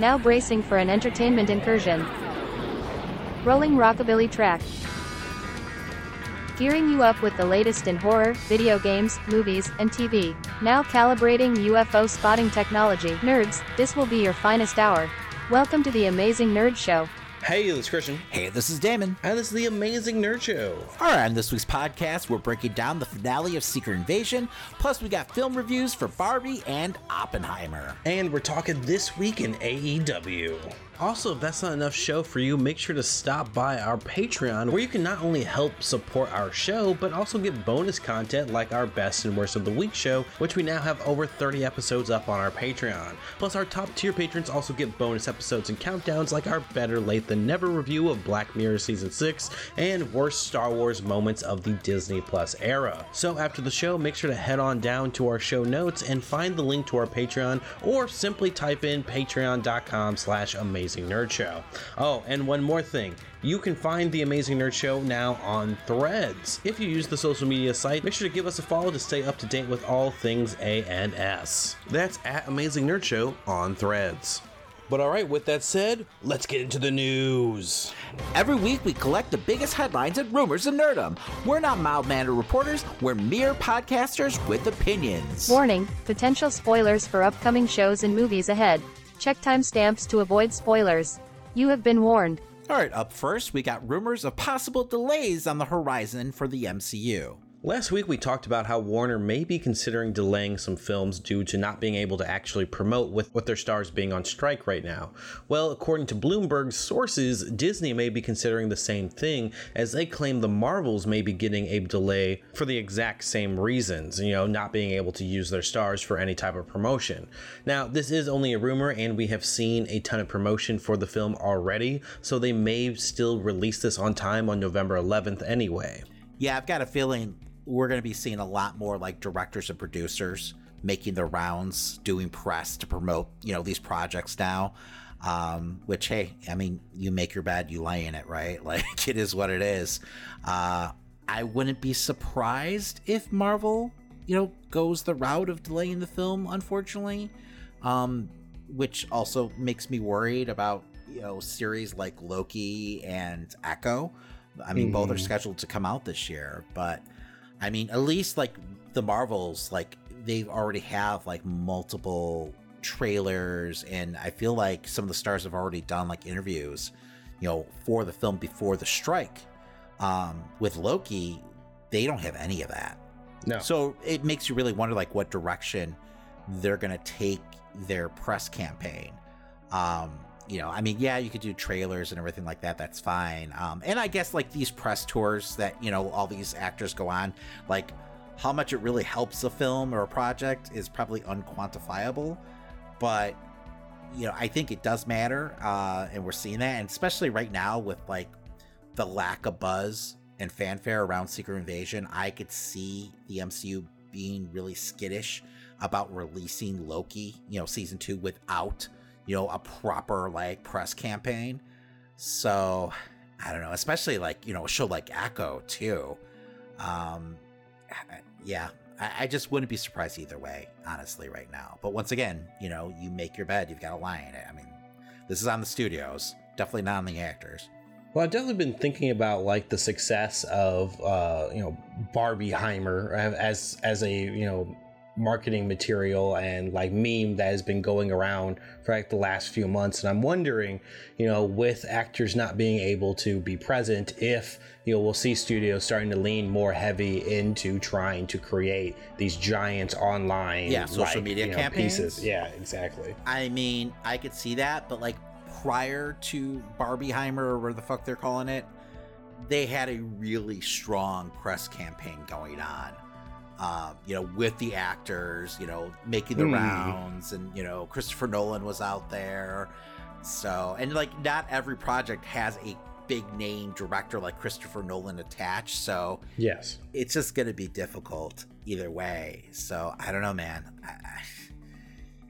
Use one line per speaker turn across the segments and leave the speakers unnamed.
now bracing for an entertainment incursion. Rolling Rockabilly Track Gearing you up with the latest in horror, video games, movies, and TV. Now calibrating UFO spotting technology. Nerds, this will be your finest hour. Welcome to the Amazing Nerd Show.
Hey, this is Christian.
Hey, this is Damon.
And this is the Amazing Nerd Show.
All right, on this week's podcast, we're breaking down the finale of Secret Invasion. Plus, we got film reviews for Barbie and Oppenheimer.
And we're talking this week in AEW. Also, if that's not enough show for you, make sure to stop by our Patreon where you can not only help support our show, but also get bonus content like our Best and Worst of the Week show, which we now have over 30 episodes up on our Patreon. Plus, our top tier patrons also get bonus episodes and countdowns like our Better Late Than Never review of Black Mirror Season 6 and Worst Star Wars Moments of the Disney Plus era. So, after the show, make sure to head on down to our show notes and find the link to our Patreon or simply type in patreon.com slash amazing Amazing Nerd Show. Oh, and one more thing. You can find The Amazing Nerd Show now on Threads. If you use the social media site, make sure to give us a follow to stay up to date with all things A and S. That's at Amazing Nerd Show on Threads. But all right, with that said, let's get into the news.
Every week, we collect the biggest headlines and rumors of nerdom. We're not mild mannered reporters, we're mere podcasters with opinions.
Warning potential spoilers for upcoming shows and movies ahead. Check timestamps to avoid spoilers. You have been warned.
All right, up first, we got rumors of possible delays on the horizon for the MCU.
Last week, we talked about how Warner may be considering delaying some films due to not being able to actually promote with, with their stars being on strike right now. Well, according to Bloomberg's sources, Disney may be considering the same thing as they claim the Marvels may be getting a delay for the exact same reasons, you know, not being able to use their stars for any type of promotion. Now, this is only a rumor, and we have seen a ton of promotion for the film already, so they may still release this on time on November 11th anyway.
Yeah, I've got a feeling we're going to be seeing a lot more like directors and producers making their rounds, doing press to promote, you know, these projects now. Um, which, hey, I mean, you make your bed, you lay in it, right? Like, it is what it is. Uh, I wouldn't be surprised if Marvel, you know, goes the route of delaying the film, unfortunately. Um, which also makes me worried about, you know, series like Loki and Echo. I mean, mm. both are mm. scheduled to come out this year, but I mean, at least like the Marvels, like they already have like multiple trailers, and I feel like some of the stars have already done like interviews, you know, for the film before the strike. Um, with Loki, they don't have any of that. No. So it makes you really wonder like what direction they're going to take their press campaign. Um, you know, I mean, yeah, you could do trailers and everything like that. That's fine. Um, and I guess like these press tours that you know all these actors go on, like how much it really helps a film or a project is probably unquantifiable. But you know, I think it does matter, uh, and we're seeing that, and especially right now with like the lack of buzz and fanfare around Secret Invasion, I could see the MCU being really skittish about releasing Loki, you know, season two without you know, a proper like press campaign. So I don't know, especially like, you know, a show like Echo too. Um, yeah, I, I just wouldn't be surprised either way, honestly, right now. But once again, you know, you make your bed, you've got to lie in it. I mean, this is on the studios, definitely not on the actors.
Well, I've definitely been thinking about like the success of uh, you know Barbieheimer uh, as as a you know marketing material and like meme that has been going around for like the last few months. And I'm wondering, you know, with actors not being able to be present, if, you know, we'll see studios starting to lean more heavy into trying to create these giant online
yeah, social like, media you know, campaigns. Pieces.
Yeah, exactly.
I mean, I could see that, but like prior to Barbieheimer or where the fuck they're calling it, they had a really strong press campaign going on um, you know, with the actors, you know, making the mm. rounds, and you know, Christopher Nolan was out there. So, and like, not every project has a big name director like Christopher Nolan attached. So,
yes,
it's just going to be difficult either way. So, I don't know, man. I, I,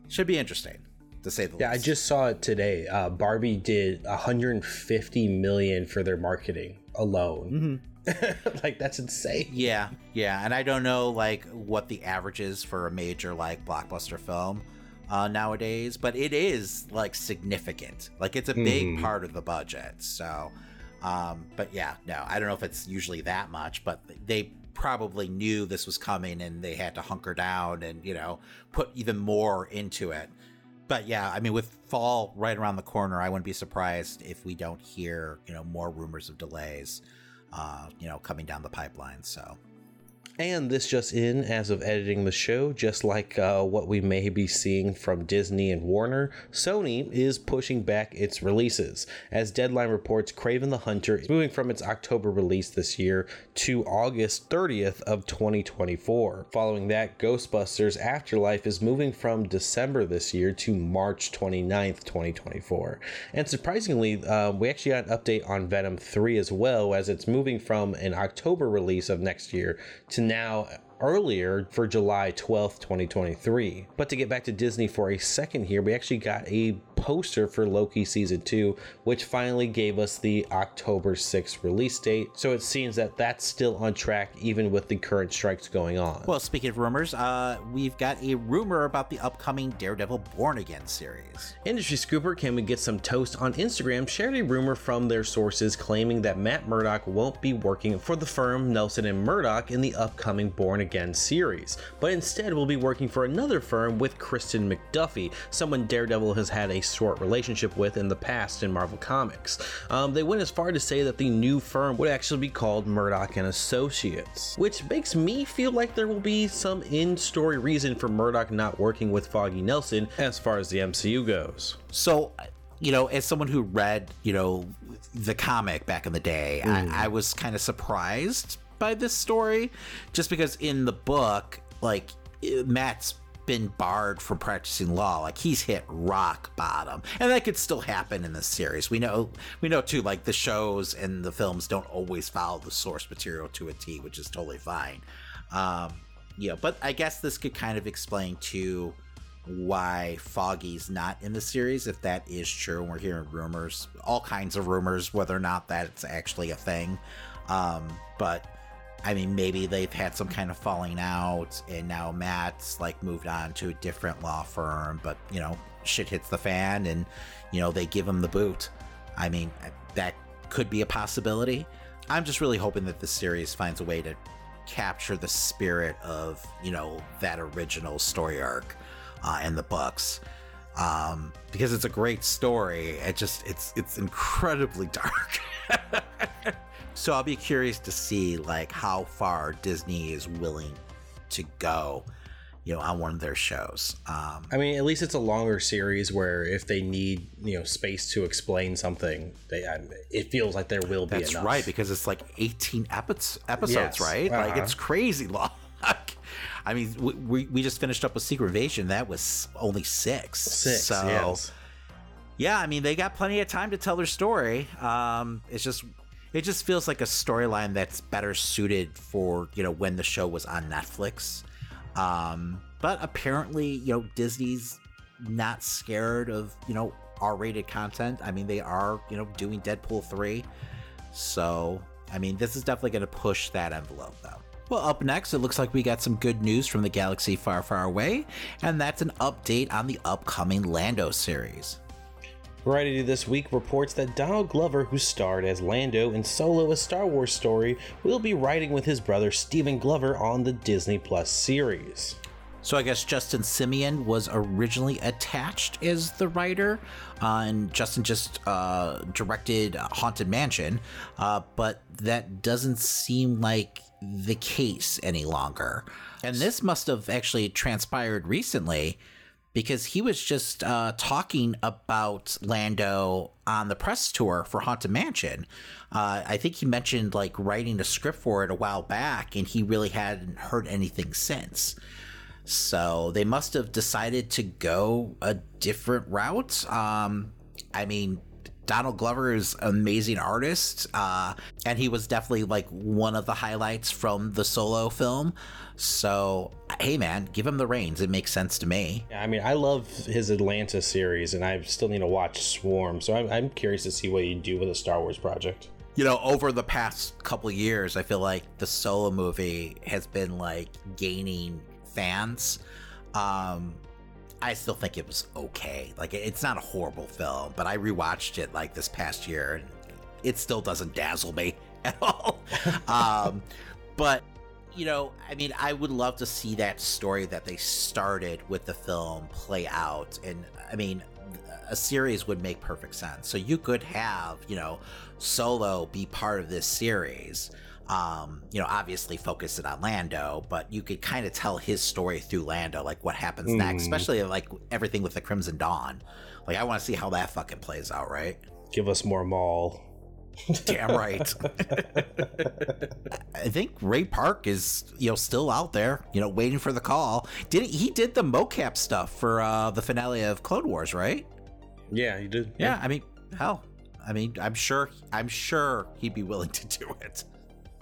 should be interesting to say the yeah,
least. Yeah, I just saw it today. Uh, Barbie did 150 million for their marketing alone. Mm-hmm. like that's insane.
Yeah, yeah, and I don't know like what the average is for a major like blockbuster film uh, nowadays, but it is like significant. Like it's a big hmm. part of the budget. So, um, but yeah, no, I don't know if it's usually that much, but they probably knew this was coming and they had to hunker down and you know put even more into it. But yeah, I mean, with fall right around the corner, I wouldn't be surprised if we don't hear you know more rumors of delays uh, you know, coming down the pipeline. So
and this just in, as of editing the show, just like uh, what we may be seeing from Disney and Warner, Sony is pushing back its releases. As Deadline reports, Kraven the Hunter is moving from its October release this year to August 30th of 2024. Following that, Ghostbusters Afterlife is moving from December this year to March 29th, 2024. And surprisingly, uh, we actually got an update on Venom 3 as well, as it's moving from an October release of next year to now earlier for July 12th, 2023. But to get back to Disney for a second here, we actually got a poster for Loki season 2, which finally gave us the October 6th release date. So it seems that that's still on track, even with the current strikes going on.
Well, speaking of rumors, uh, we've got a rumor about the upcoming Daredevil Born Again series.
Industry Scooper, can we get some toast on Instagram? Shared a rumor from their sources claiming that Matt Murdock won't be working for the firm Nelson and Murdock in the upcoming Born Again Again series, but instead will be working for another firm with Kirsten McDuffie, someone Daredevil has had a short relationship with in the past in Marvel Comics. Um, they went as far to say that the new firm would actually be called Murdock and Associates, which makes me feel like there will be some in-story reason for Murdock not working with Foggy Nelson as far as the MCU goes.
So you know, as someone who read, you know, the comic back in the day, mm. I, I, was kind of surprised by this story, just because in the book, like Matt's been barred from practicing law like he's hit rock bottom and that could still happen in this series we know we know too like the shows and the films don't always follow the source material to a t which is totally fine um you know but i guess this could kind of explain too why foggy's not in the series if that is true and we're hearing rumors all kinds of rumors whether or not that's actually a thing um but I mean, maybe they've had some kind of falling out, and now Matt's like moved on to a different law firm, but you know, shit hits the fan, and you know, they give him the boot. I mean, that could be a possibility. I'm just really hoping that the series finds a way to capture the spirit of, you know, that original story arc uh, in the books. Um, because it's a great story. It just, it's, it's incredibly dark. So I'll be curious to see like how far Disney is willing to go, you know, on one of their shows.
Um, I mean, at least it's a longer series where if they need you know space to explain something, they I, it feels like there will be. That's enough.
right because it's like eighteen episodes, episodes yes. right? Uh-huh. Like it's uh-huh. crazy long. I mean, we, we just finished up with Secret Invasion. That was only six.
Six. So, yes.
yeah, I mean, they got plenty of time to tell their story. Um, it's just it just feels like a storyline that's better suited for you know when the show was on Netflix. Um, but apparently, you know, Disney's not scared of you know R-rated content. I mean, they are you know doing Deadpool three, so I mean, this is definitely going to push that envelope though. Well, up next, it looks like we got some good news from the galaxy far, far away, and that's an update on the upcoming Lando series.
Variety This Week reports that Donald Glover, who starred as Lando in Solo, a Star Wars story, will be writing with his brother Stephen Glover on the Disney Plus series.
So I guess Justin Simien was originally attached as the writer, uh, and Justin just uh, directed Haunted Mansion, uh, but that doesn't seem like the case any longer. And this must have actually transpired recently because he was just uh, talking about Lando on the press tour for Haunted Mansion. Uh, I think he mentioned like writing a script for it a while back, and he really hadn't heard anything since. So they must have decided to go a different route. Um, I mean, Donald Glover is an amazing artist, uh, and he was definitely like one of the highlights from the solo film. So, hey, man, give him the reins. It makes sense to me.
I mean, I love his Atlanta series, and I still need to watch Swarm. So, I'm, I'm curious to see what you do with a Star Wars project
you know, over the past couple years, I feel like the solo movie has been like gaining fans. Um, I still think it was okay. Like it's not a horrible film, but I rewatched it like this past year, and it still doesn't dazzle me at all. um, but you know, I mean, I would love to see that story that they started with the film play out, and I mean, a series would make perfect sense. So you could have, you know, Solo be part of this series um, you know, obviously focus it on Lando, but you could kind of tell his story through Lando, like what happens mm. next, hmm. especially like everything with the Crimson Dawn. Like, I want to see how that fucking plays out, right?
Give us more Maul.
Damn right. I think Ray Park is, you know, still out there, you know, waiting for the call. Did he, he did the mocap stuff for uh, the finale of Clone Wars, right?
Yeah, he did.
yeah, yeah I mean, hell, I mean, I'm sure, I'm sure he'd be willing to do it.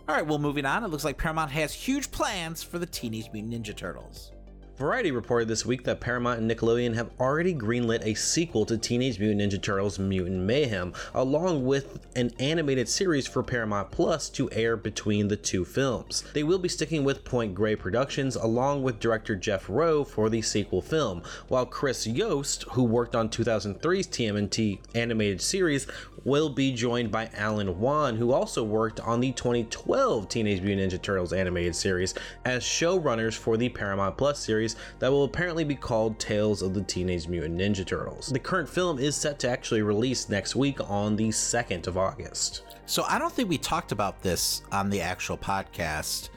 All right, well, moving on, it looks like Paramount has huge plans for the Teenage Mutant Ninja Turtles.
Variety reported this week that Paramount and Nickelodeon have already greenlit a sequel to Teenage Mutant Ninja Turtles Mutant Mayhem, along with an animated series for Paramount Plus to air between the two films. They will be sticking with Point Grey Productions along with director Jeff Rowe for the sequel film, while Chris Yost, who worked on 2003's TMNT animated series, will be joined by Alan Wan, who also worked on the 2012 Teenage Mutant Ninja Turtles animated series, as showrunners for the Paramount Plus series series that will apparently be called Tales of the Teenage Mutant Ninja Turtles. The current film is set to actually release next week on the 2nd of August.
So I don't think we talked about this on the actual podcast.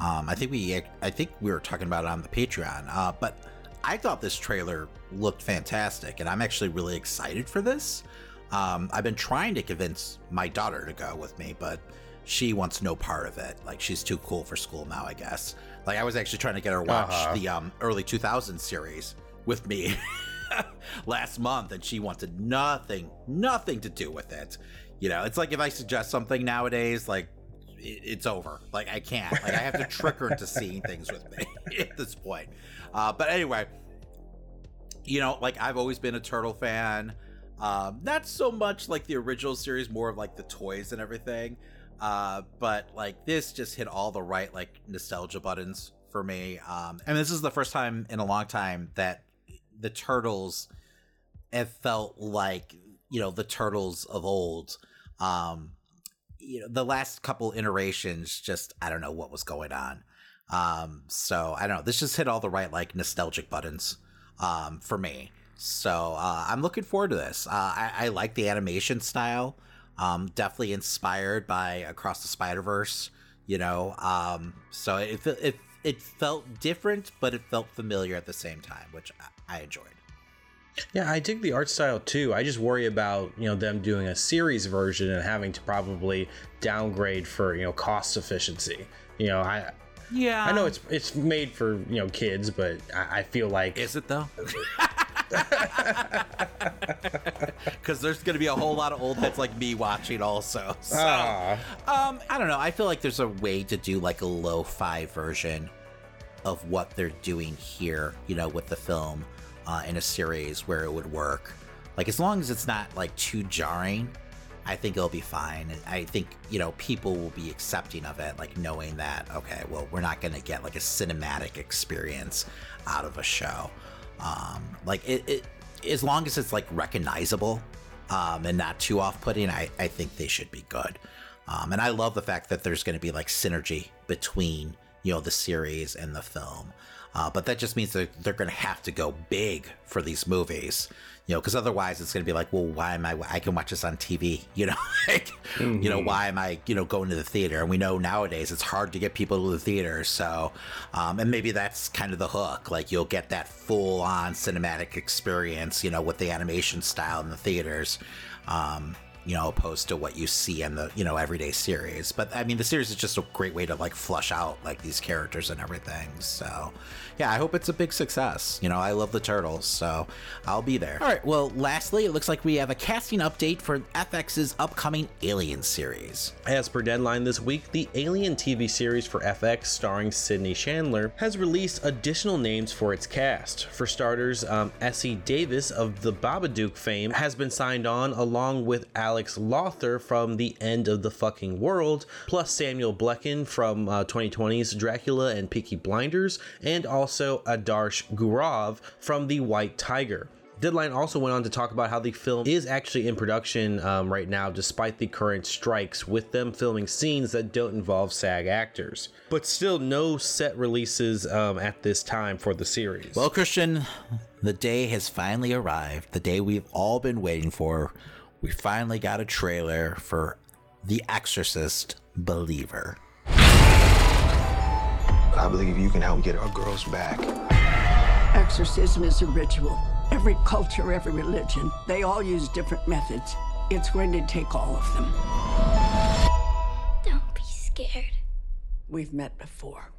Um, I think we I think we were talking about it on the Patreon, uh, but I thought this trailer looked fantastic, and I'm actually really excited for this. Um, I've been trying to convince my daughter to go with me, but she wants no part of it. Like she's too cool for school now, I guess. Like I was actually trying to get her watch uh-huh. the um, early 2000s series with me last month, and she wanted nothing, nothing to do with it. You know, it's like if I suggest something nowadays, like it's over. Like I can't. Like I have to trick her into seeing things with me at this point. Uh, but anyway, you know, like I've always been a turtle fan. Um, not so much like the original series, more of like the toys and everything. Uh, but like this just hit all the right like nostalgia buttons for me. Um, and this is the first time in a long time that the turtles have felt like you know the turtles of old. Um, you know the last couple iterations just I don't know what was going on. Um, so I don't know. This just hit all the right like nostalgic buttons um, for me. So uh, I'm looking forward to this. Uh, I, I like the animation style. Um, definitely inspired by Across the Spider Verse, you know. Um, so it, it it felt different, but it felt familiar at the same time, which I, enjoyed.
Yeah, I dig the art style too. I just worry about you know them doing a series version and having to probably downgrade for you know cost efficiency. You know, I yeah, I know it's it's made for you know kids, but I, I feel like
is it though? Because there's going to be a whole lot of old heads like me watching also. So, ah. um, I don't know. I feel like there's a way to do like a lo-fi version of what they're doing here, you know, with the film uh, in a series where it would work. Like as long as it's not like too jarring, I think it'll be fine. And I think you know people will be accepting of it, like knowing that okay, well, we're not going to get like a cinematic experience out of a show. Um, like it, it, as long as it's like recognizable um, and not too off-putting, I, I think they should be good. Um, and I love the fact that there's going to be like synergy between you know the series and the film. Uh, but that just means that they're going to have to go big for these movies you know, because otherwise it's going to be like, well, why am I? I can watch this on TV, you know, like, mm-hmm. you know, mm-hmm. why am I, you know, going to the theater? And we know nowadays it's hard to get people to the theater, so, um, and maybe that's kind of the hook, like you'll get that full on cinematic experience, you know, with the animation style in the theaters. Um, you know, opposed to what you see in the, you know, everyday series. But I mean, the series is just a great way to like flush out like these characters and everything. So, yeah, I hope it's a big success. You know, I love the turtles, so I'll be there. All right. Well, lastly, it looks like we have a casting update for FX's upcoming Alien series.
As per deadline this week, the Alien TV series for FX, starring Sydney Chandler, has released additional names for its cast. For starters, um, Essie Davis of the Babadook fame has been signed on, along with Alex Lawther from The End of the Fucking World, plus Samuel Blenkin from uh, 2020's Dracula and Peaky Blinders, and also also Adarsh Gourav from The White Tiger. Deadline also went on to talk about how the film is actually in production um, right now, despite the current strikes, with them filming scenes that don't involve SAG actors. But still, no set releases um, at this time for the series.
Well, Christian, the day has finally arrived, the day we've all been waiting for. We finally got a trailer for The Exorcist Believer.
I believe you can help get our girls back.
Exorcism is a ritual. Every culture, every religion, they all use different methods. It's going to take all of them.
Don't be scared.
We've met before.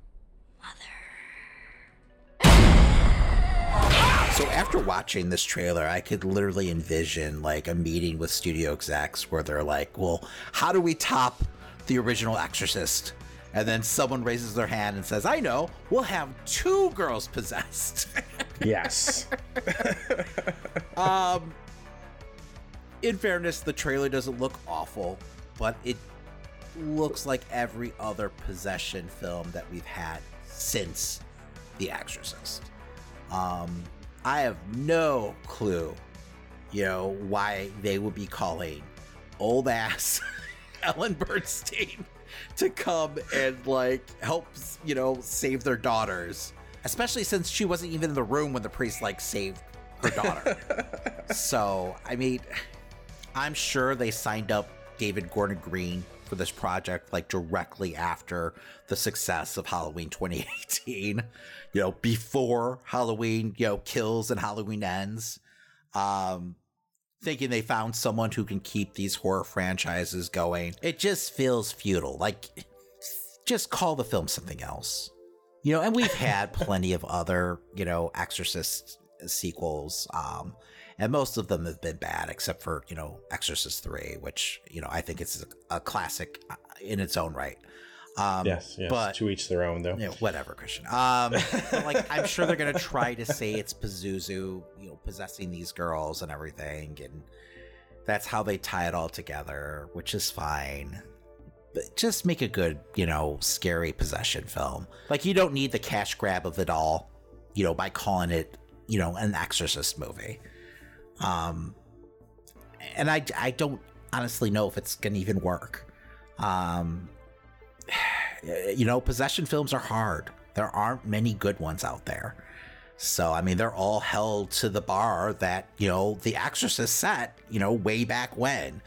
mother.
So after watching this trailer, I could literally envision like a meeting with studio execs where they're like, "Well, how do we top the original Exorcist?" and then someone raises their hand and says, "I know, we'll have two girls possessed."
yes.
um. In fairness, the trailer doesn't look awful, but it looks like every other possession film that we've had since The Exorcist. Um, I have no clue, you know, why they would be calling old ass Ellen Burstyn to come and like help, you know, save their daughters. Especially since she wasn't even in the room when the priest like saved her daughter. so, I mean, I'm sure they signed up David Gordon Green for this project like directly after the success of Halloween 2018, you know, before Halloween, you know, kills and Halloween ends. Um, thinking they found someone who can keep these horror franchises going. It just feels futile. Like, just call the film something else. You know, and we've had plenty of other, you know, Exorcist sequels. Um, and most of them have been bad, except for, you know, Exorcist 3, which, you know, I think it's a classic uh, in its own right.
Um, yes, yes. But, to each their own, though.
whatever, Christian. Um, like, I'm sure they're going to try to say it's Pazuzu, you know, possessing these girls and everything, and that's how they tie it all together, which is fine. But just make a good, you know, scary possession film. Like, you don't need the cash grab of it all, you know, by calling it, you know, an Exorcist movie. Um, and I, I don't honestly know if it's going to even work. Um, you know, possession films are hard. There aren't many good ones out there. So, I mean, they're all held to the bar that, you know, The Exorcist set, you know, way back when.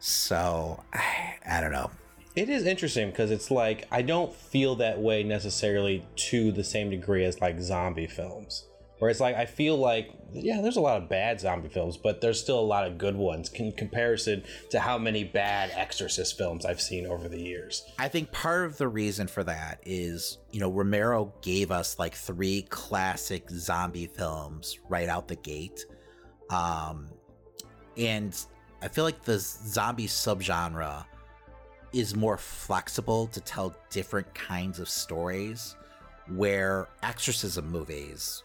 So, I don't know.
It is interesting because it's like I don't feel that way necessarily to the same degree as like zombie films. Where it's like I feel like yeah, there's a lot of bad zombie films, but there's still a lot of good ones in comparison to how many bad Exorcist films I've seen over the years.
I think part of the reason for that is you know Romero gave us like three classic zombie films right out the gate, um, and I feel like the zombie subgenre is more flexible to tell different kinds of stories where exorcism movies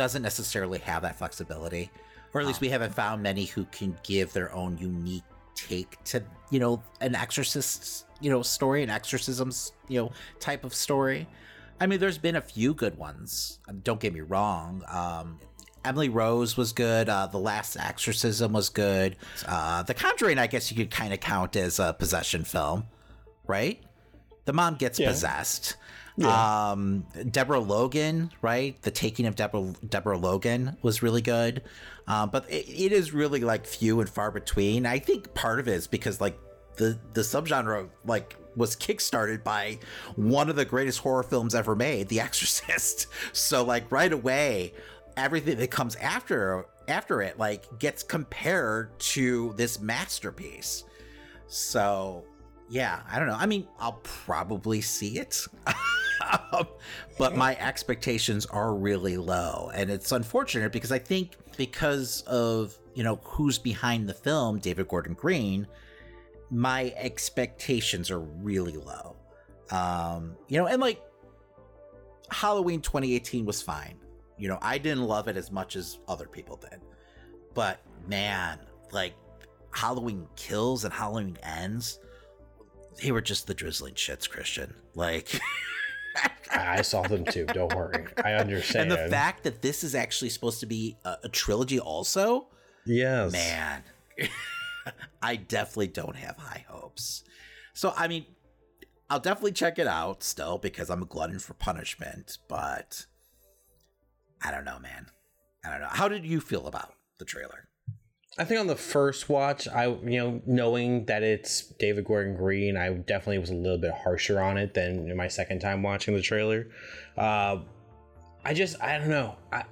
doesn't necessarily have that flexibility, or at least ah. we haven't found many who can give their own unique take to you know an exorcists you know story, an exorcisms you know type of story. I mean, there's been a few good ones. Um, don't get me wrong. Um, Emily Rose was good. Uh, the Last Exorcism was good. Uh, the Conjuring, I guess you could kind of count as a possession film, right? The mom gets yeah. possessed. Yeah. Um, Deborah Logan, right? The taking of Deborah, Deborah Logan was really good. Uh, but it, it is really like few and far between. I think part of it is because like the, the subgenre like was kickstarted by one of the greatest horror films ever made, The Exorcist. So like right away, everything that comes after after it like gets compared to this masterpiece. So yeah, I don't know. I mean, I'll probably see it. but my expectations are really low. And it's unfortunate because I think because of, you know, who's behind the film, David Gordon Green, my expectations are really low. Um, you know, and like Halloween 2018 was fine. You know, I didn't love it as much as other people did. But man, like Halloween kills and Halloween ends, they were just the drizzling shits, Christian. Like
I saw them too. Don't worry. I understand.
And the fact that this is actually supposed to be a, a trilogy, also.
Yes.
Man, I definitely don't have high hopes. So, I mean, I'll definitely check it out still because I'm a glutton for punishment, but I don't know, man. I don't know. How did you feel about the trailer?
I think on the first watch, I you know knowing that it's David Gordon Green, I definitely was a little bit harsher on it than my second time watching the trailer. Uh, I just I don't know. I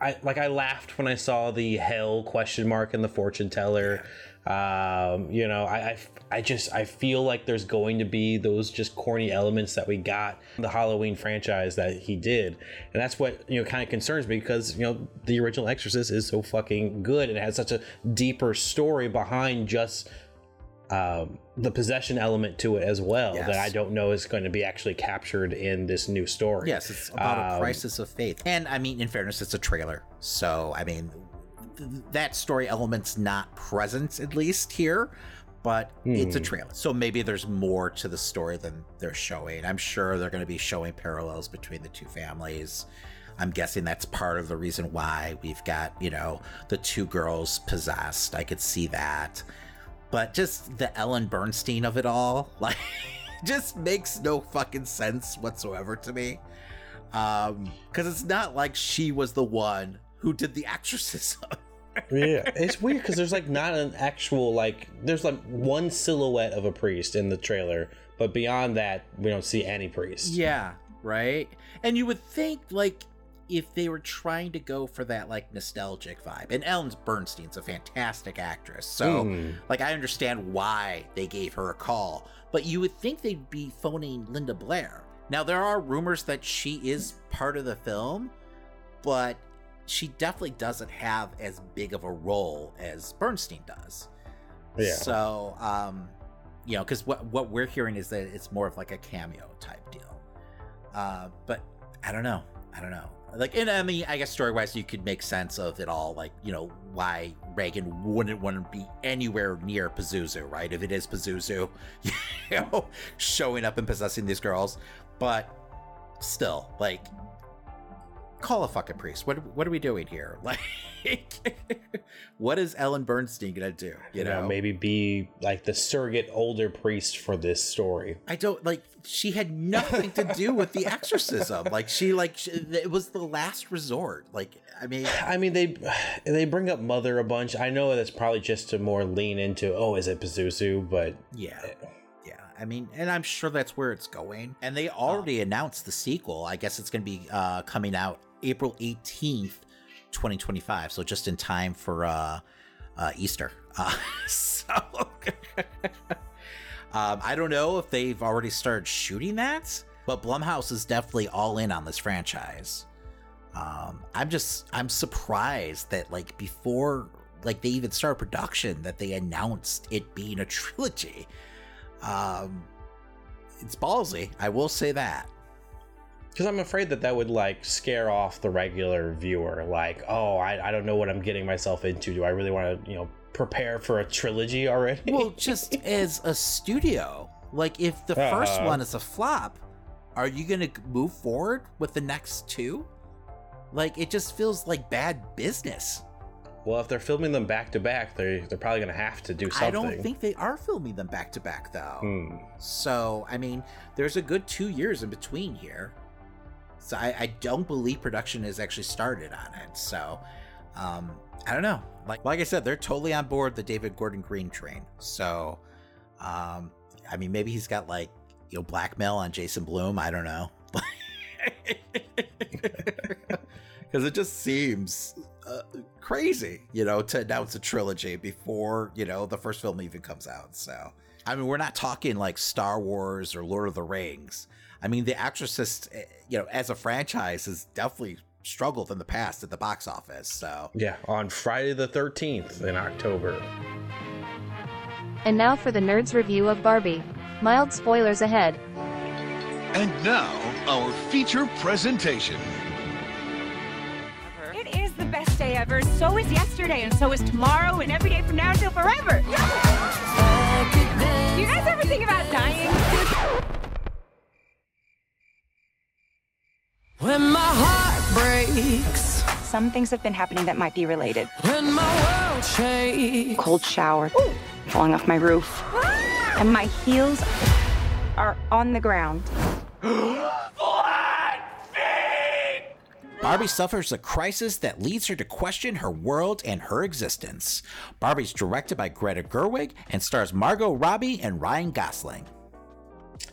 I like I laughed when I saw the hell question mark in the fortune teller. Um, you know, I, I, I just I feel like there's going to be those just corny elements that we got the Halloween franchise that he did, and that's what you know kind of concerns me because you know the original Exorcist is so fucking good and it has such a deeper story behind just um, the possession element to it as well yes. that I don't know is going to be actually captured in this new story.
Yes, it's about um, a crisis of faith, and I mean, in fairness, it's a trailer, so I mean, that story element's not present at least here, but hmm. it's a hmm. trailer. So maybe there's more to the story than they're showing. I'm sure they're going to be showing parallels between the two families. I'm guessing that's part of the reason why we've got, you know, the two girls possessed. I could see that. But just the Ellen Burstyn of it all, like, just makes no fucking sense whatsoever to me. Um, because it's not like she was the one who did the exorcism
yeah, it's weird because there's like not an actual like there's like one silhouette of a priest in the trailer, but beyond that we don't see any priest.
Yeah, right. And you would think like if they were trying to go for that like nostalgic vibe, and Ellen Burstyn's a fantastic actress, so mm. like I understand why they gave her a call, but you would think they'd be phoning Linda Blair. Now there are rumors that she is part of the film, but she definitely doesn't have as big of a role as Burstyn does. Yeah. So, um, you know, because what what we're hearing is that it's more of like a cameo type deal. Uh, but I don't know. I don't know. Like, and I mean, I guess story wise, you could make sense of it all. Like, you know, why Regan wouldn't want to be anywhere near Pazuzu, right? If it is Pazuzu, you know, showing up and possessing these girls. But still, like, call a fucking priest. What what are we doing here? Like, what is Ellen Burstyn gonna do? You, you know? know,
maybe be like the surrogate older priest for this story.
I don't like. She had nothing to do with the exorcism. Like she like she, it was the last resort. Like I mean,
I mean they they bring up mother a bunch. I know that's probably just to more lean into oh is it Pazuzu, but
yeah.
It, eh.
I mean, and I'm sure that's where it's going. And they oh. already um, announced the sequel. I guess it's going to be uh, coming out April 18th, 2025. So just in time for uh, uh, Easter. Uh, so um, I don't know if they've already started shooting that, but Blumhouse is definitely all in on this franchise. Um, I'm just I'm surprised that like before like they even started production that they announced it being a trilogy. Um, it's ballsy. I will say that
because I'm afraid that that would like scare off the regular viewer. Like, oh, I, I don't know what I'm getting myself into. Do I really want to, you know, prepare for a trilogy already?
well, just as a studio, like if the uh-huh. first one is a flop, are you going to move forward with the next two? Like, it just feels like bad business.
Well, if they're filming them back to back, they they're probably going to have to do something. I
don't think they are filming them back to back though. Hmm. So, I mean, there's a good 2 years in between here. So I, I don't believe production has actually started on it. So um, I don't know. Like like I said, they're totally on board the David Gordon Green train. So um, I mean, maybe he's got like you know blackmail on Jason Blum. I don't know. Because it just seems uh, crazy, you know, to announce a trilogy before, you know, the first film even comes out. So, I mean, we're not talking like Star Wars or Lord of the Rings. I mean, The Exorcist, eh, you know, as a franchise, has definitely struggled in the past at the box office. So
yeah, on Friday the thirteenth in October.
And now for the nerds review of Barbie. Mild spoilers ahead.
And now our feature presentation.
It is the best day ever. So is yesterday, and so is tomorrow, and every day from now until forever. Yeah! You guys ever think about dying?
When my heart breaks.
Some things have been happening that might be related.
When my world shakes.
Cold shower. Ooh. Falling off my roof. Ah! And my heels are on the ground.
Barbie suffers a crisis that leads her to question her world and her existence. Barbie's directed by Greta Gerwig and stars Margot Robbie and Ryan Gosling.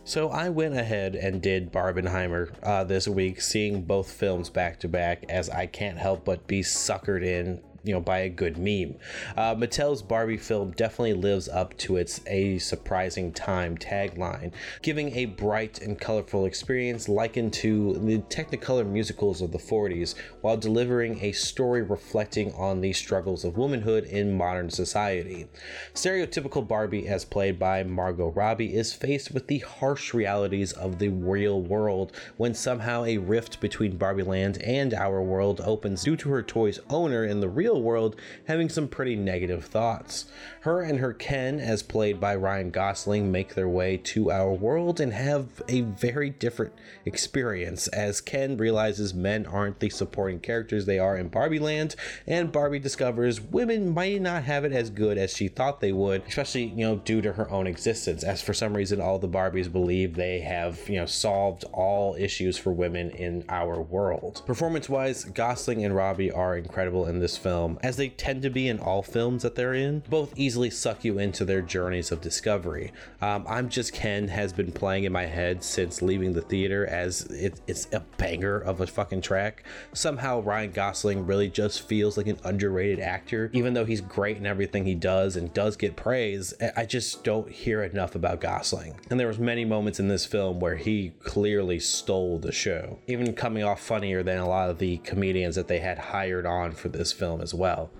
So I went ahead and did Barbenheimer uh, this week, seeing both films back to back, as I can't help but be suckered in you know by a good meme. Uh, Mattel's Barbie film definitely lives up to its "A Surprising Time" tagline, giving a bright and colorful experience likened to the Technicolor musicals of the 40s, while delivering a story reflecting on the struggles of womanhood in modern society. Stereotypical Barbie, as played by Margot Robbie, is faced with the harsh realities of the real world when somehow a rift between Barbie Land and our world opens due to her toy's owner in the real real world having some pretty negative thoughts. Her and her Ken, as played by Ryan Gosling, make their way to our world and have a very different experience as Ken realizes men aren't the supporting characters they are in Barbie Land, and Barbie discovers women might not have it as good as she thought they would, especially, you know, due to her own existence, as for some reason all the Barbies believe they have, you know, solved all issues for women in our world. Performance wise, Gosling and Robbie are incredible in this film, as they tend to be in all films that they're in. Both easily easily suck you into their journeys of discovery. Um, I'm Just Ken has been playing in my head since leaving the theater as it, it's a banger of a fucking track. Somehow Ryan Gosling really just feels like an underrated actor, even though he's great in everything he does and does get praise. I just don't hear enough about Gosling, and there was many moments in this film where he clearly stole the show, even coming off funnier than a lot of the comedians that they had hired on for this film as well.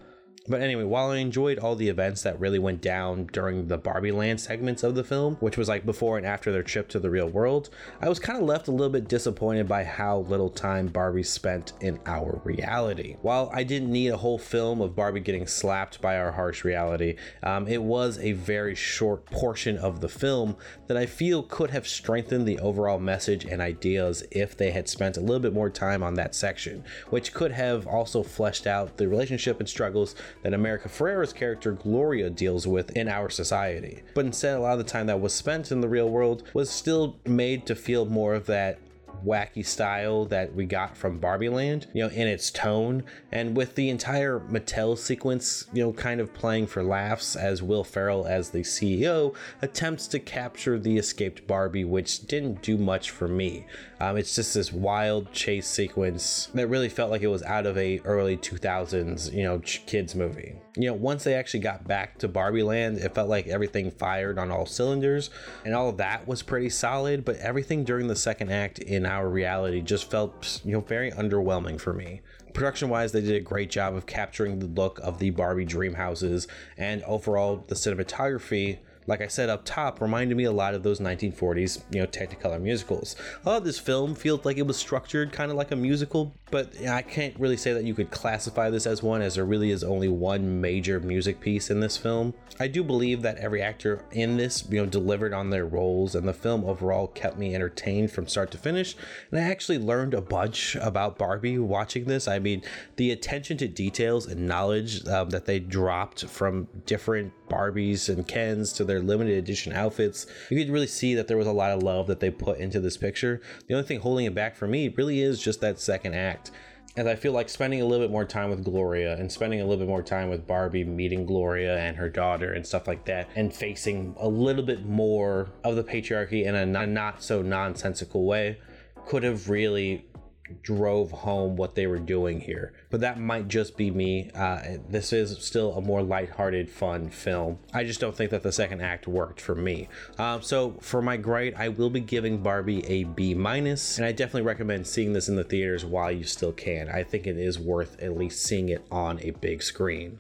But anyway, while I enjoyed all the events that really went down during the Barbie Land segments of the film, which was like before and after their trip to the real world, I was kind of left a little bit disappointed by how little time Barbie spent in our reality. While I didn't need a whole film of Barbie getting slapped by our harsh reality, um, it was a very short portion of the film that I feel could have strengthened the overall message and ideas if they had spent a little bit more time on that section, which could have also fleshed out the relationship and struggles that America Ferrera's character Gloria deals with in our society. But instead, a lot of the time that was spent in the real world was still made to feel more of that wacky style that we got from Barbie Land, you know, in its tone, and with the entire Mattel sequence, you know, kind of playing for laughs as Will Ferrell, as the CEO, attempts to capture the escaped Barbie, which didn't do much for me. Um, it's just this wild chase sequence that really felt like it was out of a early 2000s, you know, kids movie. You know, once they actually got back to Barbie Land, it felt like everything fired on all cylinders, and all of that was pretty solid. But everything during the second act in our reality just felt, you know, very underwhelming for me production wise, they did a great job of capturing the look of the Barbie dream houses, and overall, the cinematography like I said up top, reminded me a lot of those 1940s, you know, Technicolor musicals. A lot of this film feels like it was structured kind of like a musical, but I can't really say that you could classify this as one, as there really is only one major music piece in this film. I do believe that every actor in this, you know, delivered on their roles, and the film overall kept me entertained from start to finish. And I actually learned a bunch about Barbie watching this. I mean, the attention to details and knowledge um, that they dropped from different Barbies and Kens to their their limited edition outfits. You could really see that there was a lot of love that they put into this picture. The only thing holding it back for me really is just that second act. And I feel like spending a little bit more time with Gloria and spending a little bit more time with Barbie meeting Gloria and her daughter and stuff like that, and facing a little bit more of the patriarchy in a not so nonsensical way, could have really drove home what they were doing here. But that might just be me. Uh, this is still a more lighthearted, fun film. I just don't think that the second act worked for me. Um, so for my grade, I will be giving Barbie a B minus, and I definitely recommend seeing this in the theaters while you still can. I think it is worth at least seeing it on a big screen.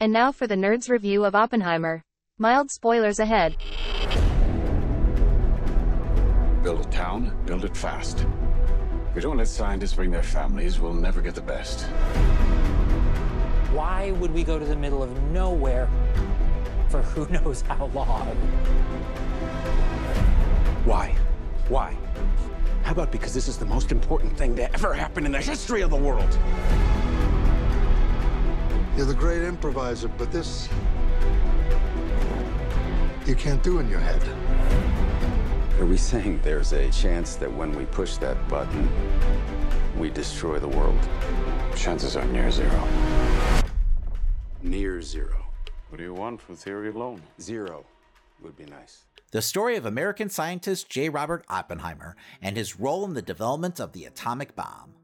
And now for the nerds review of Oppenheimer. Mild spoilers ahead.
Build a town, build it fast. We don't let scientists bring their families, we'll never get the best.
Why would we go to the middle of nowhere for who knows how long?
Why? Why? How about because this is the most important thing to ever happen in the history of the world?
You're the great improviser, but this... you can't do in your head.
Are we saying there's a chance that when we push that button, we destroy the world?
Chances are near zero.
Near zero. What do you want from theory alone?
Zero would be nice.
The story of American scientist J. Robert Oppenheimer and his role in the development of the atomic bomb.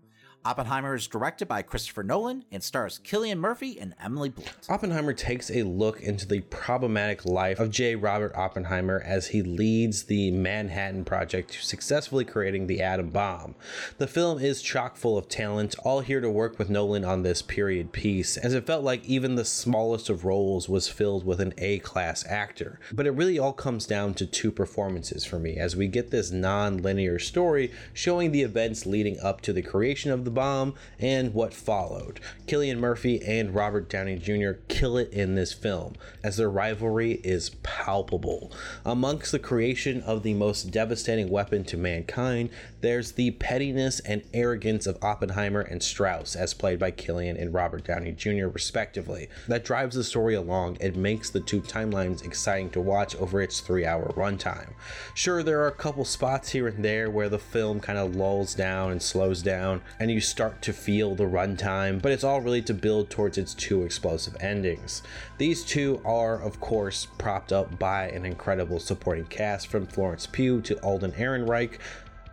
Oppenheimer is directed by Christopher Nolan and stars Cillian Murphy and Emily Blunt.
Oppenheimer takes a look into the problematic life of J. Robert Oppenheimer as he leads the Manhattan Project to successfully creating the atom bomb. The film is chock full of talent, all here to work with Nolan on this period piece, as it felt like even the smallest of roles was filled with an A class actor. But it really all comes down to two performances for me, as we get this non linear story showing the events leading up to the creation of the bomb and what followed. Cillian Murphy and Robert Downey Jr. kill it in this film, as their rivalry is palpable. Amongst the creation of the most devastating weapon to mankind, there's the pettiness and arrogance of Oppenheimer and Strauss, as played by Cillian and Robert Downey Jr., respectively, that drives the story along and makes the two timelines exciting to watch over its three hour runtime. Sure, there are a couple spots here and there where the film kind of lulls down and slows down, and you start to feel the runtime, but it's all really to build towards its two explosive endings. These two are, of course, propped up by an incredible supporting cast from Florence Pugh to Alden Ehrenreich.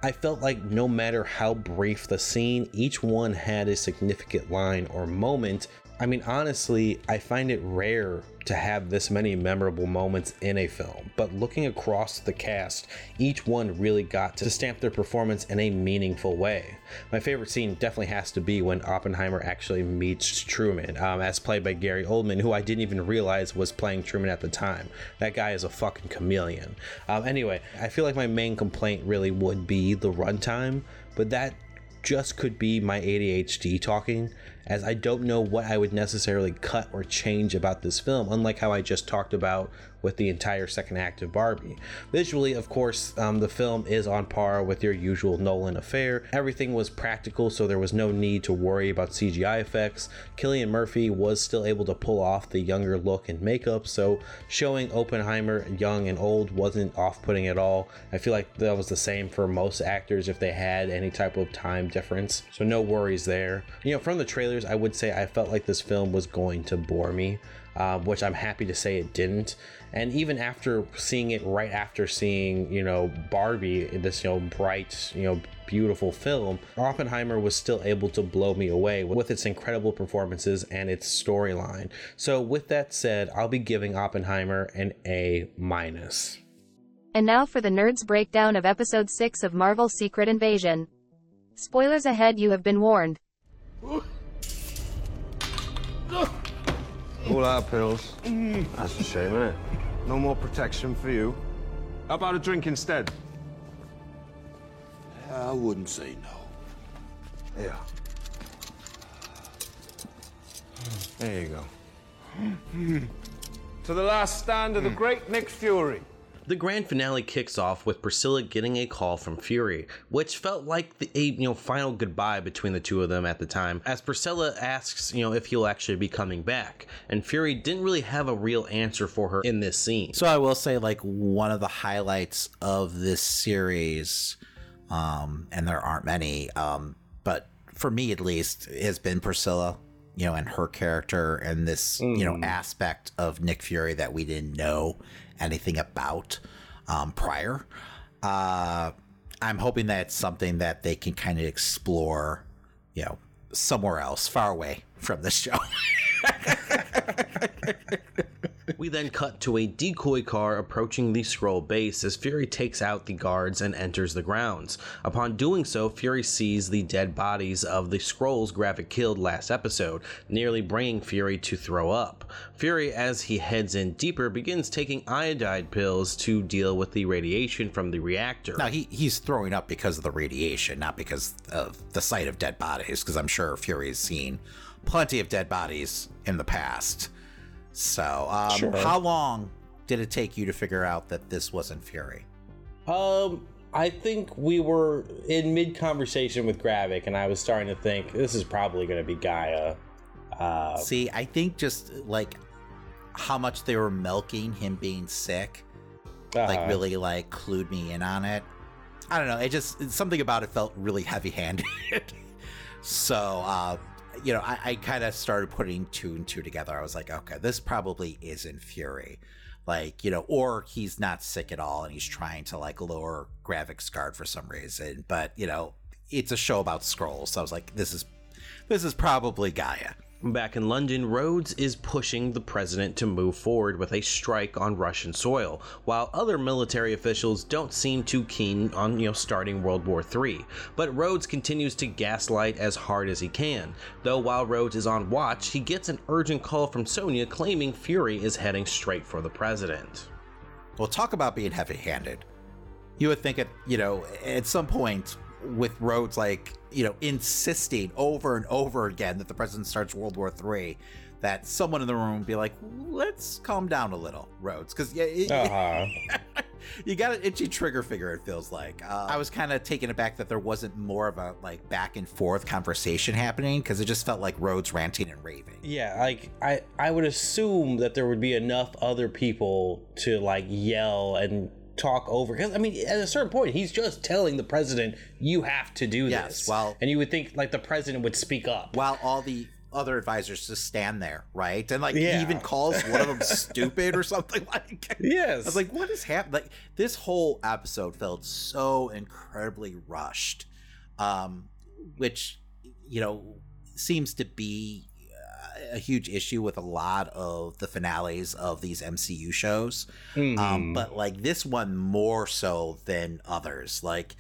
I felt like no matter how brief the scene, each one had a significant line or moment I mean, honestly, I find it rare to have this many memorable moments in a film, but looking across the cast, each one really got to stamp their performance in a meaningful way. My favorite scene definitely has to be when Oppenheimer actually meets Truman, um, as played by Gary Oldman, who I didn't even realize was playing Truman at the time. That guy is a fucking chameleon. Um, anyway, I feel like my main complaint really would be the runtime, but that just could be my ADHD talking as I don't know what I would necessarily cut or change about this film, unlike how I just talked about with the entire second act of Barbie. Visually, of course, um, the film is on par with your usual Nolan affair. Everything was practical, so there was no need to worry about CGI effects. Cillian Murphy was still able to pull off the younger look and makeup, so showing Oppenheimer young and old wasn't off putting at all. I feel like that was the same for most actors if they had any type of time difference, so no worries there. You know, from the trailer, I would say I felt like this film was going to bore me, uh, which I'm happy to say it didn't. And even after seeing it, right after seeing you know Barbie, this you know bright you know beautiful film, Oppenheimer was still able to blow me away with its incredible performances and its storyline. So with that said, I'll be giving Oppenheimer an A minus.
And now for the nerds breakdown of episode 6 of Marvel Secret Invasion. Spoilers ahead, you have been warned.
All our pills. That's a shame, isn't it?
No more protection for you. How about a drink instead?
I wouldn't say no. Yeah.
There you
go. to the last stand of the hmm. great Nick Fury.
The grand finale kicks off with Priscilla getting a call from Fury, which felt like the a you know final goodbye between the two of them at the time, as Priscilla asks you know if he'll actually be coming back, and Fury didn't really have a real answer for her in this scene.
So I will say like one of the highlights of this series, um, and there aren't many, um, but for me at least, has been Priscilla you know, and her character and this, mm. you know, mm. aspect of Nick Fury that we didn't know anything about um, prior. Uh, I'm hoping that's something that they can kind of explore, you know, somewhere else, far away from this show.
we then cut to a decoy car approaching the Skrull base as Fury takes out the guards and enters the grounds. Upon doing so, Fury sees the dead bodies of the Skrulls' Gravik killed last episode, nearly bringing Fury to throw up. Fury, as he heads in deeper, begins taking iodide pills to deal with the radiation from the reactor.
Now, he, he's throwing up because of the radiation, not because of the sight of dead bodies, because I'm sure Fury has seen plenty of dead bodies in the past. So, um, sure. how long did it take you to figure out that this wasn't Fury?
Um, I think we were in mid conversation with Gravik, and I was starting to think this is probably going to be G'iah.
Uh, See, I think just like how much they were milking him being sick, uh-huh. like really like clued me in on it. I don't know. It just something about it felt really heavy handed. so uh, you know, I, I kind of started putting two and two together. I was like, okay, this probably isn't Fury. Like, you know, or he's not sick at all and he's trying to like lower Gravik's card for some reason. But, you know, it's a show about Skrulls. So I was like, this is this is probably G'iah.
Back in London, Rhodes is pushing the president to move forward with a strike on Russian soil, while other military officials don't seem too keen on you know, starting World War III. But Rhodes continues to gaslight as hard as he can, though while Rhodes is on watch, he gets an urgent call from Sonya claiming Fury is heading straight for the president.
Well, talk about being heavy handed. You would think, at, you know, at some point, with Rhodes like you know insisting over and over again that the president starts World War III, that someone in the room would be like, "Let's calm down a little, Rhodes," because yeah, uh-huh. you got an itchy trigger finger. It feels like uh, I was kind of taken aback that there wasn't more of a like back and forth conversation happening because it just felt like Rhodes ranting and raving.
Yeah, like I I would assume that there would be enough other people to like yell and talk over. Because I mean, at a certain point, he's just telling the president, "You have to do yes, this." Well, and you would think like the president would speak up,
while all the other advisors just stand there, right? And like yeah. he even calls one of them stupid or something like.
Yes, I
was like, "What is happening?" Like this whole episode felt so incredibly rushed, um, which you know seems to be a huge issue with a lot of the finales of these MCU shows. Mm-hmm. Um, hmm. but like this one more so than others. Like,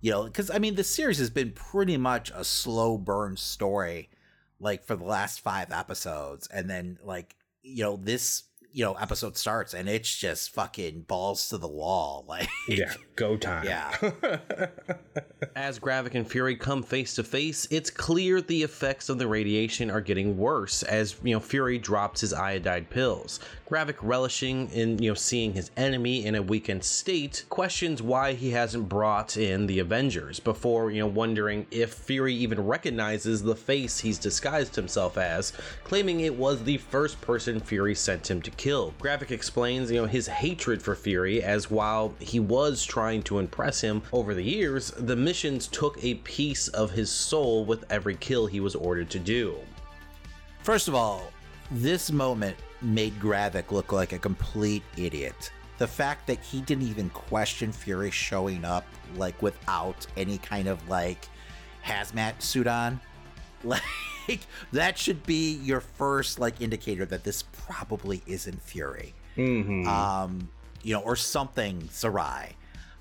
you know, because I mean, the series has been pretty much a slow burn story, like for the last five episodes. And then, like, you know, this you know episode starts and it's just fucking balls to the wall like
yeah go time yeah as gravik and fury come face to face it's clear the effects of the radiation are getting worse as you know fury drops his iodide pills gravik relishing in you know seeing his enemy in a weakened state questions why he hasn't brought in the avengers before you know wondering if fury even recognizes the face he's disguised himself as claiming it was the first person fury sent him to kill. Gravik explains, you know, his hatred for Fury as while he was trying to impress him over the years, the missions took a piece of his soul with every kill he was ordered to do.
First of all, this moment made Gravik look like a complete idiot. The fact that he didn't even question Fury showing up, like without any kind of like hazmat suit on, like like that should be your first like indicator that this probably isn't Fury. Mm-hmm. Um, you know, or something Sarai.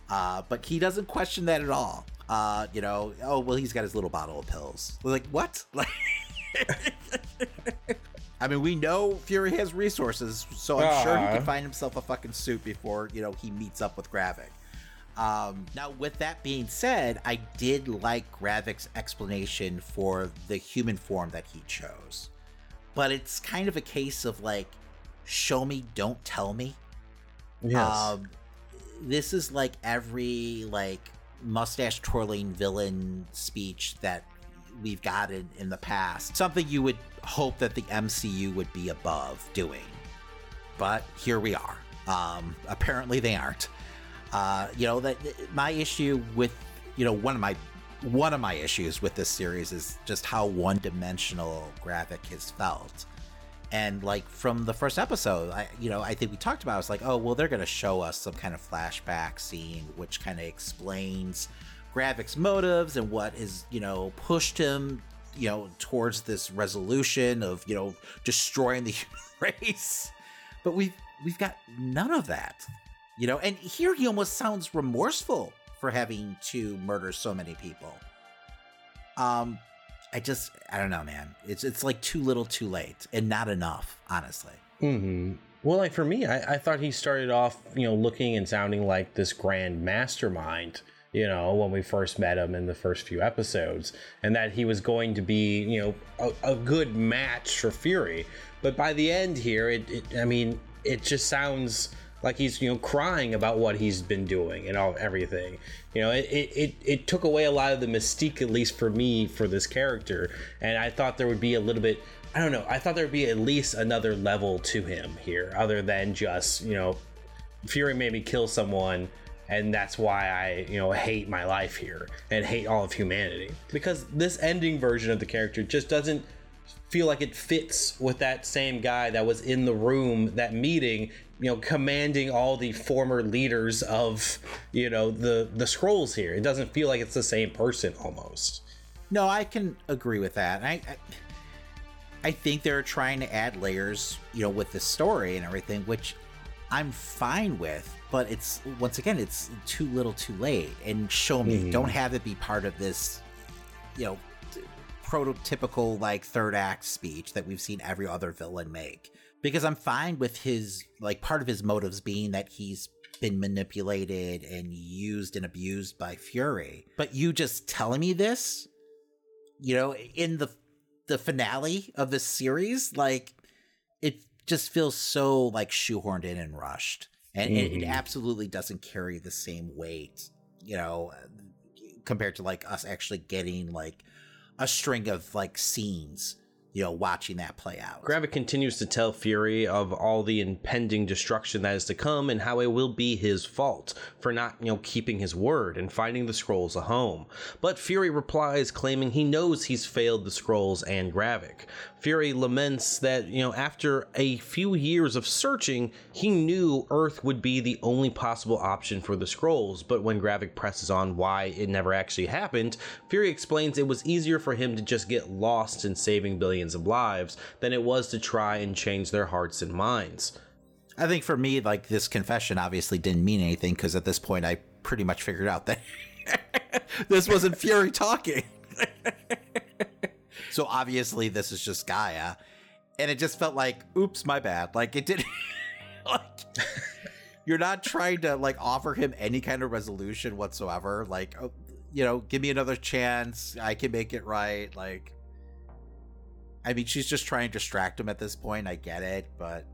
Uh, but he doesn't question that at all. Uh, you know, oh well, he's got his little bottle of pills. like what? Like, I mean, we know Fury has resources, so I'm uh-huh. sure he can uh-huh. find himself a fucking suit before you know he meets up with Gravik. Um, now, with that being said, I did like Gravik's explanation for the human form that he chose, but it's kind of a case of like, show me, don't tell me. Yes. Um, this is like every like mustache twirling villain speech that we've gotten in the past. Something you would hope that the MCU would be above doing, but here we are. Um, apparently, they aren't. Uh, you know that my issue with you know one of my one of my issues with this series is just how one-dimensional Gravik has felt. And like from the first episode, I you know I think we talked about. It, I was like, oh well, they're gonna show us some kind of flashback scene, which kind of explains Gravik's motives and what is you know pushed him you know towards this resolution of you know destroying the human race. But we've we've got none of that. You know, and here he almost sounds remorseful for having to murder so many people. Um, I just I don't know, man. It's it's like too little, too late, and not enough, honestly. hmm
Well, like for me, I, I thought he started off, you know, looking and sounding like this grand mastermind, you know, when we first met him in the first few episodes, and that he was going to be, you know, a, a good match for Fury. But by the end here, it, it I mean, it just sounds like he's you know crying about what he's been doing and all everything you know it, it it took away a lot of the mystique at least for me for this character and i thought there would be a little bit i don't know i thought there would be at least another level to him here other than just you know fury made me kill someone and that's why I, you know, hate my life here and hate all of humanity. Because this ending version of the character just doesn't feel like it fits with that same guy that was in the room that meeting you know commanding all the former leaders of you know the the Skrulls here it doesn't feel like it's the same person almost
no i can agree with that i i, I think they're trying to add layers you know with the story and everything which i'm fine with but it's once again it's too little too late and show me mm. don't have it be part of this you know prototypical like third act speech that we've seen every other villain make because I'm fine with his like part of his motives being that he's been manipulated and used and abused by Fury. But you just telling me this, you know, in the the finale of this series, like it just feels so like shoehorned in and rushed. And mm-hmm. it, it mm-hmm. absolutely doesn't carry the same weight, you know, compared to like us actually getting like a string of like scenes you know, watching that play out.
Gravik continues to tell Fury of all the impending destruction that is to come and how it will be his fault for not, you know, keeping his word and finding the Skrulls a home. But Fury replies, claiming he knows he's failed the Skrulls and Gravik. Fury laments that, you know, after a few years of searching, he knew Earth would be the only possible option for the Skrulls, but when Gravik presses on why it never actually happened, Fury explains it was easier for him to just get lost in saving billions millions of lives than it was to try and change their hearts and minds.
I think for me, like this confession obviously didn't mean anything because at this point I pretty much figured out that this wasn't Fury talking. so obviously this is just G'iah. And it just felt like, oops, my bad. Like it didn't. like, you're not trying to like offer him any kind of resolution whatsoever. Like, oh, you know, give me another chance. I can make it right. Like, I mean, she's just trying to distract him at this point. I get it, but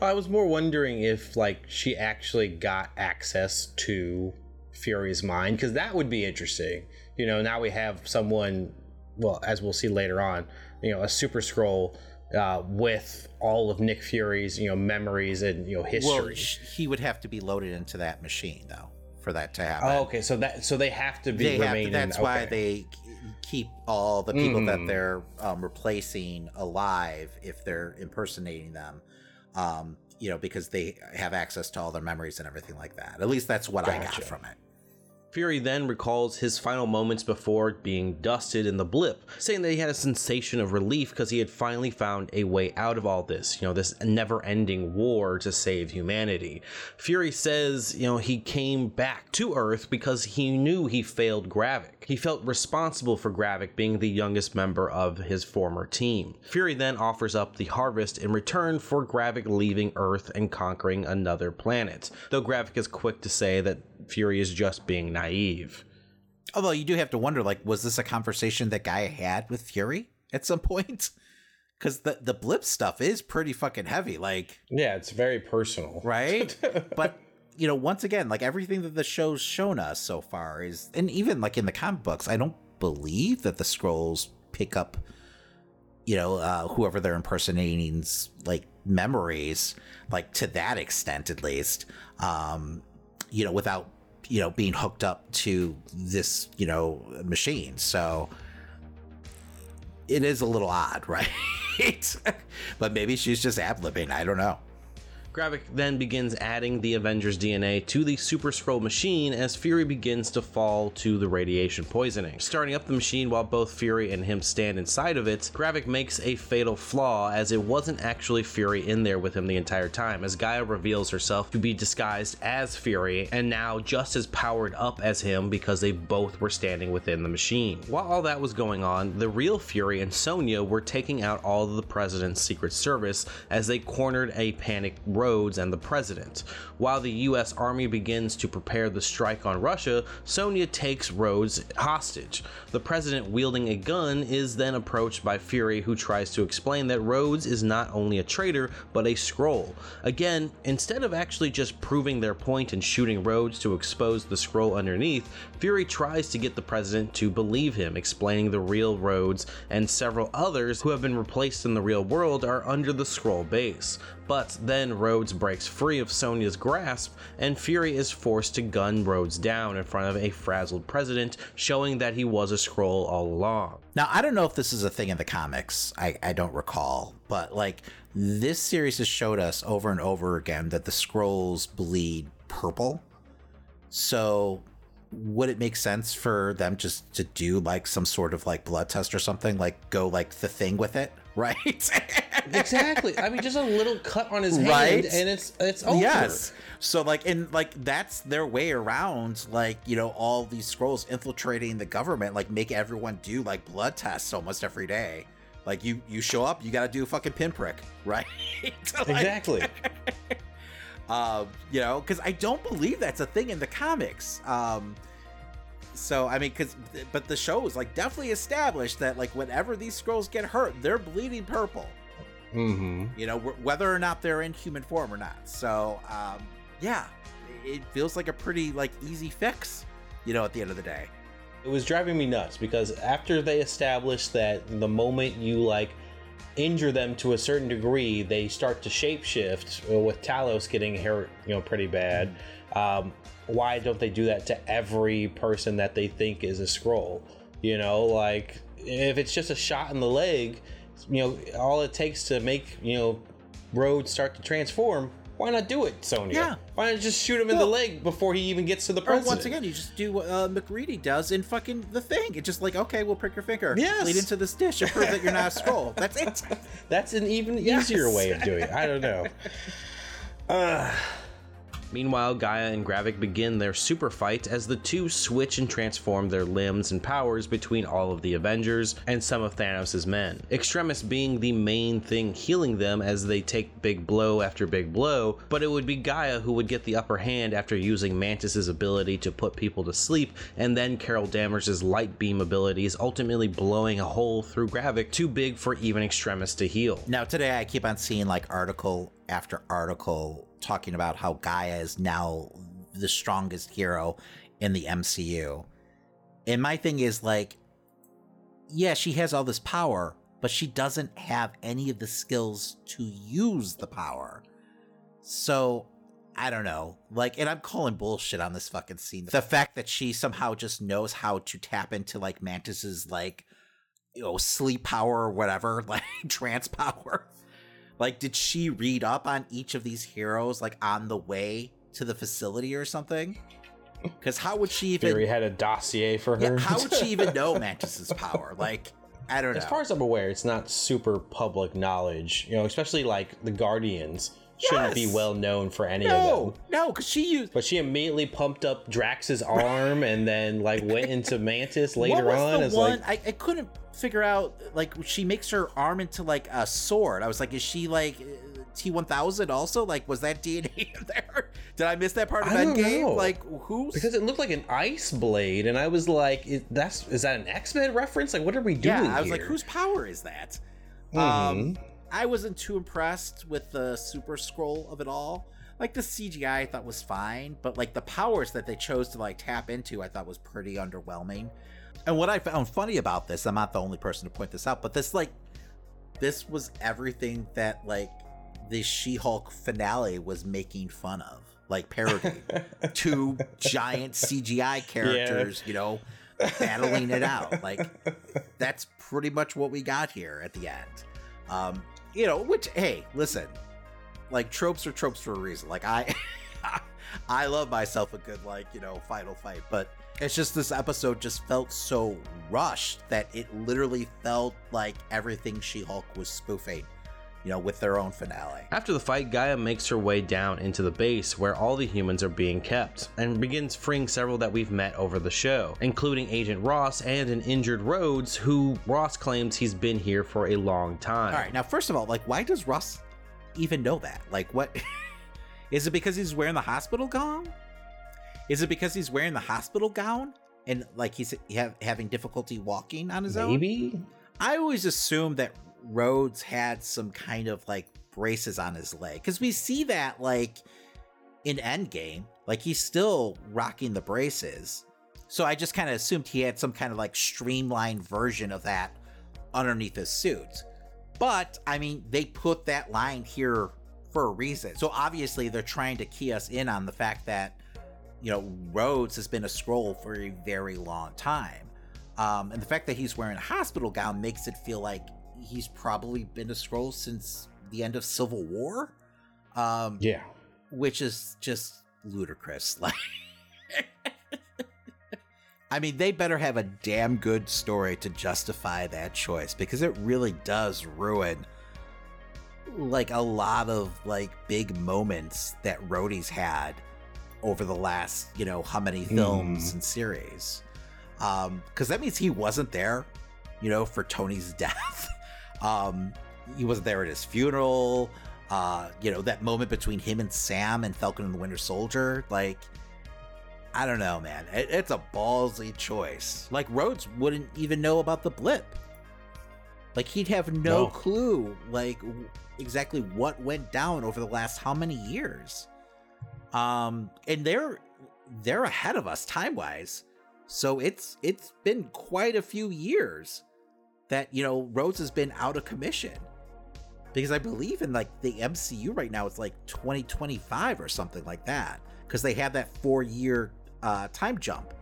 I was more wondering if like she actually got access to Fury's mind because that would be interesting. You know, now we have someone. Well, as we'll see later on, you know, a Super Skrull uh, with all of Nick Fury's you know memories and you know history. Well,
he would have to be loaded into that machine though for that to happen.
Oh, okay, so that so they have to be. They have to,
that's
okay.
why they keep all the people mm. that they're um, replacing alive if they're impersonating them. Um, you know, because they have access to all their memories and everything like that. At least that's what gotcha. I got from it.
Fury then recalls his final moments before being dusted in the blip, saying that he had a sensation of relief because he had finally found a way out of all this, you know, this never ending war to save humanity. Fury says, you know, he came back to Earth because he knew he failed Gravik. He felt responsible for Gravik being the youngest member of his former team. Fury then offers up the harvest in return for Gravik leaving Earth and conquering another planet, though Gravik is quick to say that Fury is just being naive.
Although you do have to wonder, like, was this a conversation that G'iah had with Fury at some point? Because the the blip stuff is pretty fucking heavy. Like,
yeah, it's very personal,
right? but you know, once again, like everything that the show's shown us so far is, and even like in the comic books, I don't believe that the Skrulls pick up, you know, uh, whoever they're impersonating's like memories, like to that extent at least. Um, you know, without, you know, being hooked up to this, you know, machine. So it is a little odd, right? but maybe she's just ad libbing. I don't know.
Gravik then begins adding the Avengers DNA to the Super Skrull machine as Fury begins to fall to the radiation poisoning. Starting up the machine while both Fury and him stand inside of it, Gravik makes a fatal flaw as it wasn't actually Fury in there with him the entire time, as G'iah reveals herself to be disguised as Fury and now just as powered up as him because they both were standing within the machine. While all that was going on, the real Fury and Sonya were taking out all of the President's Secret Service as they cornered a panicked Rhodes and the president. While the US Army begins to prepare the strike on Russia, Sonya takes Rhodes hostage. The president, wielding a gun, is then approached by Fury, who tries to explain that Rhodes is not only a traitor, but a Skrull. Again, instead of actually just proving their point and shooting Rhodes to expose the Skrull underneath, Fury tries to get the president to believe him, explaining the real Rhodes and several others who have been replaced in the real world are under the Skrull base but then Rhodes breaks free of Sonya's grasp, and Fury is forced to gun Rhodes down in front of a frazzled president, showing that he was a Skrull all along.
Now, I don't know if this is a thing in the comics, I, I don't recall, but like this series has showed us over and over again that the Skrulls bleed purple. So would it make sense for them just to do like some sort of like blood test or something like go like the thing with it right
exactly i mean just a little cut on his right? hand and it's it's
over yes so like and like that's their way around like you know all these Skrulls infiltrating the government like make everyone do like blood tests almost every day like you you show up you got to do a fucking pinprick right
like, exactly
uh, you know, because I don't believe that's a thing in the comics. Um, so I mean, because but the show is like definitely established that like whenever these Skrulls get hurt, they're bleeding purple. Mm-hmm. You know, whether or not they're in human form or not. So um, yeah, it feels like a pretty like easy fix. You know, at the end of the day,
it was driving me nuts because after they established that the moment you like injure them to a certain degree, they start to shapeshift. Uh, with Talos getting hurt, you know, pretty bad. Um, why don't they do that to every person that they think is a Skrull? You know, like if it's just a shot in the leg, you know, all it takes to make you know Road start to transform why not do it, Sonya? Yeah. Why not just shoot him well, in the leg before he even gets to the president?
Or once again, you just do what uh, MacReady does in fucking the thing. It's just like, okay, we'll prick your finger. Yes. Lead into this dish and prove that you're not a Skrull. That's it.
That's an even yes. easier way of doing it. I don't know. Uh, Meanwhile, G'iah and Gravik begin their super fight as the two switch and transform their limbs and powers between all of the Avengers and some of Thanos' men. Extremis being the main thing healing them as they take big blow after big blow, but it would be G'iah who would get the upper hand after using Mantis' ability to put people to sleep, and then Carol Danvers' light beam abilities ultimately blowing a hole through Gravik too big for even Extremis to heal.
Now, today I keep on seeing like article after article talking about how G'iah is now the strongest hero in the MCU. And my thing is like, yeah, she has all this power, but she doesn't have any of the skills to use the power. So I don't know. Like, and I'm calling bullshit on this fucking scene. The fact that she somehow just knows how to tap into like Mantis's like, you know, sleep power or whatever, like trance power. Like, did she read up on each of these heroes like on the way to the facility or something? Because how would she even?
Fury had a dossier for her. Yeah,
how would she even know Mantis's power? Like, I don't know.
As far as I'm aware, it's not super public knowledge. You know, especially like the Guardians shouldn't yes. be well known for any no,
of them. No, because she used.
But she immediately pumped up Drax's arm and then like went into Mantis later on. The
one, like, I, I couldn't figure out like she makes her arm into like a sword. I was like, is she like T one thousand also? Like, was that DNA in there? Did I miss that part of I that game? Like, who?
Because it looked like an ice blade, and I was like, is, that's is that an X Men reference? Like, what are we doing? Yeah, I
was
here?
like, whose power is that? Um, mm-hmm. Um, I wasn't too impressed with the Super Skrull of it all. Like the CGI, I thought was fine, but like the powers that they chose to like tap into, I thought was pretty underwhelming. And what I found funny about this, I'm not the only person to point this out, but this like this was everything that like the She-Hulk finale was making fun of, like parody. Two giant CGI characters, yeah. you know, battling it out. Like that's pretty much what we got here at the end. Um, you know, which hey, listen, like tropes are tropes for a reason. Like I I love myself a good like, you know, final fight, but it's just this episode just felt so rushed that it literally felt like everything She Hulk was spoofing, you know, with their own finale.
After the fight, G'iah makes her way down into the base where all the humans are being kept and begins freeing several that we've met over the show, including Agent Ross and an injured Rhodes, who Ross claims he's been here for a long time.
All right, now, first of all, like, why does Ross even know that? Like, what? Is it because he's wearing the hospital gown? Is it because he's wearing the hospital gown and like he's ha- having difficulty walking on his Maybe? own?
Maybe.
I always assumed that Rhodes had some kind of like braces on his leg because we see that like in Endgame, like he's still rocking the braces. So I just kind of assumed he had some kind of like streamlined version of that underneath his suit. But I mean, they put that line here for a reason. So obviously they're trying to key us in on the fact that you know, Rhodes has been a Skrull for a very long time. Um, and the fact that he's wearing a hospital gown makes it feel like he's probably been a Skrull since the end of Civil War. Um, yeah. Which is just ludicrous. Like, I mean, they better have a damn good story to justify that choice because it really does ruin like a lot of like big moments that Rhodey's had over the last, you know, how many hmm. films mm. and series. Because um, that means he wasn't there, you know, for Tony's death. um, he wasn't there at his funeral. Uh, you know, that moment between him and Sam and Falcon and the Winter Soldier. Like, I don't know, man. It, it's a ballsy choice. Like, Rhodes wouldn't even know about the blip. Like, he'd have no, no. clue, like, exactly what went down over the last how many years. Um, and they're they're ahead of us time wise. So it's it's been quite a few years that you know Rhodes has been out of commission because I believe in like the MCU right now it's like 2025 or something like that because they have that four year uh, time jump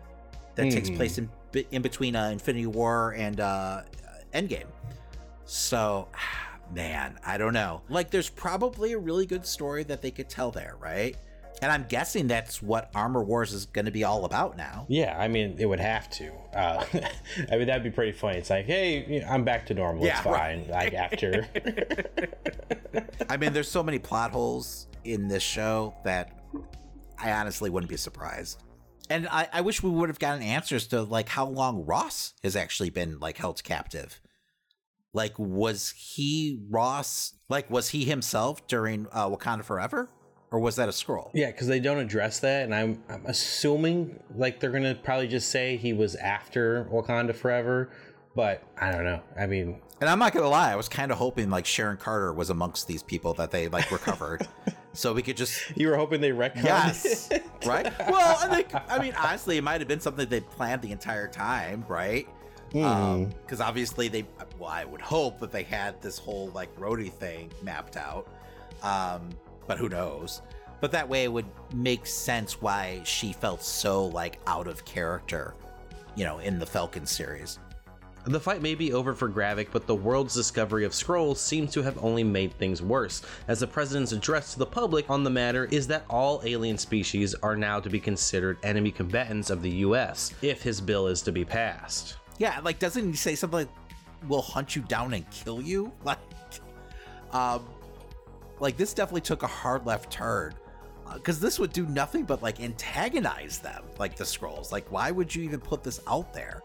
that mm. takes place hmm. in in between uh, Infinity War and uh, Endgame. So man, I don't know. Like there's probably a really good story that they could tell there, right? And I'm guessing that's what Armor Wars is going to be all about now.
Yeah, I mean, it would have to. Uh, I mean, that'd be pretty funny. It's like, hey, I'm back to normal. Yeah, it's fine. Right. Like after.
I mean, there's so many plot holes in this show that I honestly wouldn't be surprised. And I, I wish we would have gotten answers to like how long Ross has actually been like held captive. Like, was he Ross? Like, was he himself during uh, Wakanda Forever? or was that a scroll?
Yeah, because they don't address that, and I'm, I'm assuming like they're gonna probably just say he was after Wakanda Forever, but I don't know. I mean,
and I'm not gonna lie, I was kind of hoping like Sharon Carter was amongst these people that they like recovered, so we could just.
You were hoping they recovered.
Yes, right. Well, I think I mean honestly, it might have been something they planned the entire time, right? Because mm. um, obviously they, well, I would hope that they had this whole like Rhodey thing mapped out. Um, but who knows? But that way it would make sense why she felt so like out of character, you know, in the Falcon series.
The fight may be over for Gravik, but the world's discovery of Skrulls seems to have only made things worse, as the president's address to the public on the matter is that all alien species are now to be considered enemy combatants of the US, if his bill is to be passed.
Yeah, like, doesn't he say something like, we'll hunt you down and kill you? Like, um, like this definitely took a hard left turn because uh, this would do nothing but like antagonize them like the Skrulls like why would you even put this out there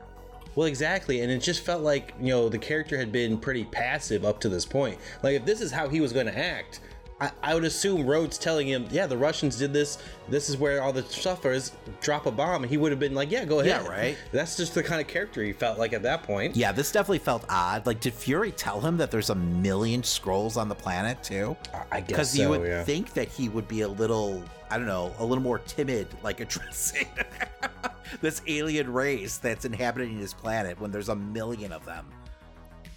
well, exactly, and it just felt like you know the character had been pretty passive up to this point. Like if this is how he was going to act, I, I would assume Rhodes telling him, "Yeah, the Russians did this. This is where all the stuff is. Drop a bomb." he would have been like, "Yeah, go ahead."
Yeah, right.
That's just the kind of character he felt like at that point.
Yeah, this definitely felt odd. Like, did Fury tell him that there's a million Skrulls on the planet too?
I guess because so, you
would
yeah.
think that he would be a little, I don't know, a little more timid, like addressing this alien race that's inhabiting this planet when there's a million of them.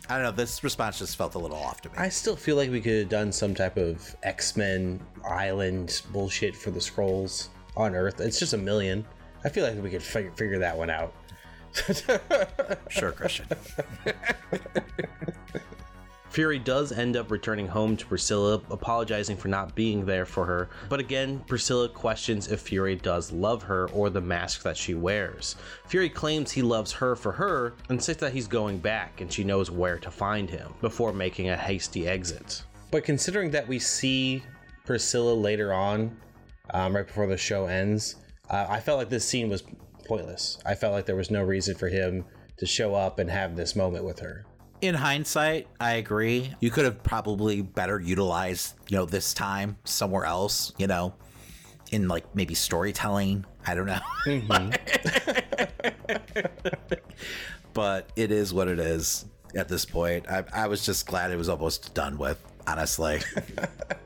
I don't know. This response just felt a little off to me.
I still feel like we could have done some type of X Men Island bullshit for the Skrulls on Earth. It's just a million. I feel like we could figure that one out.
sure, Christian.
Fury does end up returning home to Priscilla, apologizing for not being there for her, but again, Priscilla questions if Fury does love her or the mask that she wears. Fury claims he loves her for her, and says that he's going back and she knows where to find him, before making a hasty exit. But considering that we see Priscilla later on, um, right before the show ends, uh, I felt like this scene was pointless. I felt like there was no reason for him to show up and have this moment with her
in hindsight, I agree. You could have probably better utilized, you know, this time somewhere else, you know, in like maybe storytelling. I don't know. Mm-hmm.
but it is what it is at this point. I, I was just glad it was almost done with, honestly.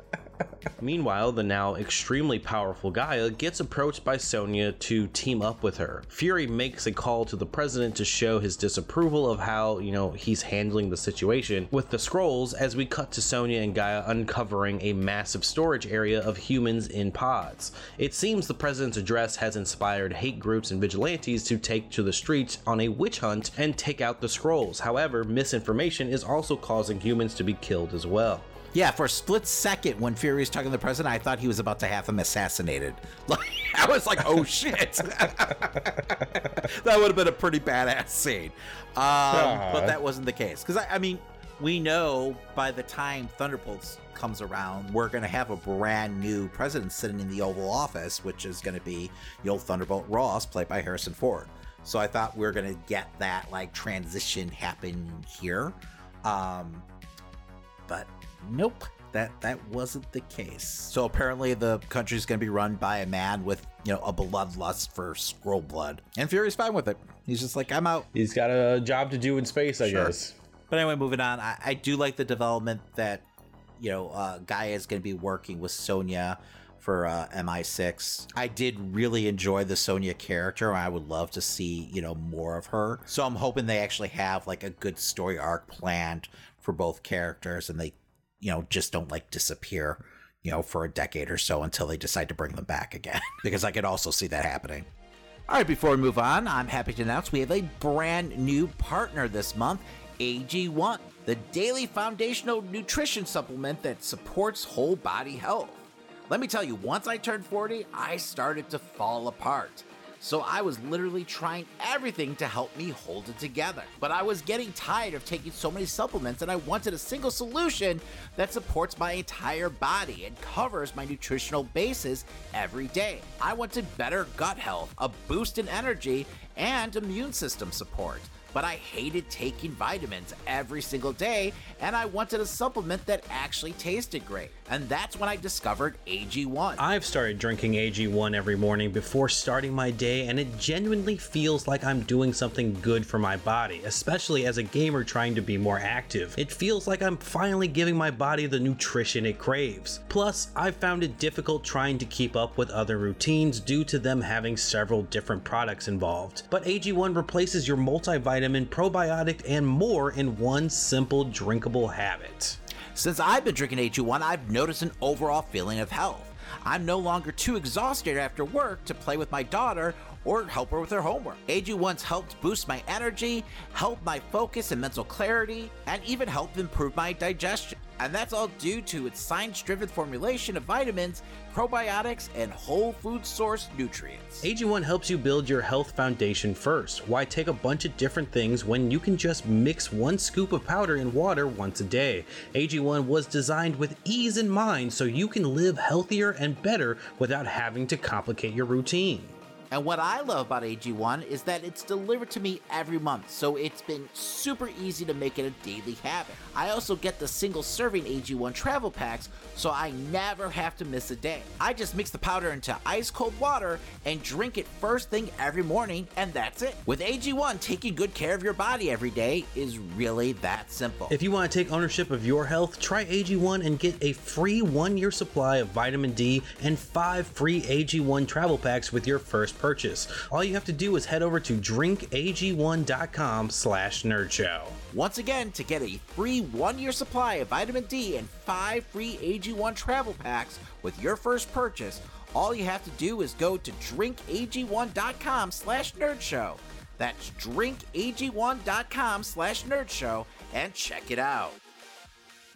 Meanwhile, the now extremely powerful G'iah gets approached by Sonya to team up with her. Fury makes a call to the president to show his disapproval of how, you know, he's handling the situation with the Skrulls as we cut to Sonya and G'iah uncovering a massive storage area of humans in pods. It seems the president's address has inspired hate groups and vigilantes to take to the streets on a witch hunt and take out the Skrulls. However, misinformation is also causing humans to be killed as well.
Yeah, for a split second when Fury was talking to the president, I thought he was about to have him assassinated. Like I was like, oh shit. that would have been a pretty badass scene. Um, but that wasn't the case. Because I, I mean, we know by the time Thunderbolts comes around, we're going to have a brand new president sitting in the Oval Office, which is going to be the old Thunderbolt Ross, played by Harrison Ford. So I thought we were going to get that like transition happen here. Um, but Nope. That that wasn't the case. So apparently the country's going to be run by a man with, you know, a bloodlust for Skrull blood. And Fury's fine with it. He's just like, I'm out.
He's got a job to do in space, I sure. guess.
But anyway, moving on. I, I, do like the development that, you know, uh, G'iah is going to be working with Sonya for uh, MI6. I did really enjoy the Sonya character. I would love to see, you know, more of her. So I'm hoping they actually have like a good story arc planned for both characters and they you know, just don't like disappear, you know, for a decade or so until they decide to bring them back again. because I could also see that happening. All right, before we move on, I'm happy to announce we have a brand new partner this month AG1, the daily foundational nutrition supplement that supports whole body health. Let me tell you, once I turned 40, I started to fall apart so I was literally trying everything to help me hold it together. But I was getting tired of taking so many supplements and I wanted a single solution that supports my entire body and covers my nutritional bases every day. I wanted better gut health, a boost in energy, and immune system support but I hated taking vitamins every single day and I wanted a supplement that actually tasted great and that's when I discovered AG1.
I've started drinking AG1 every morning before starting my day, and it genuinely feels like I'm doing something good for my body, especially as a gamer trying to be more active. It feels like I'm finally giving my body the nutrition it craves. Plus, I've found it difficult trying to keep up with other routines due to them having several different products involved. But AG1 replaces your multivitamin, probiotic, and more in one simple drinkable habit.
Since I've been drinking AG1, I've noticed an overall feeling of health. I'm no longer too exhausted after work to play with my daughter or help her with her homework. AG1 once helped boost my energy, help my focus and mental clarity, and even help improve my digestion. And that's all due to its science driven formulation of vitamins, probiotics, and whole food source nutrients.
AG1 helps you build your health foundation first. Why take a bunch of different things when you can just mix one scoop of powder in water once a day? AG1 was designed with ease in mind so you can live healthier and better without having to complicate your routine.
And what I love about AG1 is that it's delivered to me every month, so it's been super easy to make it a daily habit. I also get the single serving AG1 travel packs, so I never have to miss a day. I just mix the powder into ice cold water and drink it first thing every morning, and that's it. With AG1, taking good care of your body every day is really that simple.
If you want to take ownership of your health, try AG1 and get a free one year supply of vitamin D and five free AG1 travel packs with your first purchase. All you have to do is head over to drinkag1.com slash nerdshow.
Once again, to get a free one year supply of vitamin D and five free AG1 travel packs with your first purchase, all you have to do is go to drinkag1.com slash nerdshow. That's drinkag1.com slash nerdshow and check it out.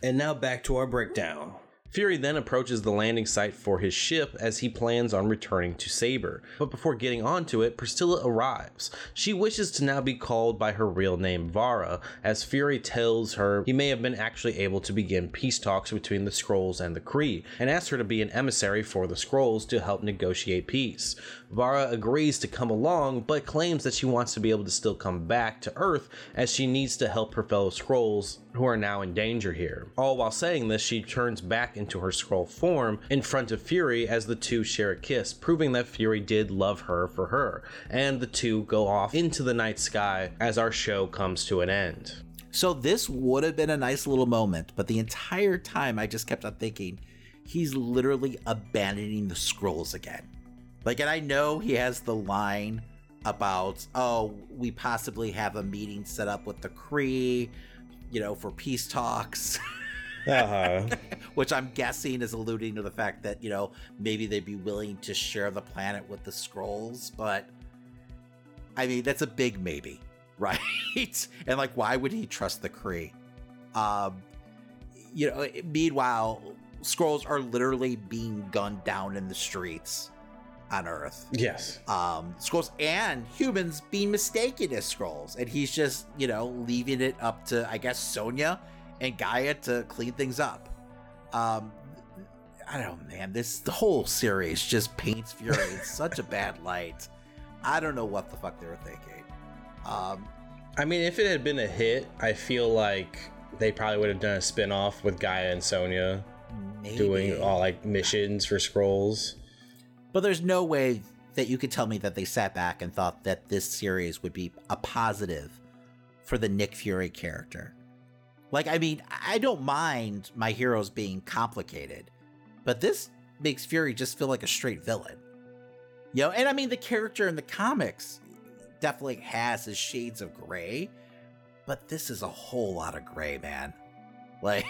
And now back to our breakdown. Fury then approaches the landing site for his ship as he plans on returning to Saber. But before getting onto it, Priscilla arrives. She wishes to now be called by her real name, Vara, as Fury tells her he may have been actually able to begin peace talks between the Skrulls and the Kree, and asks her to be an emissary for the Skrulls to help negotiate peace. Vara agrees to come along, but claims that she wants to be able to still come back to Earth as she needs to help her fellow Skrulls who are now in danger here. All while saying this, she turns back into her Skrull form in front of Fury as the two share a kiss, proving that Fury did love her for her, and the two go off into the night sky as our show comes to an end.
So this would have been a nice little moment, but the entire time I just kept on thinking, he's literally abandoning the Skrulls again. Like, and I know he has the line about, oh, we possibly have a meeting set up with the Kree, you know, for peace talks. Uh-huh. Which I'm guessing is alluding to the fact that, you know, maybe they'd be willing to share the planet with the Skrulls, but I mean, that's a big maybe, right? and like, why would he trust the Kree? Um, you know, meanwhile, Skrulls are literally being gunned down in the streets on Earth.
Yes.
Um, Skrulls and humans being mistaken as Skrulls. And he's just, you know, leaving it up to, I guess, Sonya and G'iah to clean things up. Um, I don't know, man. This the whole series just paints Fury in such a bad light. I don't know what the fuck they were thinking. Um,
I mean, if it had been a hit, I feel like they probably would have done a spin off with G'iah and Sonya maybe. doing all like missions for Skrulls.
But there's no way that you could tell me that they sat back and thought that this series would be a positive for the Nick Fury character. Like, I mean, I don't mind my heroes being complicated, but this makes Fury just feel like a straight villain. You know, and I mean, the character in the comics definitely has his shades of gray, but this is a whole lot of gray, man. Like,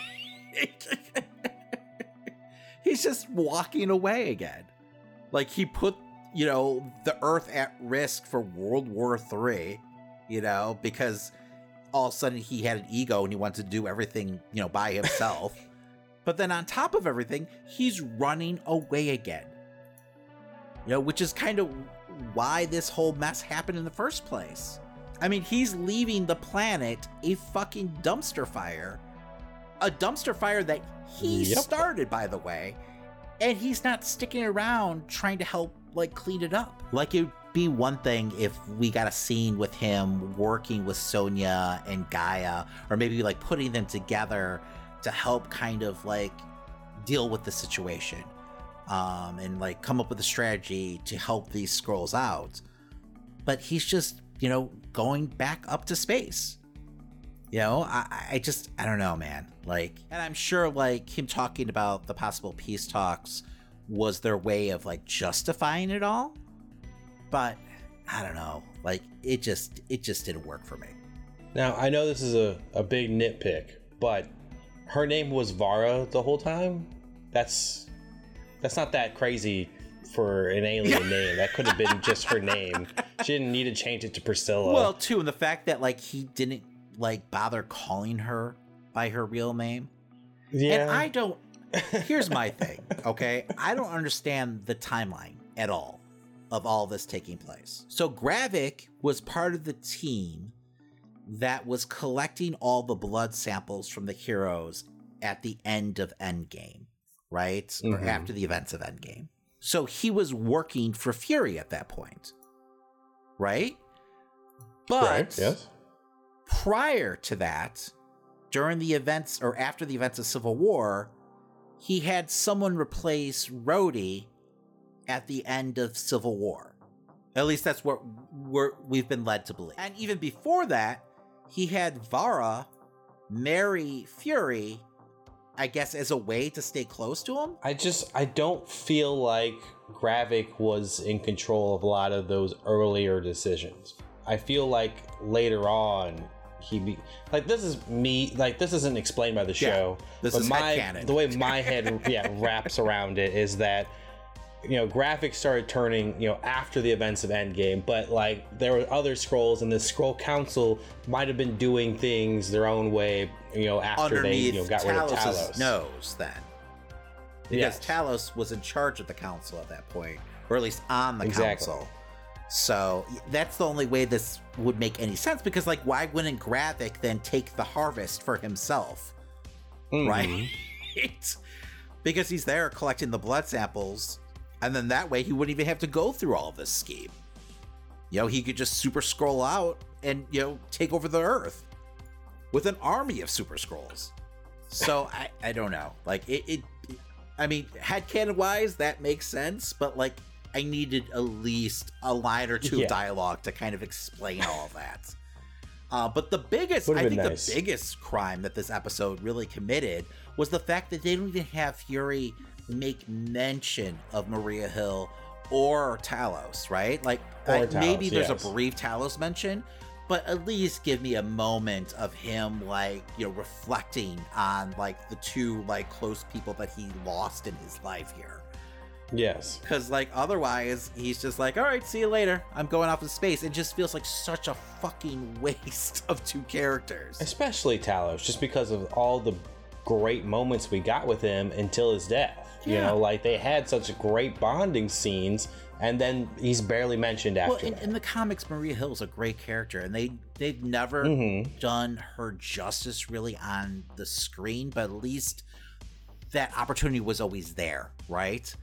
he's just walking away again. Like he put, you know, the Earth at risk for World War Three, you know, because all of a sudden he had an ego and he wanted to do everything, you know, by himself. but then on top of everything, he's running away again. You know, which is kind of why this whole mess happened in the first place. I mean, he's leaving the planet a fucking dumpster fire. A dumpster fire that he yep. started, by the way, and he's not sticking around trying to help like clean it up. Like it be one thing if we got a scene with him working with Sonya and G'iah, or maybe like putting them together to help kind of like deal with the situation um, and like come up with a strategy to help these Skrulls out. But he's just, you know, going back up to space. You know, I, I just, I don't know, man. Like, and I'm sure, like, him talking about the possible peace talks was their way of, like, justifying it all. But I don't know. Like, it just, it just didn't work for me.
Now, I know this is a, a big nitpick, but her name was Varra the whole time. That's, that's not that crazy for an alien name. That could have been just her name. She didn't need to change it to Priscilla.
Well, too, and the fact that like he didn't like bother calling her by her real name. Yeah. And I don't here's my thing, okay? I don't understand the timeline at all of all this taking place. So Gravik was part of the team that was collecting all the blood samples from the heroes at the end of Endgame, right? Mm-hmm. Or after the events of Endgame. So he was working for Fury at that point, right? But right, yes. Prior to that, during the events or after the events of Civil War, he had someone replace Rhodey at the end of Civil War. At least that's what we have been led to believe. And even before that, he had Varra marry Fury, I guess, as a way to stay close to him.
I just, I don't feel like Gravik was in control of a lot of those earlier decisions. I feel like later on, he be like this is me like this isn't explained by the show. Yeah, this is my the way my head yeah wraps around it is that you know Gravik's started turning you know after the events of Endgame, but like there were other Skrulls and the Skrull Council might have been doing things their own way you know after Underneath they you know got rid of Talos
knows then because yes. Talos was in charge of the council at that point, or at least on the exactly. council. So that's the only way this would make any sense because, like, why wouldn't Gravik then take the harvest for himself? Mm-hmm. Right? because he's there collecting the blood samples, and then that way he wouldn't even have to go through all this scheme. You know, he could just super Skrull out and, you know, take over the earth with an army of super Skrulls. So I, I don't know. Like, it, it I mean, headcanon wise, that makes sense, but like, I needed at least a line or two yeah. of dialogue to kind of explain all that. Uh, but the biggest, I think nice. the biggest crime that this episode really committed was the fact that they don't even have Fury make mention of Maria Hill or Talos, right? Like, I, Talos, maybe there's yes. a brief Talos mention, but at least give me a moment of him like you know reflecting on like the two like close people that he lost in his life here
Yes.
Because, like, otherwise, he's just like, all right, see you later. I'm going off to space. It just feels like such a fucking waste of two characters.
Especially Talos, just because of all the great moments we got with him until his death. Yeah. You know, like, they had such great bonding scenes. And then he's barely mentioned after.
Well, in, in the comics, Maria Hill's a great character, and they they've never mm-hmm. done her justice really on the screen. But at least that opportunity was always there, right?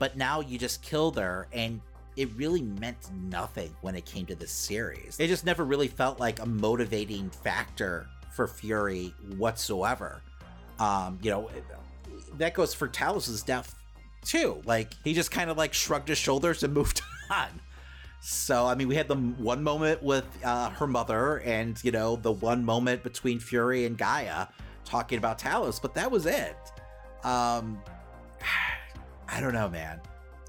But now you just killed her and it really meant nothing when it came to this series. It just never really felt like a motivating factor for Fury whatsoever. Um, you know, that goes for Talos's death too. Like he just kind of like shrugged his shoulders and moved on. So I mean, we had the one moment with uh, her mother, and you know, the one moment between Fury and G'iah talking about Talos, but that was it. Um, I don't know, man.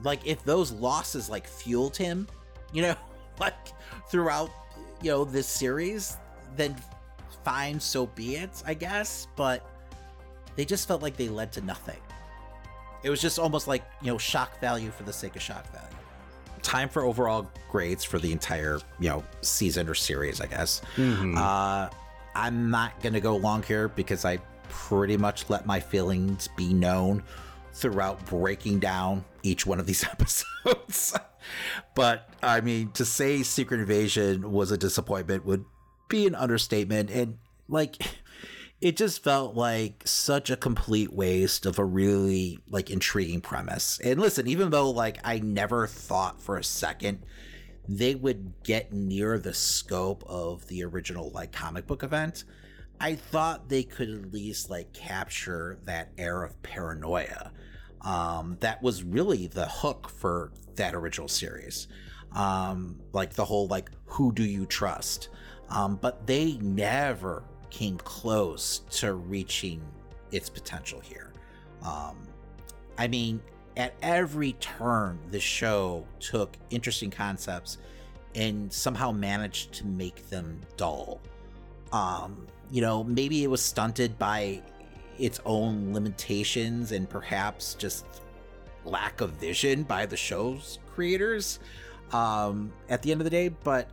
Like if those losses like fueled him, you know, like throughout you know this series, then fine, so be it, I guess. But they just felt like they led to nothing. It was just almost like you know shock value for the sake of shock value. Time for overall grades for the entire you know season or series, I guess. Mm-hmm. Uh, I'm not gonna go long here because I pretty much let my feelings be known throughout breaking down each one of these episodes. but I mean, to say Secret Invasion was a disappointment would be an understatement. And like, it just felt like such a complete waste of a really like intriguing premise. And listen, even though like I never thought for a second they would get near the scope of the original like comic book event, I thought they could at least like capture that air of paranoia um, that was really the hook for that original series. Um, like the whole like who do you trust? Um, but they never came close to reaching its potential here. Um, I mean, at every turn, the show took interesting concepts and somehow managed to make them dull. Um, you know, maybe it was stunted by its own limitations and perhaps just lack of vision by the show's creators um, at the end of the day. But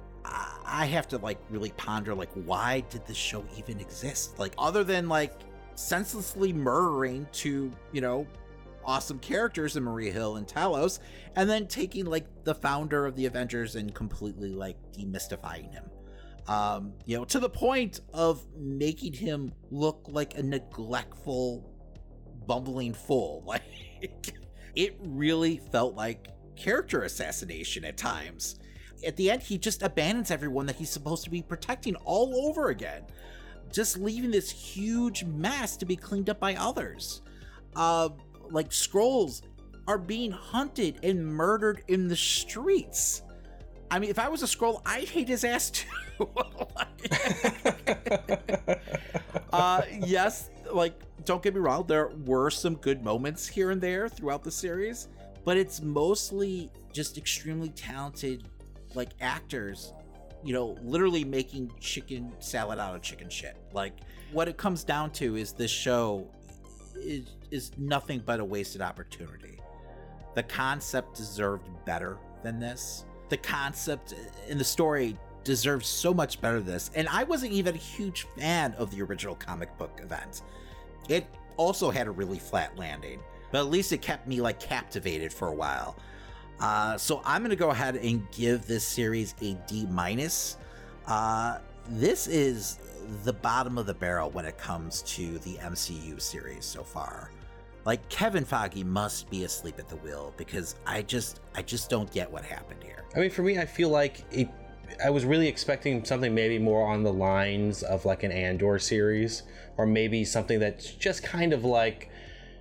I have to like really ponder like why did this show even exist? Like other than like senselessly murdering two, you know, awesome characters in Maria Hill and Talos, and then taking like the founder of the Avengers and completely like demystifying him. Um, you know, to the point of making him look like a neglectful, bumbling fool. Like, it really felt like character assassination at times. At the end, he just abandons everyone that he's supposed to be protecting all over again, just leaving this huge mess to be cleaned up by others. Uh, like, Skrulls are being hunted and murdered in the streets I mean, if I was a Skrull, I'd hate his ass too. uh, yes, like, don't get me wrong, there were some good moments here and there throughout the series, but it's mostly just extremely talented, like, actors, you know, literally making chicken salad out of chicken shit. Like, what it comes down to is this show is, is nothing but a wasted opportunity. The concept deserved better than this the concept and the story deserves so much better than this. And I wasn't even a huge fan of the original comic book event. It also had a really flat landing, but at least it kept me like captivated for a while. Uh, so I'm going to go ahead and give this series a D minus. Uh, this is the bottom of the barrel when it comes to the MCU series so far. Like Kevin Feige must be asleep at the wheel because I just I just don't get what happened here.
I mean, for me, I feel like it, I was really expecting something maybe more on the lines of like an Andor series, or maybe something that's just kind of like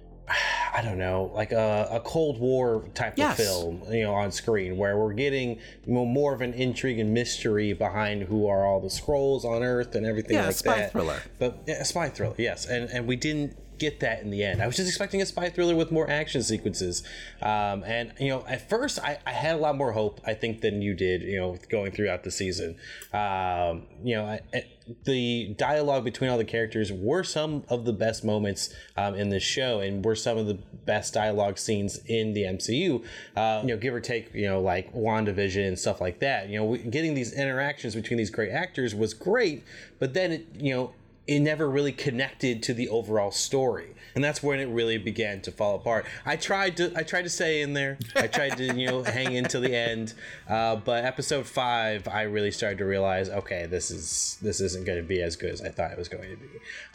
I don't know, like a, a Cold War type yes. of film, you know, on screen where we're getting more of an intrigue and mystery behind who are all the Skrulls on Earth and everything yeah, like spy that. Spy thriller, but yeah, spy thriller, yes. And and we didn't get that in the end. I was just expecting a spy thriller with more action sequences, um, and you know, at first I, I, had a lot more hope I think than you did. You know, going throughout the season, um, you know, I, I, the dialogue between all the characters were some of the best moments um, in this show, and were some of the best dialogue scenes in the MCU. Uh, um, you know, give or take, you know, like Wandavision and stuff like that. You know, getting these interactions between these great actors was great, but then it, you know it never really connected to the overall story and that's when it really began to fall apart i tried to i tried to stay in there i tried to you know hang until the end uh, but episode five i really started to realize okay this is this isn't going to be as good as i thought it was going to be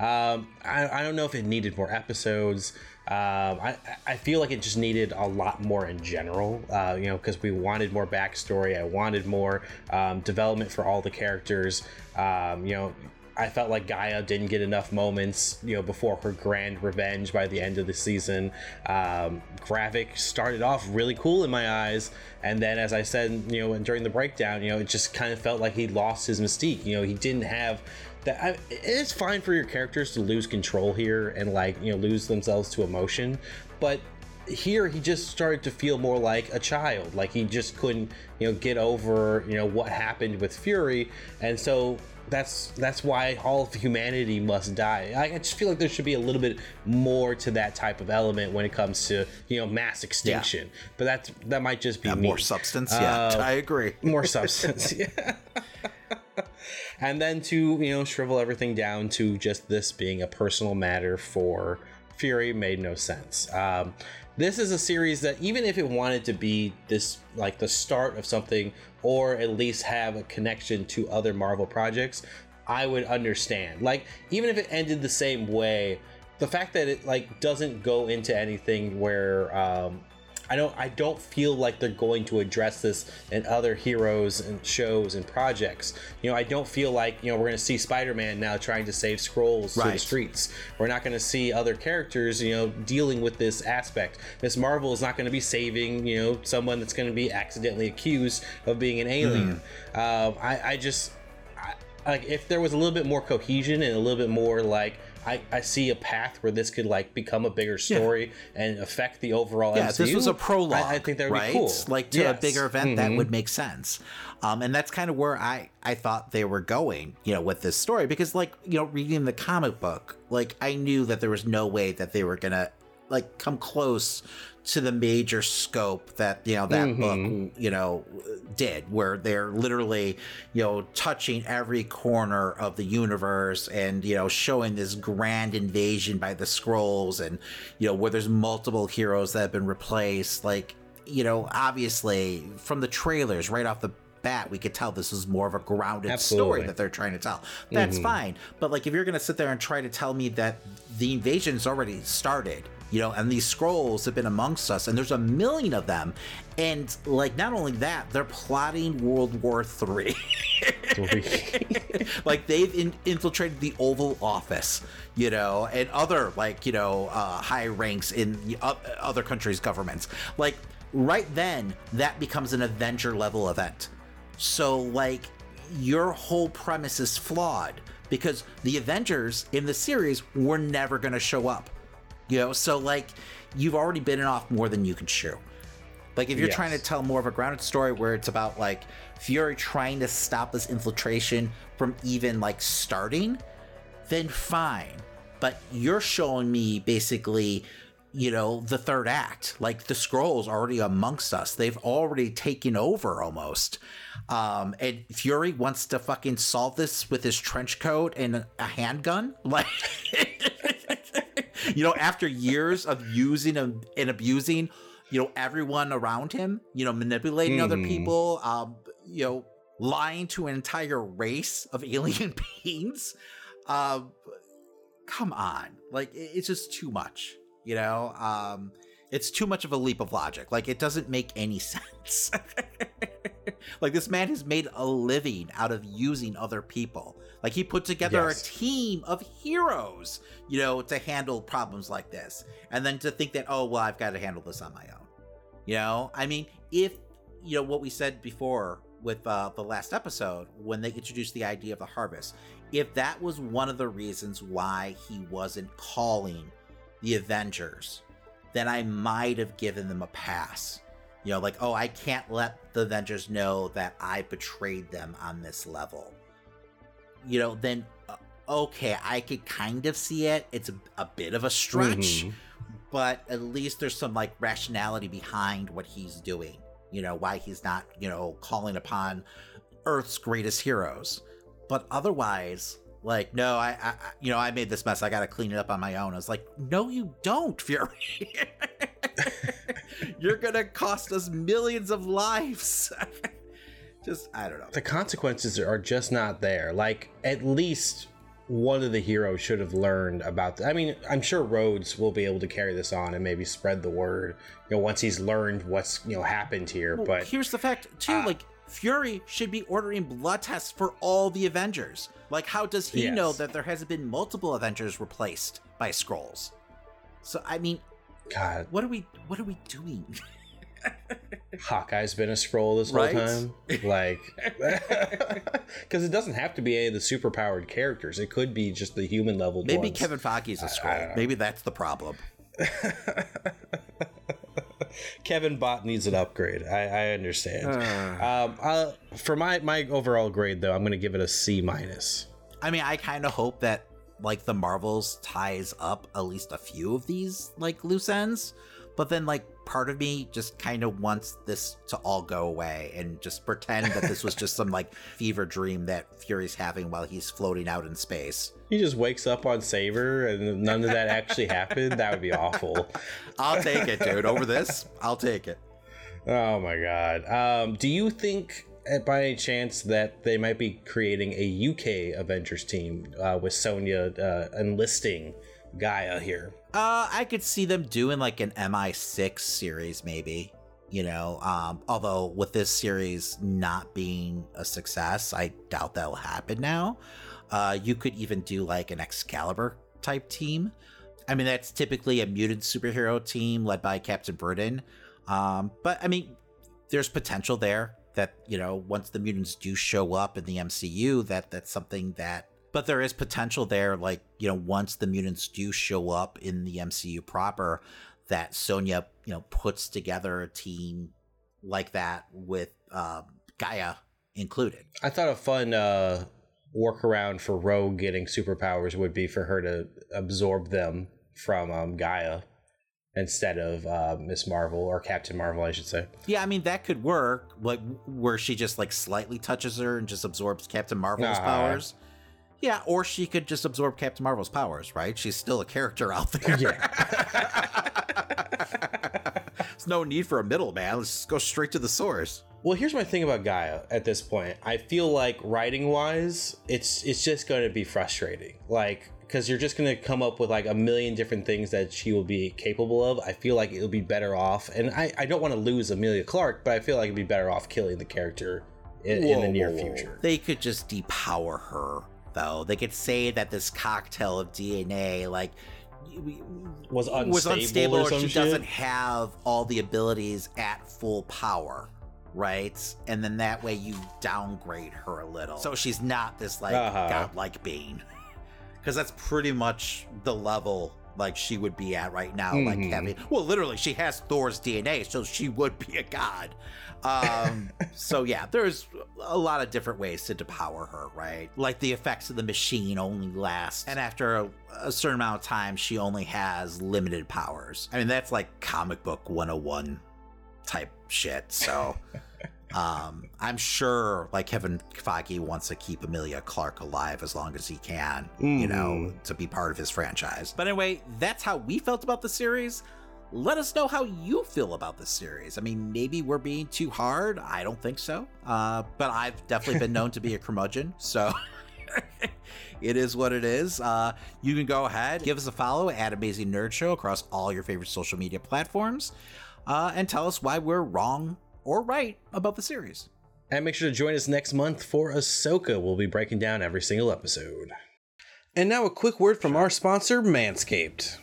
um, I, I don't know if it needed more episodes um, I, I feel like it just needed a lot more in general, uh, you know, because we wanted more backstory. I wanted more um, development for all the characters. Um, you know, I felt like G'iah didn't get enough moments, you know, before her grand revenge by the end of the season. Um, Gravik started off really cool in my eyes, and then, as I said, you know, during the breakdown, you know, it just kind of felt like he lost his mystique. You know, he didn't have that. I, it's fine for your characters to lose control here and like you know lose themselves to emotion, but here he just started to feel more like a child like he just couldn't you know get over you know what happened with fury and so that's that's why all of humanity must die. I, just feel like there should be a little bit more to that type of element when it comes to you know mass extinction. Yeah. But that's that might just be yeah,
more substance. Uh, yeah, I agree.
More substance. yeah. Uh, and then to you know shrivel everything down to just this being a personal matter for Fury made no sense. Um, this is a series that even if it wanted to be this like the start of something or at least have a connection to other Marvel projects, I would understand. Like even if it ended the same way, the fact that it like doesn't go into anything where um, I don't I don't feel like they're going to address this in other heroes and shows and projects. You know, I don't feel like, you know, we're going to see Spider-Man now trying to save Skrulls right. through the streets. We're not going to see other characters, you know, dealing with this aspect. Miss Marvel is not going to be saving, you know, someone that's going to be accidentally accused of being an alien. Mm. I I just I, like if there was a little bit more cohesion and a little bit more like I, I see a path where this could like become a bigger story yeah. and affect the overall. Yeah, MCU,
this was a prologue. I, I think that would right? be cool. Like to yes. a bigger event mm-hmm. that would make sense. Um, and that's kind of where I I thought they were going, you know, with this story because like you know reading the comic book, like I knew that there was no way that they were gonna like come close to the major scope that you know that mm-hmm. book you know did where they're literally you know touching every corner of the universe and you know showing this grand invasion by the Skrulls and you know where there's multiple heroes that have been replaced like you know obviously from the trailers right off the bat, we could tell this is more of a grounded Absolutely. story that they're trying to tell. That's mm-hmm. fine. But like, if you're going to sit there and try to tell me that the invasion's already started you know, and these Skrulls have been amongst us, and there's a million of them. And like, not only that, they're plotting World War Three. like they've in- infiltrated the Oval Office, you know, and other like you know uh, high ranks in uh, other countries' governments. Like right then, that becomes an Avenger level event. So like, your whole premise is flawed because the Avengers in the series were never going to show up you know, so like you've already bitten off more than you can chew. Like if you're yes. trying to tell more of a grounded story where it's about like Fury trying to stop this infiltration from even like starting, then fine. But you're showing me basically, you know, the third act. Like the Skrulls already amongst us. They've already taken over almost. Um, and Fury wants to fucking solve this with his trench coat and a handgun. Like, you know, after years of using and abusing, you know, everyone around him, you know, manipulating mm. other hmm. people, um, you know, lying to an entire race of alien beings. Uh, come on. Like, it's just too much, you know? Um, it's too much of a leap of logic. Like, it doesn't make any sense. Like this man has made a living out of using other people. Like he put together yes. a team of heroes, you know, to handle problems like this. And then to think that, oh well, I've got to handle this on my own. You know, I mean, if you know what we said before with uh, the last episode when they introduced the idea of the harvest, if that was one of the reasons why he wasn't calling the Avengers, then I might have given them a pass. You know, like, oh, I can't let the Avengers know that I betrayed them on this level, you know, then uh, okay, I could kind of see it. It's a, a bit of a stretch, mm-hmm. but at least there's some like rationality behind what he's doing, you know, why he's not, you know, calling upon Earth's greatest heroes. But otherwise, like no I, I, you know i made this mess i gotta clean it up on my own i was like no you don't fury you're gonna cost us millions of lives just i don't know
the consequences are just not there like at least one of the heroes should have learned about i mean i'm sure rhodes will be able to carry this on and maybe spread the word you know once he's learned what's you know happened here well, but
here's the fact too uh, like Fury should be ordering blood tests for all the Avengers. Like, how does he yes. know that there hasn't been multiple Avengers replaced by Skrulls? So, I mean, God, what are we what are we doing?
Hawkeye's been a Skrull this right? whole time, like, because it doesn't have to be any of the superpowered characters. It could be just the human level.
Maybe
ones.
Kevin Feige's a Skrull. Maybe that's the problem.
Kevin Bot needs an upgrade. I, I understand. Uh, um, uh, for my my overall grade though, I'm going to give it a C minus.
I mean, I kind of hope that like the Marvels ties up at least a few of these like loose ends, but then like part of me just kind of wants this to all go away and just pretend that this was just some like fever dream that Fury's having while he's floating out in space.
He just wakes up on SABER and none of that actually happened. That would be awful.
I'll take it, dude. Over this, I'll take it.
Oh my god. Um, do you think eh, by any chance that they might be creating a UK Avengers team uh, with Sonya uh, enlisting G'iah here?
Uh, I could see them doing like an MI6 series, maybe. You know, um, although with this series not being a success, I doubt that will happen now. Uh, you could even do like an Excalibur type team. I mean, that's typically a mutant superhero team led by Captain Britain. Um, but I mean, there's potential there that you know once the mutants do show up in the MCU, that that's something that but there is potential there, like, you know, once the mutants do show up in the MCU proper, that Sonya, you know, puts together a team like that with uh, G'iah included.
I thought a fun uh, workaround for Rogue getting superpowers would be for her to absorb them from um, G'iah instead of uh, Miss Marvel or Captain Marvel, I should say.
Yeah, I mean that could work. Like where she just like slightly touches her and just absorbs Captain Marvel's uh-huh. powers. Yeah, or she could just absorb Captain Marvel's powers, right? She's still a character out there. Yeah. There's no need for a middleman. Let's just go straight to the source.
Well, here's my thing about G'iah at this point. I feel like writing wise, it's it's just going to be frustrating. Like because you're just going to come up with like a million different things that she will be capable of. I feel like it'll be better off, and I I don't want to lose Emilia Clarke, but I feel like it'd be better off killing the character in, whoa, in the near whoa, future.
They could just depower her though. They could say that this cocktail of DNA, like, was unstable, was unstable or, or she shit? doesn't have all the abilities at full power, right? And then that way you downgrade her a little. So she's not this, like, uh-huh. godlike being. Because that's pretty much the level like she would be at right now, mm-hmm. like having well, literally, she has Thor's DNA, so she would be a god. Um, so yeah, there's a lot of different ways to depower her, right? Like the effects of the machine only last, and after a, a certain amount of time, she only has limited powers. I mean, that's like comic book 101 type shit. So. Um, I'm sure like Kevin Feige wants to keep Emilia Clarke alive as long as he can, mm. you know, hmm. to be part of his franchise. But anyway, that's how we felt about the series let us know how you feel about this series. I mean, maybe we're being too hard. I don't think so. Uh, but I've definitely been known to be a curmudgeon. So. it is what it is. Uh, you can go ahead, give us a follow at Amazing Nerd Show across all your favorite social media platforms, uh, and tell us why we're wrong or right about the series.
And make sure to join us next month for Ahsoka. We'll be breaking down every single episode. And now, a quick word from our sponsor, Manscaped.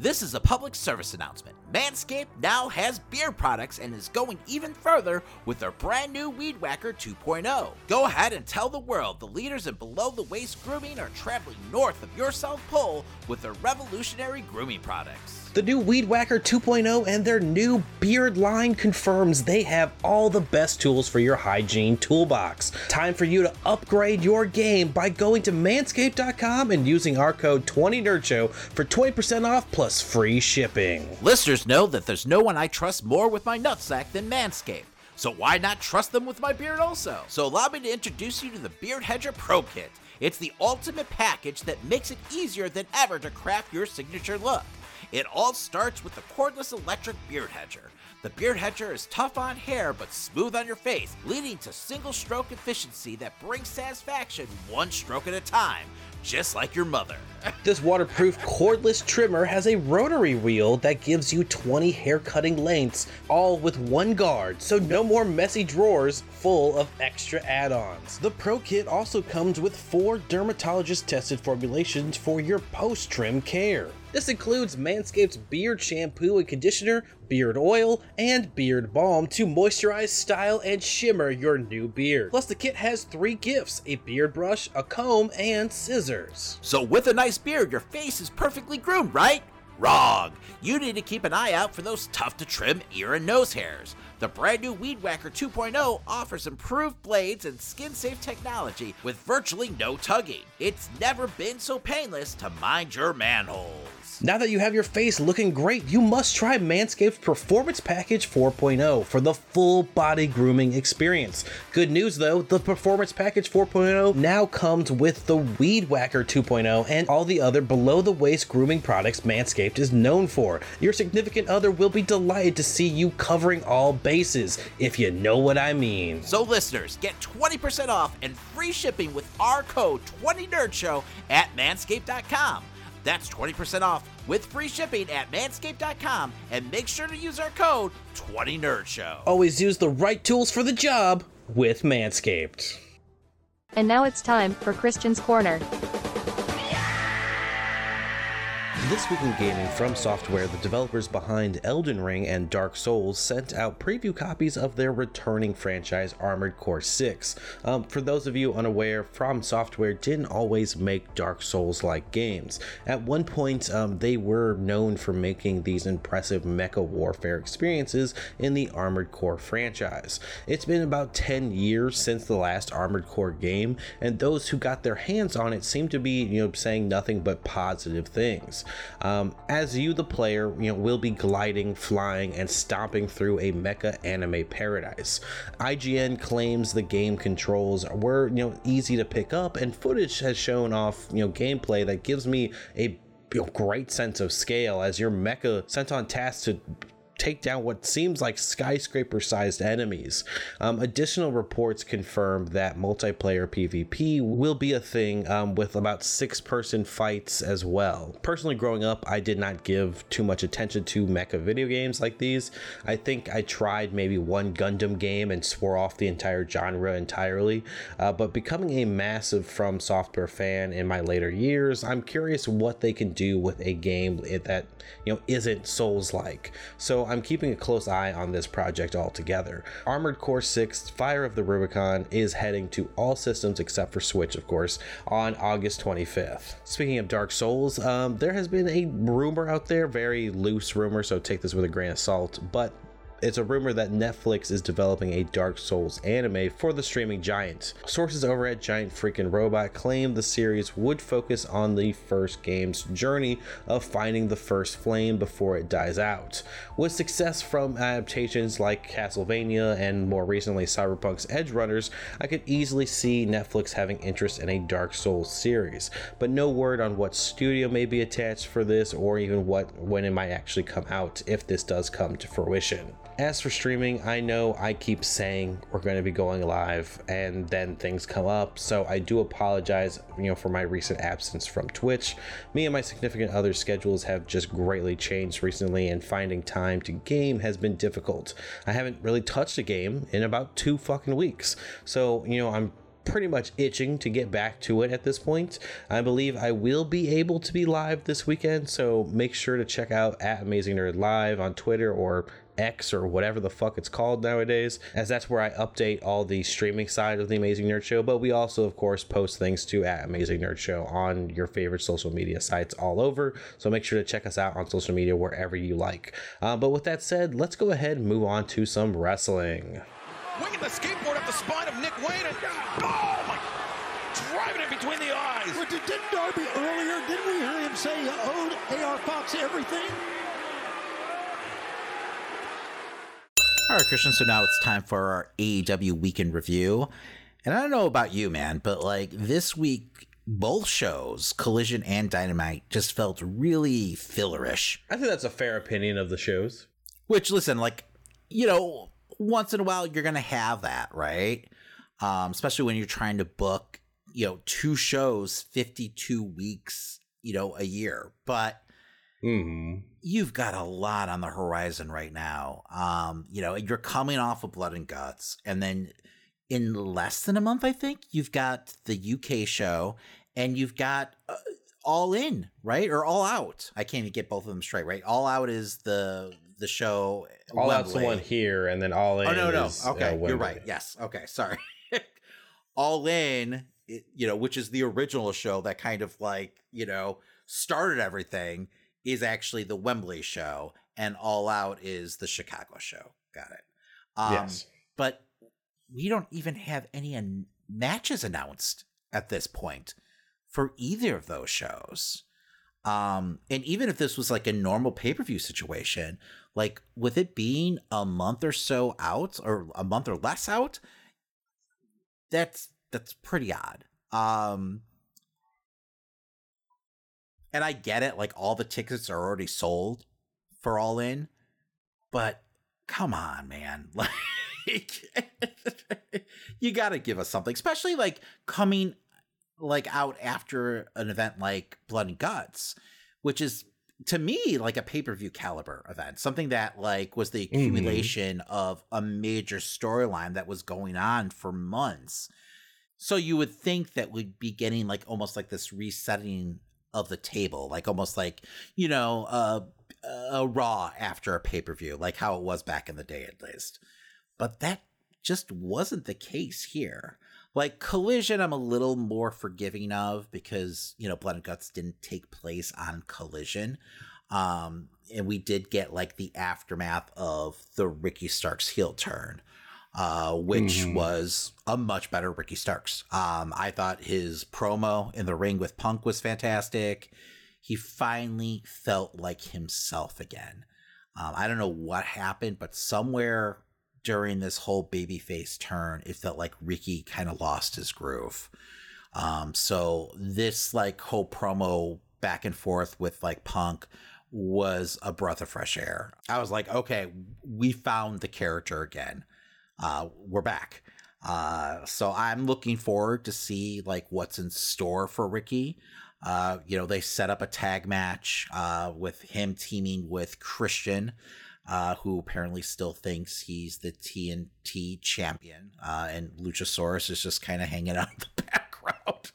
This is a public service announcement. Manscaped now has beer products and is going even further with their brand new Weed Whacker 2.0. Go ahead and tell the world the leaders in below the waist grooming are traveling north of your South Pole with their revolutionary grooming products.
The new Weed Whacker 2.0 and their new beard line confirms they have all the best tools for your hygiene toolbox. Time for you to upgrade your game by going to manscaped.com and using our code 20NerdShow for 20% off plus free shipping.
Listeners know that there's no one I trust more with my nutsack than Manscaped. So why not trust them with my beard also? So allow me to introduce you to the Beard Hedger Pro Kit. It's the ultimate package that makes it easier than ever to craft your signature look. It all starts with the cordless electric beard hedger. The beard hedger is tough on hair but smooth on your face, leading to single stroke efficiency that brings satisfaction one stroke at a time, just like your mother.
this waterproof cordless trimmer has a rotary wheel that gives you 20 hair cutting lengths, all with one guard, so no more messy drawers full of extra add ons. The Pro Kit also comes with four dermatologist tested formulations for your post trim care. This includes Manscaped's beard shampoo and conditioner, beard oil, and beard balm to moisturize, style, and shimmer your new beard. Plus, the kit has three gifts a beard brush, a comb, and scissors.
So, with a nice beard, your face is perfectly groomed, right? Wrong! You need to keep an eye out for those tough to trim ear and nose hairs. The brand new Weed Whacker 2.0 offers improved blades and skin safe technology with virtually no tugging. It's never been so painless to mind your manhole.
Now that you have your face looking great, you must try Manscaped's Performance Package 4.0 for the full body grooming experience. Good news though, the Performance Package 4.0 now comes with the Weed Whacker 2.0 and all the other below the waist grooming products Manscaped is known for. Your significant other will be delighted to see you covering all bases, if you know what I mean.
So, listeners, get 20% off and free shipping with our code 20NerdShow at manscaped.com. That's 20% off with free shipping at manscaped.com and make sure to use our code 20NerdShow.
Always use the right tools for the job with Manscaped.
And now it's time for Christian's Corner.
This week in gaming from software, the developers behind Elden Ring and Dark Souls sent out preview copies of their returning franchise Armored Core 6. Um, for those of you unaware, From Software didn't always make Dark Souls like games. At one point, um, they were known for making these impressive mecha warfare experiences in the Armored Core franchise. It's been about 10 years since the last Armored Core game, and those who got their hands on it seem to be, you know, saying nothing but positive things um, as you, the player, you know, will be gliding, flying, and stomping through a mecha anime paradise. IGN claims the game controls were you know easy to pick up, and footage has shown off you know gameplay that gives me a you know, great sense of scale as your mecha sent on task to take down what seems like skyscraper sized enemies. Um, additional reports confirm that multiplayer PvP will be a thing um, with about six person fights as well. Personally, growing up, I did not give too much attention to mecha video games like these. I think I tried maybe one Gundam game and swore off the entire genre entirely. Uh, but becoming a massive From Software fan in my later years, I'm curious what they can do with a game that you know isn't Souls like. So I'm keeping a close eye on this project altogether. Armored Core 6 Fire of the Rubicon is heading to all systems except for Switch, of course, on August 25th. Speaking of Dark Souls, um, there has been a rumor out there, very loose rumor, so take this with a grain of salt, but it's a rumor that Netflix is developing a Dark Souls anime for the streaming giant. Sources over at Giant Freaking Robot claim the series would focus on the first game's journey of finding the first flame before it dies out. With success from adaptations like Castlevania and more recently Cyberpunk's Edgerunners, I could easily see Netflix having interest in a Dark Souls series, but no word on what studio may be attached for this or even what when it might actually come out if this does come to fruition. As for streaming, I know I keep saying we're going to be going live and then things come up. So I do apologize, you know, for my recent absence from Twitch. Me and my significant other schedules have just greatly changed recently and finding time to game has been difficult. I haven't really touched a game in about 2 fucking weeks. So, you know, I'm pretty much itching to get back to it at this point. I believe I will be able to be live this weekend, so make sure to check out at Amazing Nerd Live on Twitter or X or whatever the fuck it's called nowadays, as that's where I update all the streaming side of the Amazing Nerd Show. But we also, of course, post things to at Amazing Nerd Show on your favorite social media sites all over. So make sure to check us out on social media wherever you like. Uh, but with that said, let's go ahead and move on to some wrestling. Winging the skateboard up the spine of Nick Wayne and oh my, driving it between the eyes. Well, didn't Darby
earlier? Didn't we hear him say he owed AR Fox everything? All right, Christian. So now it's time for our AEW weekend review. And I don't know about you, man, but like this week, both shows, Collision and Dynamite, just felt really fillerish.
I think that's a fair opinion of the shows.
Which, listen, like, you know, once in a while you're going to have that, right? Um, especially when you're trying to book, you know, two shows, 52 weeks, you know, a year. But. Mm-hmm you've got a lot on the horizon right now. Um, you know, you're coming off of Blood and Guts, and then in less than a month, I think you've got the UK show, and you've got uh, All In, right, or All Out. I can't even get both of them straight, right? All Out is the the show.
Uh, All Wembley.
Out's
the one here, and then All oh, In. Oh no, no, is,
uh, okay, uh, you're right. Yes, okay, sorry. All In, you know, which is the original show that kind of like you know started everything is actually the Wembley show, and All Out is the Chicago show. Got it. Um, yes. But we don't even have any an- matches announced at this point for either of those shows. Um, and even if this was like a normal pay per view situation, like with it being a month or so out or a month or less out, that's that's pretty odd. Um, and I get it, like all the tickets are already sold for All In, but come on, man. Like you got to give us something, especially like coming like out after an event like Blood and Guts, which is to me like a pay-per-view caliber event, something that like was the mm-hmm. accumulation mm-hmm. of a major storyline that was going on for months. So you would think that we'd be getting like almost like this resetting of the table, like almost like you know uh, a Raw after a pay per view, like how it was back in the day at least. But that just wasn't the case here. Like Collision, I'm a little more forgiving of because you know Blood and Guts didn't take place on Collision, um, and we did get like the aftermath of the Ricky Starks heel turn uh, which mm-hmm. was a much better Ricky Starks. Um, I thought his promo in the ring with Punk was fantastic. He finally felt like himself again. Um, I don't know what happened, but somewhere during this whole babyface turn, it felt like Ricky kind of lost his groove. Um, so this like whole promo back and forth with like Punk was a breath of fresh air. I was like, okay, we found the character again uh, we're back. Uh, so I'm looking forward to see like what's in store for Ricky. Uh, you know, they set up a tag match uh, with him teaming with Christian, uh, who apparently still thinks he's the TNT champion, uh, and Luchasaurus is just kind of hanging out in the background.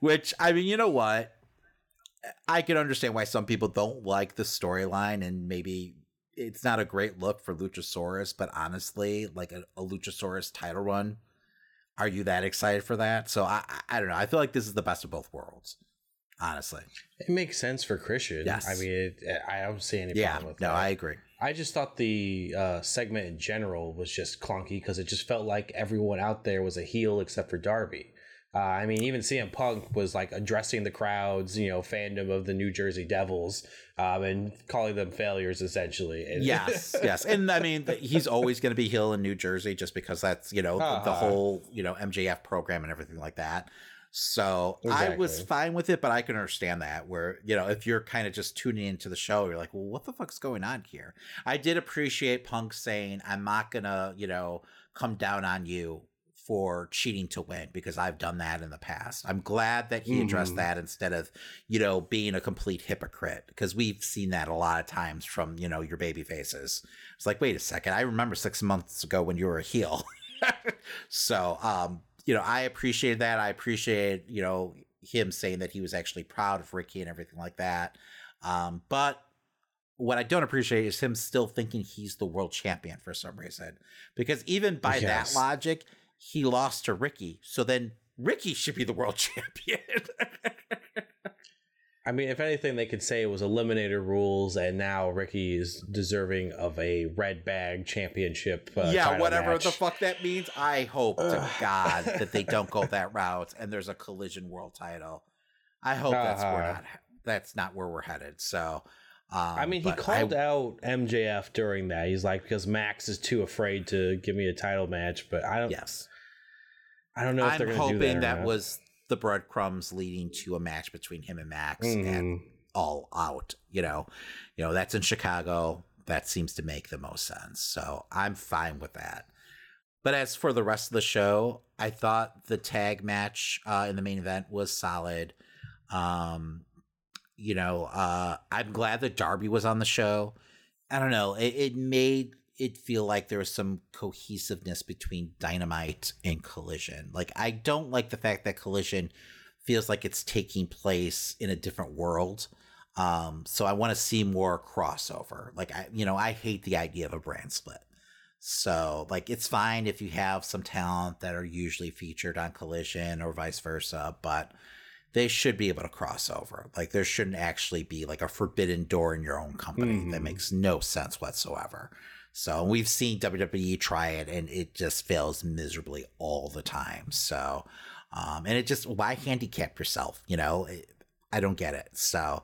Which I mean, you know what? I can understand why some people don't like the storyline, and maybe it's not a great look for Luchasaurus, but honestly, like a, a Luchasaurus title run, are you that excited for that? So I, I, don't know. I feel like this is the best of both worlds. Honestly,
it makes sense for Christian. Yes, I mean, it, I don't see any yeah, problem
with no, that.
No,
I agree.
I just thought the uh, segment in general was just clunky because it just felt like everyone out there was a heel except for Darby. Uh, I mean, even CM Punk was like addressing the crowds, you know, fandom of the New Jersey Devils, um, and calling them failures essentially.
yes, yes, and I mean he's always going to be Hill in New Jersey just because that's you know uh-huh. the, whole you know MJF program and everything like that. So exactly. I was fine with it, but I can understand that where you know if you're kind of just tuning into the show, you're like, well, what the fuck's going on here? I did appreciate Punk saying, "I'm not gonna you know come down on you for cheating to win because I've done that in the past. I'm glad that he addressed mm. that instead of, you know, being a complete hypocrite because we've seen that a lot of times from, you know, your baby faces. It's like, wait a second, I remember six months ago when you were a heel. so, um, you know, I appreciate that. I appreciate, you know, him saying that he was actually proud of Ricky and everything like that. Um, but what I don't appreciate is him still thinking he's the world champion for some reason. Because even by yes. that logic, he lost to Ricky. So then Ricky should be the world champion.
I mean, if anything, they could say it was eliminator rules, and now Ricky is deserving of a red bag championship.
Uh, yeah, whatever match. the fuck that means. I hope to God that they don't go that route, and there's a collision world title. I hope uh-huh. that's where uh-huh. not that's not where we're headed. So, um, I
mean, um, he called
I,
out MJF during that. He's like, because Max is too afraid to give me a title match, but I don't. Yes.
I don't know. I'm hoping that, that was the breadcrumbs leading to a match between him and Max mm. and mm-hmm. all out. You know, you know that's in Chicago. That seems to make the most sense. So I'm fine with that. But as for the rest of the show, I thought the tag match uh, in the main event was solid. Um, you know, uh, I'm glad that Darby was on the show. I don't know. It, it made it feel like there was some cohesiveness between Dynamite and Collision. Like I don't like the fact that Collision feels like it's taking place in a different world. Um, so I want to see more crossover. Like I, you know, I hate the idea of a brand split. So like it's fine if you have some talent that are usually featured on Collision or vice versa, but they should be able to cross over. Like there shouldn't actually be like a forbidden door in your own company. Mm-hmm. That makes no sense whatsoever. So we've seen WWE try it and it just fails miserably all the time. So, um, and it just, why handicap yourself? You know, it, I don't get it. So,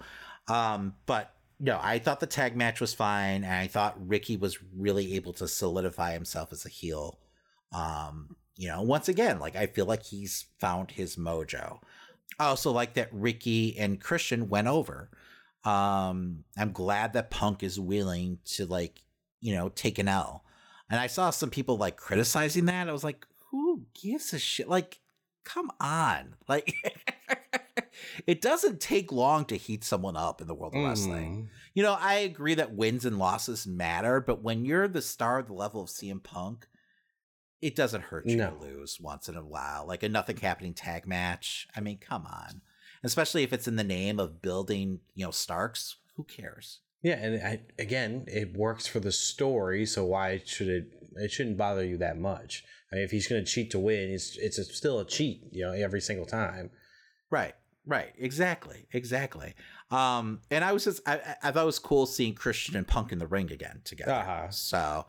um, but no, I thought the tag match was fine. And I thought Ricky was really able to solidify himself as a heel. Um, you know, once again, like I feel like he's found his mojo. I also like that Ricky and Christian went over. Um, I'm glad that Punk is willing to like you know, take an L. And I saw some people like criticizing that. I was like, who gives a shit? Like, come on. Like, it doesn't take long to heat someone up in the world of mm. wrestling. You know, I agree that wins and losses matter, but when you're the star of the level of CM Punk, it doesn't hurt you no. to lose once in a while, like a nothing happening tag match. I mean, come on. Especially if it's in the name of building, you know, Starks, who cares?
Yeah, and I, again, it works for the story, so why should it? It shouldn't bother you that much. I mean, if he's going to cheat to win, it's it's a, still a cheat, you know, every single time.
Right, right, exactly, exactly. Um, and I was just I, I thought it was cool seeing Christian and Punk in the ring again together. Uh-huh. So.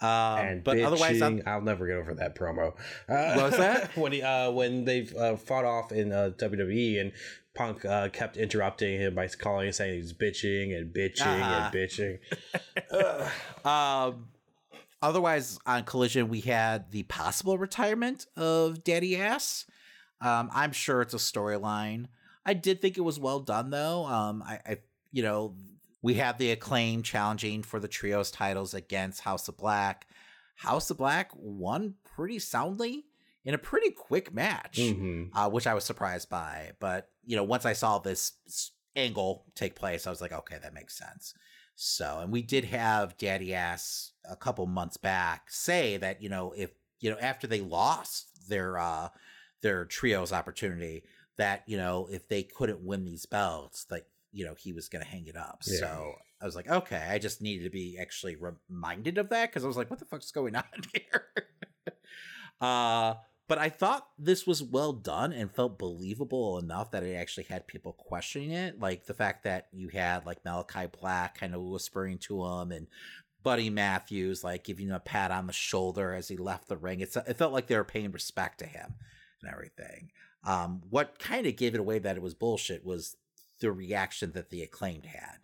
Um,
and but bitching, otherwise, i will never get over that promo. Uh, what was that when he uh, when they uh, fought off in uh, WWE and Punk uh, kept interrupting him by calling and saying he's bitching and bitching uh-huh. and bitching. um,
otherwise, on Collision, we had the possible retirement of Daddy Ass. Um, I'm sure it's a storyline. I did think it was well done, though. Um, I, I, you know, we have the acclaim challenging for the trios titles against House of Black. House of Black won pretty soundly in a pretty quick match, mm-hmm. uh, which I was surprised by. But you know, once I saw this angle take place, I was like, okay, that makes sense. So, and we did have Daddy Ass a couple months back say that, you know, if, you know, after they lost their, uh, their trios opportunity, that, you know, if they couldn't win these belts, like, you know, he was going to hang it up. Yeah. So I was like, okay, I just needed to be actually reminded of that because I was like, what the fuck's going on here? uh, but I thought this was well done and felt believable enough that it actually had people questioning it. Like the fact that you had like Malakai Black kind of whispering to him and Buddy Matthews like giving him a pat on the shoulder as he left the ring. It's, it felt like they were paying respect to him and everything. Um, what kind of gave it away that it was bullshit was the reaction that the acclaimed had.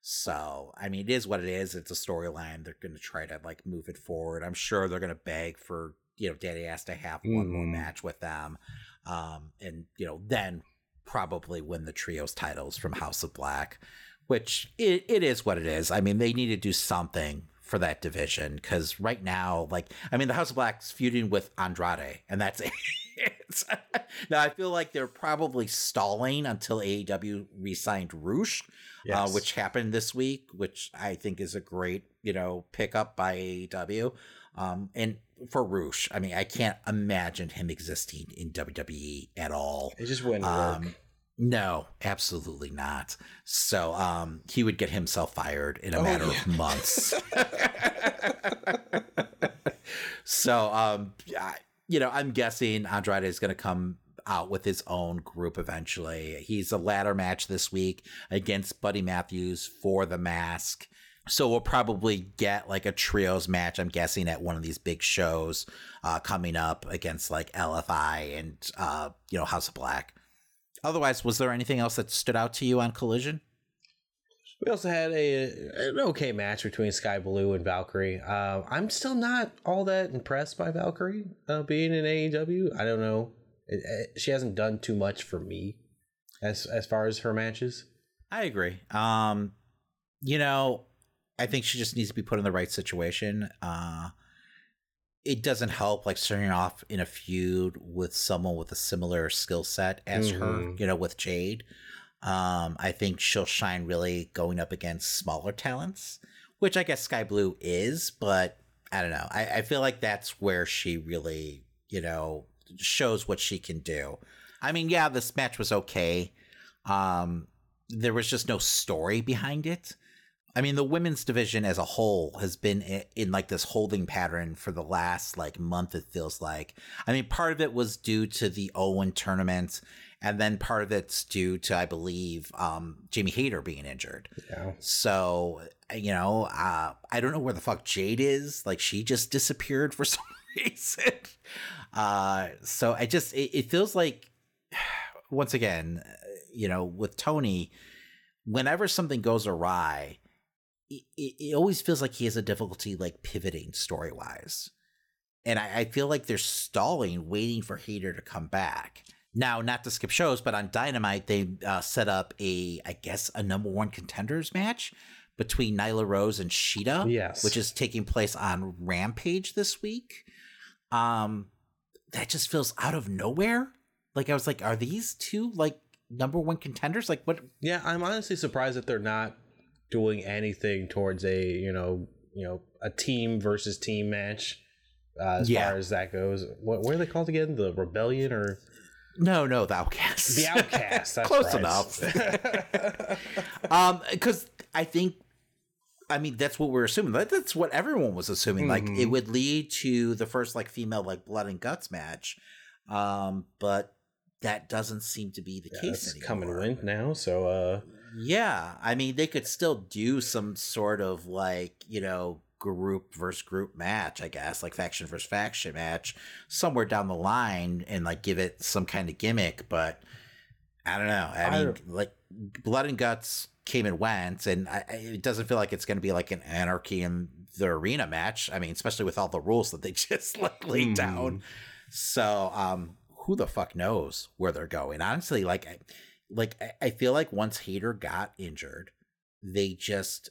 So, I mean, it is what it is. It's a storyline. They're going to try to like move it forward. I'm sure they're going to beg for you know, Daddy Ass to have one more mm-hmm. match with them. Um, and, you know, then probably win the trios titles from House of Black, which it, it is what it is. I mean, they need to do something for that division because right now, like, I mean, the House of Black's feuding with Andrade, and that's it. now I feel like they're probably stalling until AEW re-signed Rush, uh, yes. uh, which happened this week, which I think is a great you know pickup by AEW. Um, and for Rush. I mean, I can't imagine him existing in WWE at all. It just wouldn't um, work. No, absolutely not. So um, he would get himself fired in a oh, matter yeah. of months. so, um, you know, I'm guessing Andrade is going to come out with his own group eventually. He's a ladder match this week against Buddy Matthews for the mask. So we'll probably get like a trios match, I'm guessing, at one of these big shows uh, coming up against like LFI and, uh, you know, House of Black. Otherwise, was there anything else that stood out to you on Collision?
We also had a an okay match between Skye Blue and Valkyrie. Uh, I'm still not all that impressed by Valkyrie uh, being in AEW. I don't know. It, it, she hasn't done too much for me as as far as her matches.
I agree. Um, you know, I think she just needs to be put in the right situation. Uh, it doesn't help like starting off in a feud with someone with a similar skill set as mm-hmm. her, you know, with Jade. Um, I think she'll shine really going up against smaller talents, which I guess Skye Blue is, but I don't know. I, I feel like that's where she really, you know, shows what she can do. I mean, yeah, this match was okay. Um, there was just no story behind it. I mean, the women's division as a whole has been in, in, like this holding pattern for the last like month, it feels like. I mean, part of it was due to the Owen tournament, and then part of it's due to, I believe, um, Jamie Hayter being injured. Yeah. So, you know, uh, I don't know where the fuck Jade is. Like, she just disappeared for some reason. Uh, so I just, it, it feels like, once again, uh, you know, with Tony, whenever something goes awry, it, it always feels like he has a difficulty like pivoting story wise. And I, I, feel like they're stalling, waiting for Hayter to come back. Now, not to skip shows, but on Dynamite, they uh, set up a, I guess, a number one contenders match between Nyla Rose and Shida, yes. which is taking place on Rampage this week. Um, that just feels out of nowhere. Like I was like, are these two like number one contenders? Like what?
Yeah, I'm honestly surprised that they're not doing anything towards a you know you know a team versus team match uh, as yeah. far as that goes. What, what, are they called again? The rebellion or
no, no, the outcast. The outcast. Close enough. because um, I think, I mean, that's what we're assuming. That, that's what everyone was assuming. Mm-hmm. Like it mm-hmm. would lead to the first like female like blood and guts match, um, but that doesn't seem to be the yeah, case coming Come
and now, so. Uh,
yeah, I mean, they could still do some sort of like, you know, group versus group match, I guess, like faction versus faction match somewhere down the line and like give it some kind of gimmick. But I don't know. I, I mean, like Blood and Guts came and went, and I, it doesn't feel like it's going to be like an anarchy in the arena match. I mean, especially with all the rules that they just like laid mm. down. Mm-hmm. So, um, who the fuck knows where they're going? Honestly, like, like I, feel like once Hayter got injured, they just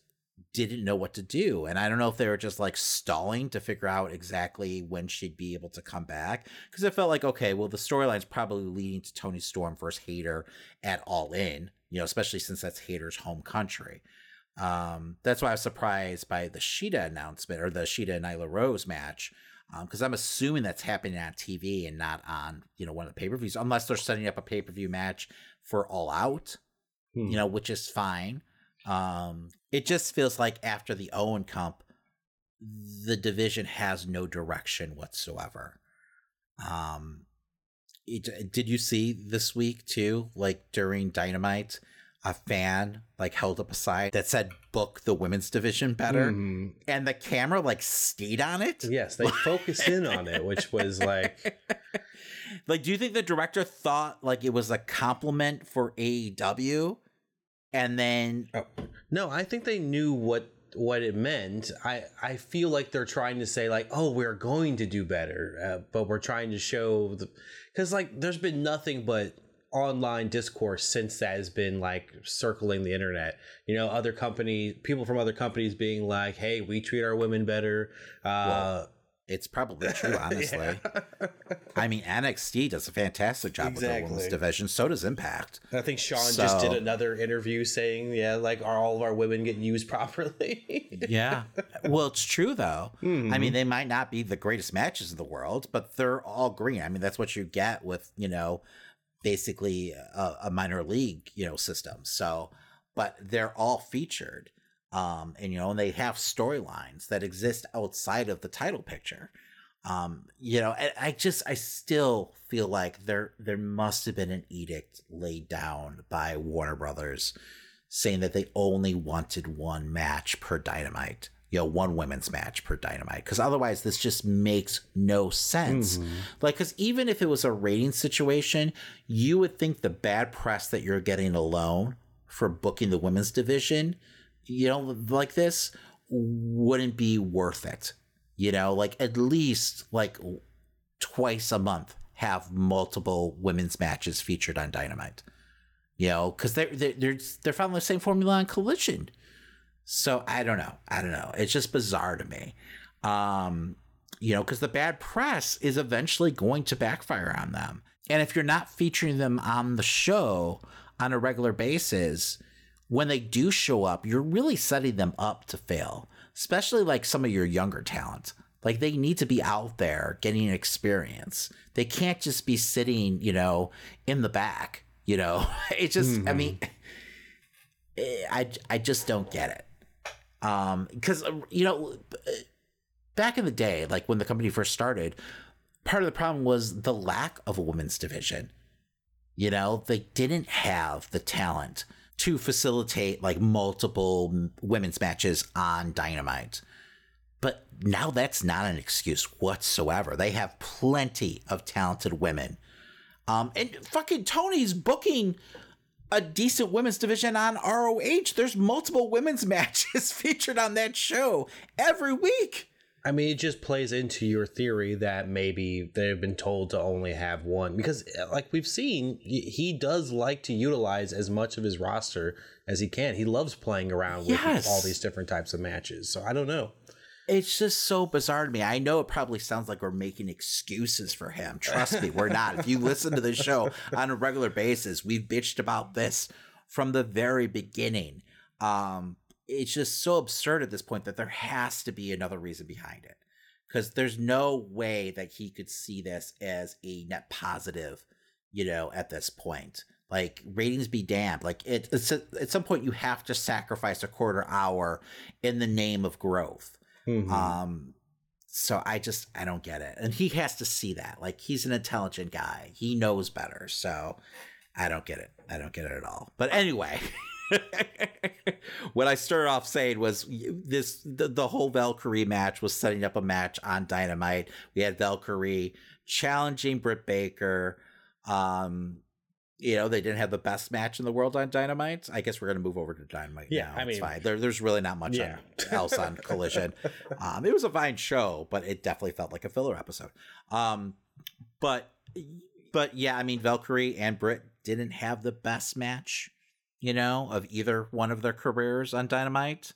didn't know what to do. And I don't know if they were just like stalling to figure out exactly when she'd be able to come back. Because it felt like, okay, well, the storyline's probably leading to Toni Storm versus Hayter at All In, you know, especially since that's Hayter's home country. Um, that's why I was surprised by the Shida announcement or the Shida and Nyla Rose match. Because um, I'm assuming that's happening on TV and not on, you know, one of the pay per views, unless they're setting up a pay per view match for All Out, hmm. you know, which is fine. Um, it just feels like after the Owen comp, the division has no direction whatsoever. Um, it, uh, did you see this week too? Like during Dynamite, a fan like held up a sign that said book the women's division better, mm. and the camera like stayed on it.
Yes, they focused in on it, which was like,
like, do you think the director thought like it was a compliment for AEW, and then? Oh.
No, I think they knew what what it meant. I I feel like they're trying to say like, oh, we're going to do better, uh, but we're trying to show the because like there's been nothing but online discourse since that has been like circling the internet. You know, other companies, people from other companies being like, "Hey, we treat our women better."
Uh, well, it's probably true, honestly. I mean, NXT does a fantastic job exactly. with the women's division. So does Impact.
I think Sean so, just did another interview saying, "Yeah, like are all of our women getting used properly?"
yeah. Well, it's true though. Mm-hmm. I mean, mm-hmm. they might not be the greatest matches in the world, but they're all green. I mean, that's what you get with you know basically a, a minor league, you know, system. So, but they're all featured. Um, and you know, and they have storylines that exist outside of the title picture. Um, you know, and I just I still feel like there there must have been an edict laid down by Warner Brothers saying that they only wanted one match per dynamite you know, one women's match per dynamite. Because otherwise, this just makes no sense. Mm-hmm. Like, because even if it was a rating situation, you would think the bad press that you're getting alone for booking the women's division, you know, like this wouldn't be worth it. You know, like at least like twice a month have multiple women's matches featured on Dynamite. You know, because they're, they're they're they're following the same formula on Collision. So I don't know. I don't know. It's just bizarre to me. Um, you know, because the bad press is eventually going to backfire on them. And if you're not featuring them on the show on a regular basis, when they do show up, you're really setting them up to fail, especially like some of your younger talent. Like they need to be out there getting experience. They can't just be sitting, you know, in the back. You know, it just, mm-hmm. I mean, mm-hmm. Eh, I, I just don't get it. Um, because uh, you know, uh, back in the day, like when the company first started, part of the problem was the lack of a women's division. You know, they didn't have the talent to facilitate like multiple women's matches on Dynamite. But now that's not an excuse whatsoever. They have plenty of talented women. Um, and fucking Tony's booking a decent women's division on ROH. There's multiple women's matches featured on that show every week.
I mean, it just plays into your theory that maybe they've been told to only have one because, uh, like we've seen, he does like to utilize as much of his roster as he can. He loves playing around yes. with all these different types of matches. So I don't know
it's just so bizarre to me. I know it probably sounds like we're making excuses for him. Trust me, we're not. If you listen to the show on a regular basis, we've bitched about this from the very beginning. Um, it's just so absurd at this point that there has to be another reason behind it because there's no way that he could see this as a net positive, you know, at this point. Like ratings be damned. Like it, it's a, at some point you have to sacrifice a quarter hour in the name of growth. Mm-hmm. Um, so I just I don't get it, and he has to see that. Like he's an intelligent guy, he knows better. So I don't get it. I don't get it at all. But anyway. what I started off saying was this the, the, whole Valkyrie match was setting up a match on Dynamite. We had Valkyrie challenging Britt Baker. Um, you know, they didn't have the best match in the world on Dynamite. I guess we're going to move over to Dynamite. Yeah, now. I mean, it's fine. There, there's really not much yeah. on, else on Collision. Um, it was a fine show, but it definitely felt like a filler episode. Um, but but yeah, I mean, Valkyrie and Britt didn't have the best match, you know, of either one of their careers on Dynamite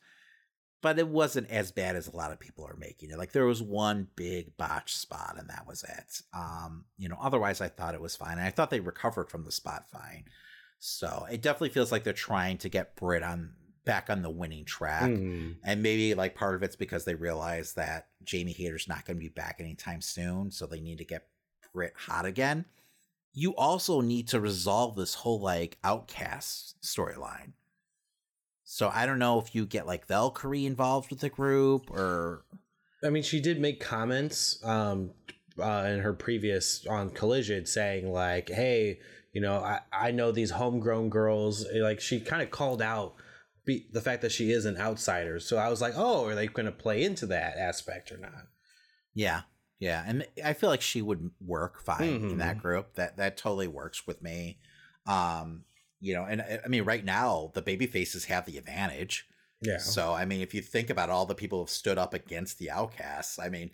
but it wasn't as bad as a lot of people are making it. Like there was one big botch spot, and that was it. Um, you know, otherwise I thought it was fine, and I thought they recovered from the spot fine. So it definitely feels like they're trying to get Britt on back on the winning track, mm and maybe like part of it's because they realize that Jamie Hayter's not going to be back anytime soon, so they need to get Britt hot again. You also need to resolve this whole like outcast storyline so I don't know if you get like Valkyrie involved with the group or.
I mean, she did make comments um, uh, in her previous on Collision saying like, "Hey, you know, I, I know these homegrown girls." Like she kind of called out be, the fact that she is an outsider. So I was like, "Oh, are they going to play into that aspect or not?"
Yeah, yeah, and I feel like she would work fine mm-hmm. in that mm-hmm. group. That that totally works with me. Um, you know, and I mean, right now the baby faces have the advantage. Yeah. So I mean, if you think about all the people who have stood up against the outcasts, I mean,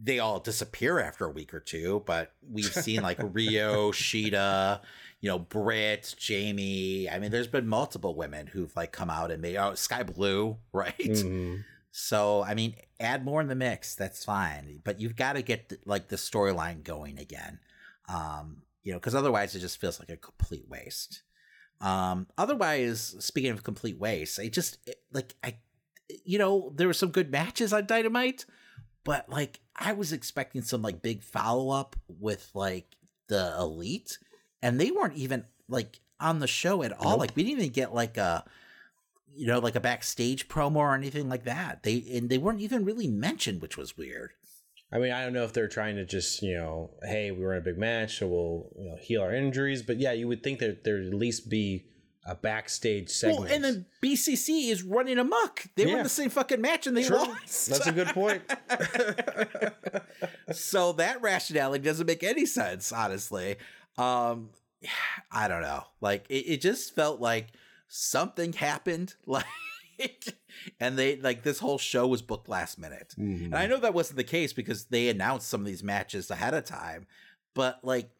they all disappear after a week or two. But we've seen like Rio, Shida, you know, Britt, Jamie. I mean, there's been multiple women who've like come out and made oh Skye Blue, right? Mm-hmm. So I mean, add more in the mix. That's fine, but you've got to get the, like the storyline going again. Um, you know, because otherwise it just feels like a complete waste. Um, otherwise, speaking of complete waste, I just like I, you know, there were some good matches on Dynamite, but like I was expecting some like big follow up with like the Elite, and they weren't even like on the show at all. Nope. Like we didn't even get like a you know like a backstage promo or anything like that. They and they weren't even really mentioned, which was weird.
I mean, I don't know if they're trying to just, you know, hey, we were in a big match, so we'll, you know, heal our injuries. But yeah, you would think that there'd at least be a backstage segment. Well,
and then BCC is running amok. They yeah. were in the same fucking match and they True. lost.
That's a good point.
so that rationality doesn't make any sense, honestly. Um, I don't know. Like it, it just felt like something happened. Like and they like this whole show was booked last minute. Mm-hmm. And I mm-hmm. know that wasn't the case because they announced some of these matches ahead of time, but like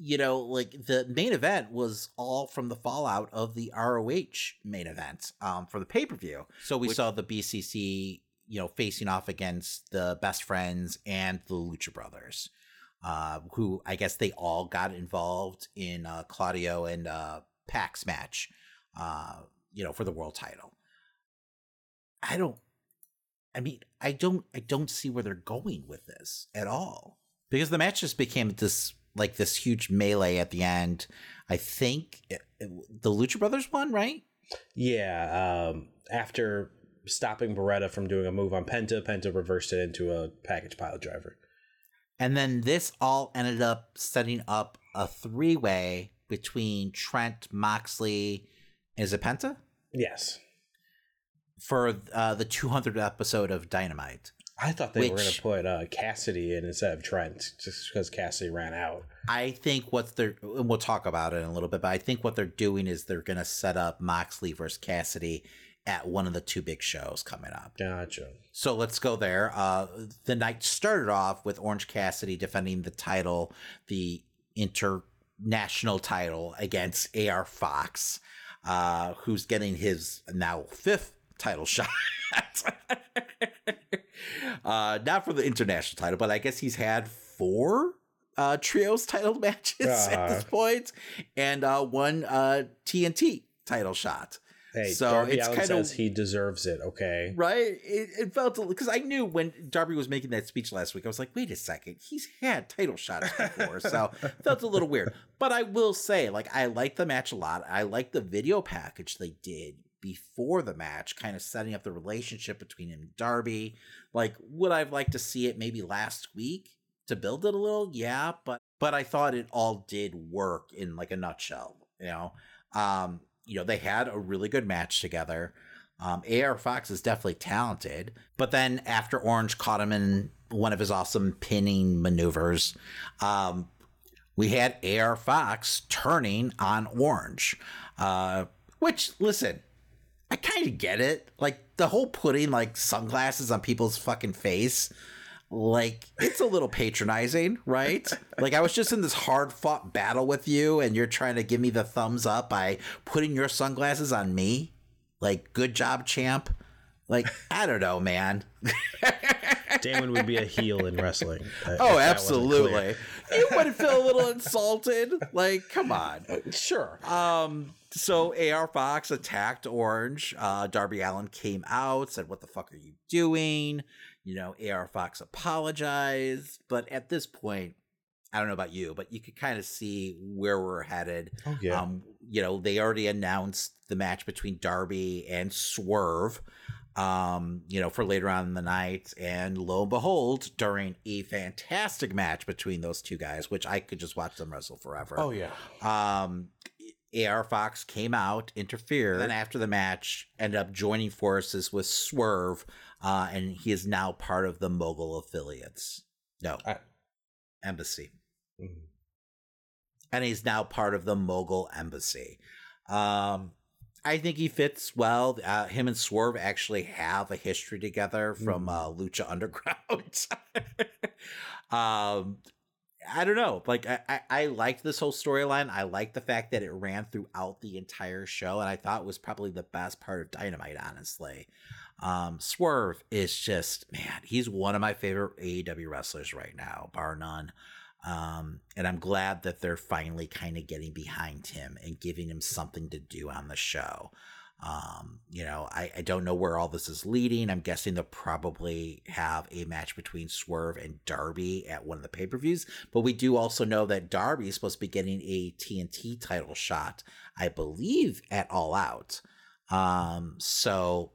you know, like the main event was all from the fallout of the ROH main event um, for the pay per view. So we Which, saw the BCC, you know, facing off against the Best Friends and the Lucha Brothers, uh, who I guess they all got involved in uh, Claudio and uh, Pac's match, uh, you know, for the world title. I don't I mean, I don't I don't see where they're going with this at all. Because the match just became this like this huge melee at the end. I think it, it, the Lucha Brothers won, right?
Yeah, um, after stopping Beretta from doing a move on Penta, Penta reversed it into a package pile driver.
And then this all ended up setting up a three way between Trent, Moxley, is it Penta?
Yes
for uh, the 200th episode of Dynamite.
I thought they which, were going to put uh, Cassidy in instead of Trent, just because Cassidy ran out.
I think what they're, and we'll talk about it in a little bit, but I think what they're doing is they're going to set up Moxley versus Cassidy at one of the two big shows coming up.
Gotcha.
So let's go there. Uh, the night started off with Orange Cassidy defending the title, the international title against AR Fox, uh, who's getting his now fifth title shot. uh, not for the international title, but I guess he's had four uh, trios title matches uh-huh. at this uh. point, and uh, one uh, TNT title shot.
Hey, so Darby it's Allin kind says of, he deserves it. Okay,
right? It, it felt because I knew when Darby was making that speech last week, I was like, wait a second, he's had title shots before, so felt a little weird. But I will say, like, I liked the match a lot. I liked the video package they did before the match, kind of setting up the relationship between him and Darby. Like, would I've liked to see it maybe last week to build it a little? Yeah, but but I thought it all did work in like a nutshell. You know, um, you know they had a really good match together. Um, AR Fox is definitely talented, but then after Orange caught him in one of his awesome pinning maneuvers, um, we had AR Fox turning on Orange, uh, which listen, I kind of get it. Like the whole putting like sunglasses on people's fucking face, like it's a little patronizing, right? like I was just in this hard fought battle with you, and you're trying to give me the thumbs up by putting your sunglasses on me. Like good job, champ. Like, I don't know, man.
Damon would be a heel in wrestling.
Uh, oh, absolutely. You would feel a little insulted. Like, come on. Sure. Um, so AR Fox attacked Orange. Uh, Darby Allin came out, said, What the fuck are you doing? You know, AR Fox apologized. But at this point, I don't know about you, but you could kind of see where we're headed. Oh, yeah. Um, you know, they already announced the match between Darby and Swerve um, you know, for later on in the night. And lo and behold, during a fantastic match between those two guys, which I could just watch them wrestle forever.
Oh, yeah. Um,
AR Fox came out, interfered, and after the match, ended up joining forces with Swerve, uh, and he is now part of the Mogul affiliates. No, I- uh, embassy. Mm-hmm. And he's now part of the Mogul embassy. Um, I think he fits well. Uh, him and Swerve actually have a history together from mm. uh, Lucha Underground. um, I don't know. Like I, I, I liked this whole storyline. I liked the fact that it ran throughout the entire show, and I thought was probably the best part of Dynamite. Honestly, um, Swerve is just man. He's one of my favorite AEW wrestlers right now, bar none. Um, and I'm glad that they're finally kind of getting behind him and giving him something to do on the show. Um, you know, I, I don't know where all this is leading. I'm guessing they'll probably have a match between Swerve and Darby at one of the pay per views. But we do also know that Darby is supposed to be getting a TNT title shot, I believe, at All Out. Um, so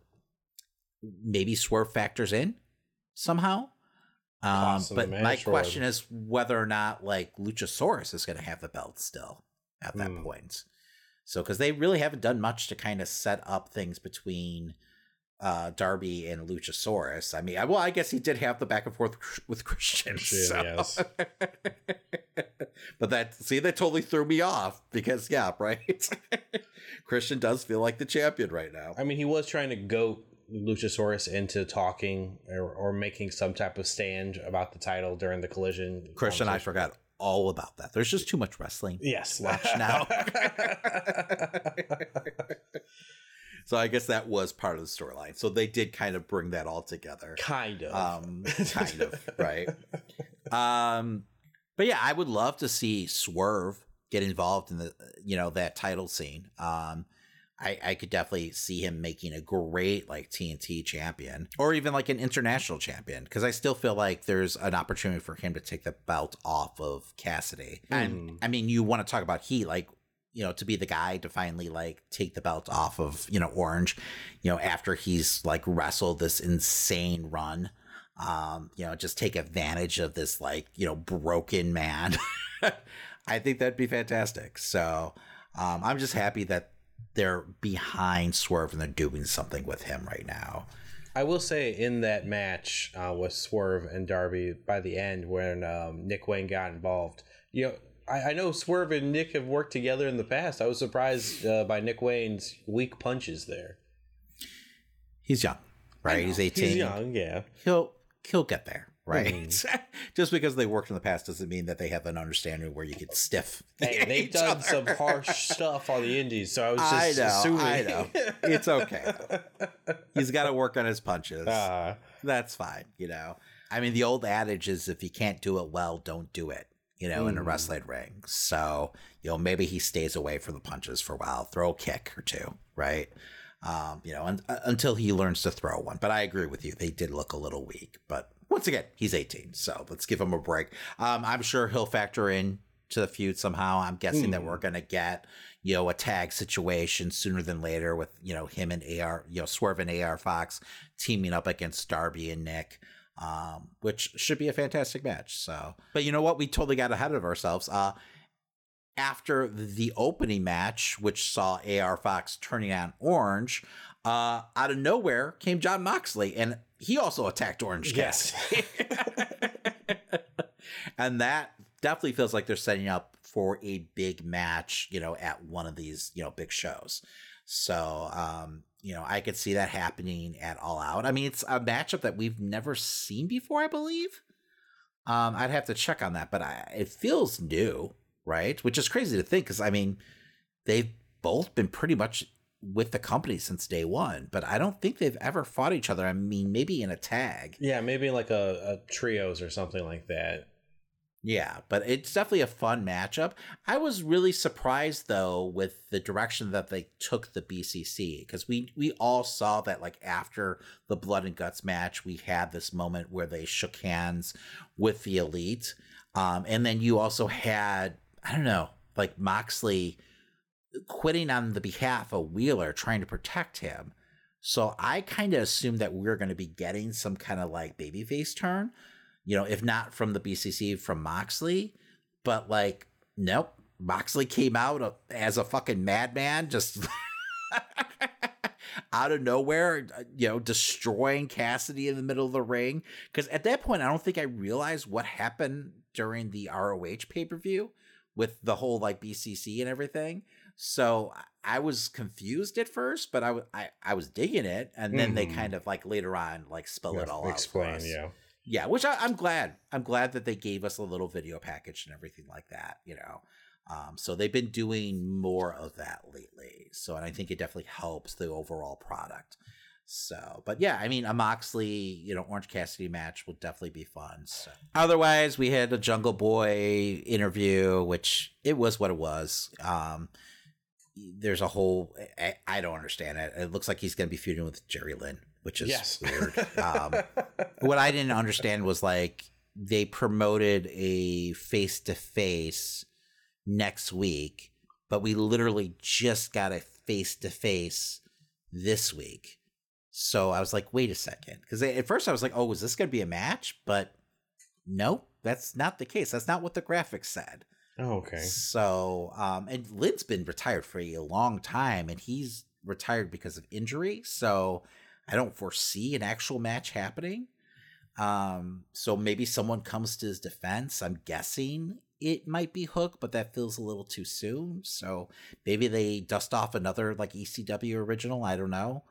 maybe Swerve factors in somehow. Um, but my question is whether or not like Luchasaurus is going to have the belt still at that mm. point. So because they really haven't done much to kind of set up things between uh, Darby and Luchasaurus. I mean, I, well, I guess he did have the back and forth with Christian. Christian so. yes. but that see that totally threw me off because yeah, right. Christian does feel like the champion right now.
I mean, he was trying to go Luchasaurus into talking or, or making some type of stand about the title during the collision.
Christian, I forgot all about that. There's just too much wrestling.
Yes, watch now.
so I guess that was part of the storyline. So they did kind of bring that all together.
Kind of. Um, kind
of, right? Um, but yeah, I would love to see Swerve get involved in the you know that title scene. Um, I, I could definitely see him making a great like TNT champion or even like an international champion because I still feel like there's an opportunity for him to take the belt off of Cassidy. Mm. And hmm. I mean, you want to talk about heat, like you know, to be the guy to finally like take the belt off of you know Orange, you know, after he's like wrestled this insane run. Um, you know, just take advantage of this like you know broken man. I think that'd be fantastic. So um, I'm just happy that they're behind Swerve and they're doing something with him right now.
I will say in that match uh, with Swerve and Darby by the end when um, Nick Wayne got involved, you know. I, I know Swerve and Nick have worked together in the past. I was surprised uh, by Nick Wayne's weak punches there.
He's young, right? He's eighteen. He's
young, yeah.
He'll he'll get there right? Mm. Just because they worked in the past doesn't mean that they have an understanding where you get stiff.
Hey, they've done other. some harsh stuff on the indies, so I was just I know, assuming. I know.
It's okay. He's got to work on his punches. Uh, That's fine, you know. I mean, the old adage is if you can't do it well, don't do it. You know, mm. in a mm. wrestling ring. So, you know, maybe he stays away from the punches for a while, throw a kick or two, right? Um, you know, un- uh, until he learns to throw one. But I agree with you. They did look a little weak, but once again, he's 18, so let's give him a break. Um, I'm sure he'll factor in to the feud somehow. I'm guessing mm. that we're hmm. going to get, you know, a tag situation sooner than later with, you know, him and AR, you know, Swerve and AR Fox teaming up against Darby and Nick, um, which should be a fantastic match. So, but you know what? We totally got ahead of ourselves. Uh, after the opening match, which saw AR Fox turning on Orange, uh, out of nowhere came Jon Moxley, and he also attacked Orange Cassidy. Yes. and that definitely feels like they're setting up for a big match, you know, at one of these, you know, big shows. So, um, you know, I could see that happening at All Out. I mean, it's a matchup that we've never seen before, I believe. Um, I'd have to check on that, but I, it feels new, right? Which is crazy to think because, I mean, they've both been pretty much with the company since day one, but I don't think they've ever fought each other. I mean, maybe in a tag.
Yeah, maybe like a, a trios or something like that.
Yeah, but it's definitely a fun matchup. I was really surprised though with the direction that they took the BCC because we we all saw that like after the blood and guts match, we had this moment where they shook hands with the elite, um, and then you also had I don't know like Moxley quitting on the behalf of Wheeler, trying to protect him. So I kind of assumed that we were going to be getting some kind of like babyface turn, you know, if not from the BCC, from Moxley. But like, nope, Moxley came out as a fucking madman, just out of nowhere, you know, destroying Cassidy in the middle of the ring. Because at that point, I don't think I realized what happened during the ROH pay per view with the whole like BCC and everything. So I was confused at first, but I was digging it, and then mm-hmm. they kind of like later on like spell yeah, it all explain, out. Explain, yeah, yeah. Which I, am glad. I'm glad that they gave us a little video package and everything like that. You know, um, so they've been doing more of that lately. So, and I think it definitely helps the overall product. So, but yeah, I mean, a Moxley, you know, Orange Cassidy match will definitely be fun. So. Otherwise, we had a Jungle Boy interview, which it was what it was. Um, there's a whole I, I, don't understand it. It looks like he's going to be feuding with Jerry Lynn, which is yes. weird. Um, what I didn't understand was like they promoted a face to face next week, but we literally just got a face to face this week. So I was like, wait a second, because at first I was like, oh, is this going to be a match? But no, that's not the case. That's not what the graphics said. Oh, okay. So, um, and Lynn's been retired for a long time, and he's retired because of injury. So, I don't foresee an actual match happening. Um, so maybe someone comes to his defense. I'm guessing it might be Hook, but that feels a little too soon. So maybe they dust off another like ECW original. I don't know.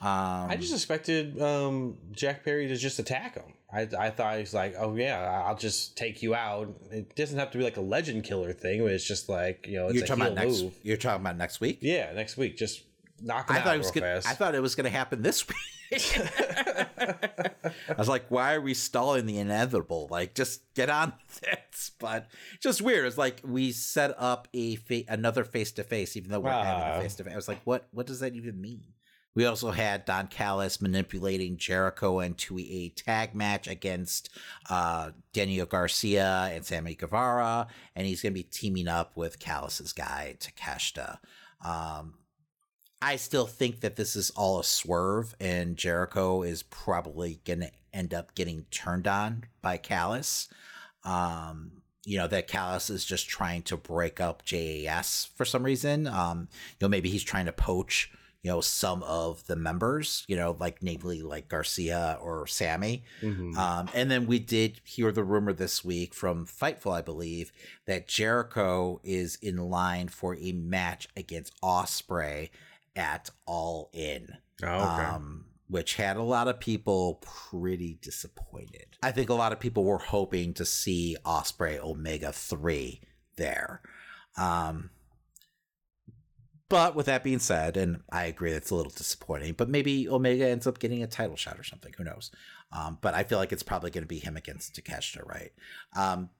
Um, I just expected um, Jack Perry to just attack him. I, I thought he's like, oh yeah, I'll just take you out. It doesn't have to be like a legend killer thing. Where it's just like you know, you're talking about next.
Move. You're talking about next week.
Yeah, next week. Just knock him I out thought it was gonna, fast.
I thought it was going to happen this week. I was like, why are we stalling the inevitable? Like, just get on this. But just weird. It's like we set up a fa- another face to face, even though we're uh, having a face to face. I was like, what? What does that even mean? We also had Don Callis manipulating Jericho and 2 tag match against uh, Daniel Garcia and Sammy Guevara, and he's going to be teaming up with Callis's guy Takeshita. Um, I still think that this is all a swerve, and Jericho is probably going to end up getting turned on by Callis. Um, you know that Callis is just trying to break up JAS for some reason. Um, you know maybe he's trying to poach you know, some of the members, you know, like mm-hmm. namely like Garcia or Sammy. Mm-hmm. Um, and then we did hear the rumor this week from Fightful, I believe, that Jericho is in line for a match against Ospreay at All In. Oh, okay. Um, which had a lot of people pretty disappointed. I think a lot of people were hoping to see Ospreay Omega 3 there. Um, but with that being said, and I agree that's a little disappointing, but maybe Omega ends up getting a title shot or something. Who knows? Um, but I feel like it's probably going to be him against Takeshita, right? Um,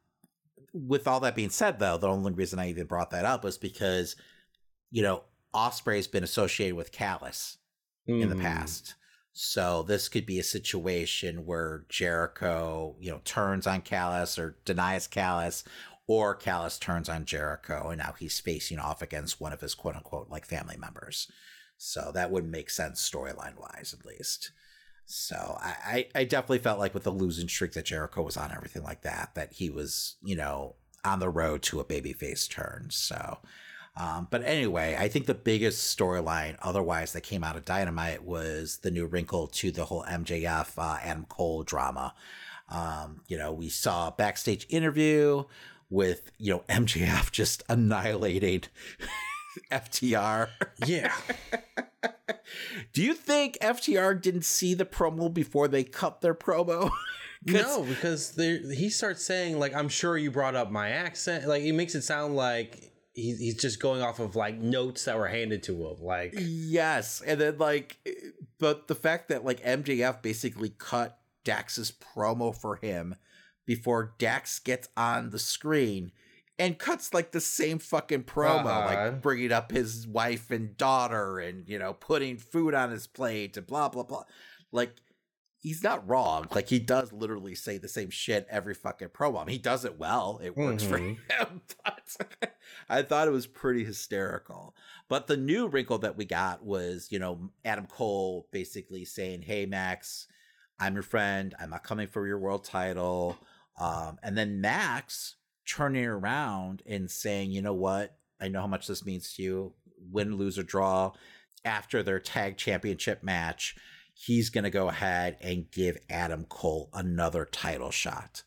with all that being said, though, the only reason I even brought that up was because, you know, Ospreay's been associated with Callis mm. in the mm-hmm. past. So this could be a situation where Jericho, you know, turns on Callis or denies Callis, or Callis turns on Jericho and now he's facing off against one of his quote unquote like family members. So that would make sense storyline wise, at least. So I, I definitely felt like with the losing streak that Jericho was on, everything like that, that he was, you know, on the road to a babyface turn. So, um, but anyway, I think the biggest storyline otherwise that came out of Dynamite was the new wrinkle to the whole MJF uh, Adam Cole drama. Um, you know, we saw a backstage interview with you know MJF just annihilating FTR.
Yeah.
Do you think FTR didn't see the promo before they cut their promo?
no, because he starts saying like, "I'm sure you brought up my accent." Like, it makes it sound like he's just going off of like notes that were handed to him. Like,
yes, and then like, but the fact that like MJF basically cut Dax's promo for him before Dax gets on the screen and cuts like the same fucking promo, uh-huh. like bringing up his wife and daughter and, you know, putting food on his plate and blah, blah, blah. Like, he's not wrong. Like, he does literally say the same shit every fucking promo. he does it well, it works mm-hmm. for him. But I thought it was pretty hysterical. But the new wrinkle that we got was, you know, Adam Cole basically saying, Hey, Max, I'm your friend. I'm not coming for your world title. Um, and then Max turning around and saying, you know what? I know how much this means to you. Win, lose, or draw after their tag championship match, he's going to go ahead and give Adam Cole another title shot.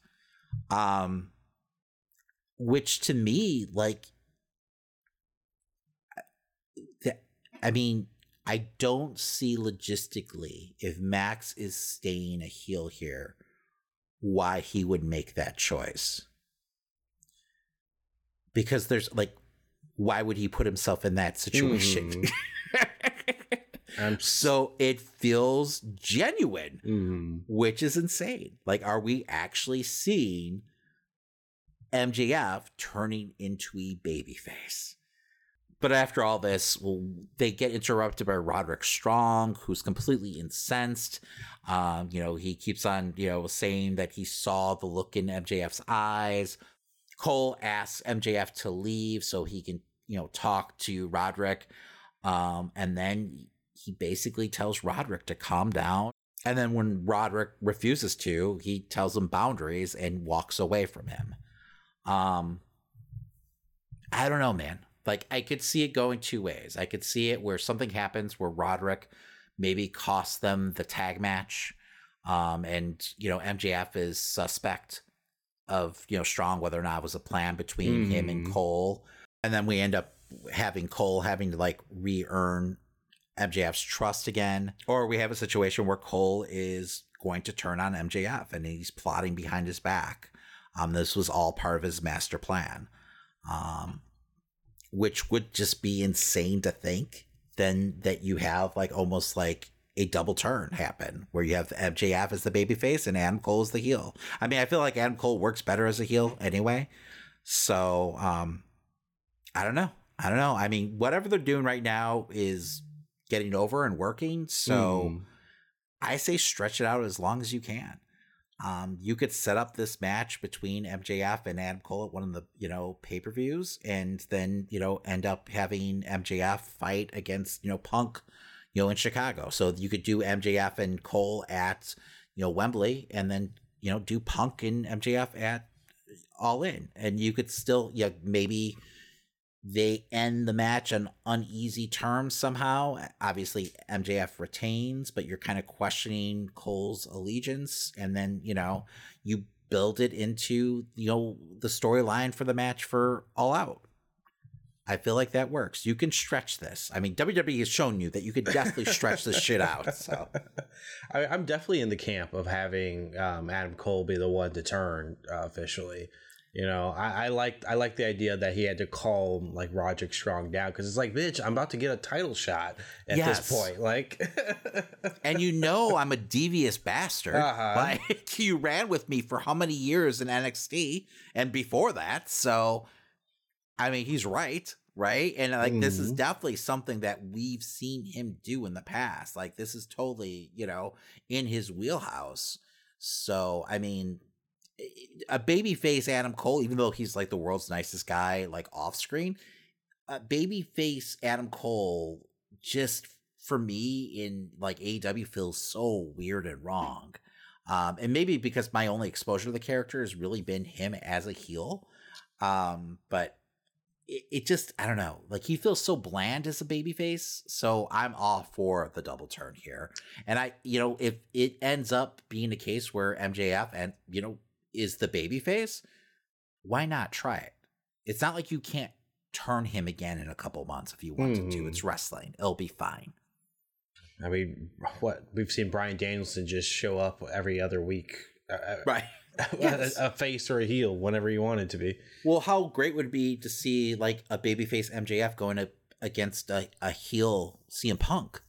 Um, which to me, like, I mean, I don't see logistically if Max is staying a heel here why he would make that choice. Because there's like, why would he put himself in that situation? Mm. So it feels genuine, mm. which is insane. Like, are we actually seeing MJF turning into a babyface? but after all this, well, they get interrupted by Roderick Strong, who's completely incensed. Um, you know, he keeps on, you know, saying that he saw the look in MJF's eyes. Cole asks MJF to leave so he can, you know, talk to Roderick. Um, and then he basically tells Roderick to calm down. And then when Roderick refuses to, he tells him boundaries and walks away from him. Um, I don't know, man. Like I could see it going two ways. I could see it where something happens where Roderick maybe costs them the tag match, um, and you know MJF is suspect of you know Strong whether or not it was a plan between mm. him and mm-hmm. Cole, and then we end up having Cole having to like re-earn MJF's trust again, or we have a situation where Cole is going to turn on MJF and he's plotting behind his back. Um, this was all part of his master plan. Um, which would just be insane to think, then that you have like almost like a double turn happen where you have MJF as the babyface and Adam Cole as the heel. I mean, I feel like Adam Cole works better as a heel anyway. So, um, I don't know. I don't know. I mean, whatever they're doing right now is getting over and working. So mm. I say stretch it out as long as you can. Um, you could set up this match between MJF and Adam Cole at one of the you know pay per views, and then you know end up having MJF fight against you know Punk, you know in Chicago. So you could do MJF and Cole at you know Wembley, and then you know do Punk and MJF at All In, and you could still yeah maybe they end the match on uneasy terms somehow. Obviously, MJF retains, but you're kind of questioning Cole's allegiance. And then, you know, you build it into, you know, the storyline for the match for All Out. I feel like that works. You can stretch this. I mean, WWE has shown you that you could definitely stretch this shit out. So,
I, am definitely in the camp of having um, Adam Cole be the one to turn uh, officially. You know, I, I like I like the idea that he had to calm like Roderick Strong down because it's like, bitch, I'm about to get a title shot at yes. this point. Like,
and you know, I'm a devious bastard. Uh-huh. Like, you ran with me for how many years in NXT and before that, so I mean, he's right, right? And like, mm-hmm. this is mm-hmm. definitely something that we've seen him do in the past. Like, this is totally, you know, in his wheelhouse. So, I mean, a babyface Adam Cole, even though he's like the world's nicest guy, like off screen, baby babyface Adam Cole just for me in like AEW feels so weird and wrong. Um, and maybe because my only exposure to the character has really been him as a heel. Um, but it, it just, I don't know, like he feels so bland as a babyface. So I'm all for the double turn here. And I, you know, if it ends up being a case where MJF and, you know, is the baby face, why not try it? It's not like you can't turn him again in a couple months if you wanted mm. to. It's mm. wrestling. It'll be fine.
I mean, what we've seen Bryan Danielson just show up every other week,
uh, uh right?
A, yes. a, face or a heel whenever you wanted to be.
Well, how great would it be to see like a babyface MJF going up against a, a heel CM Punk?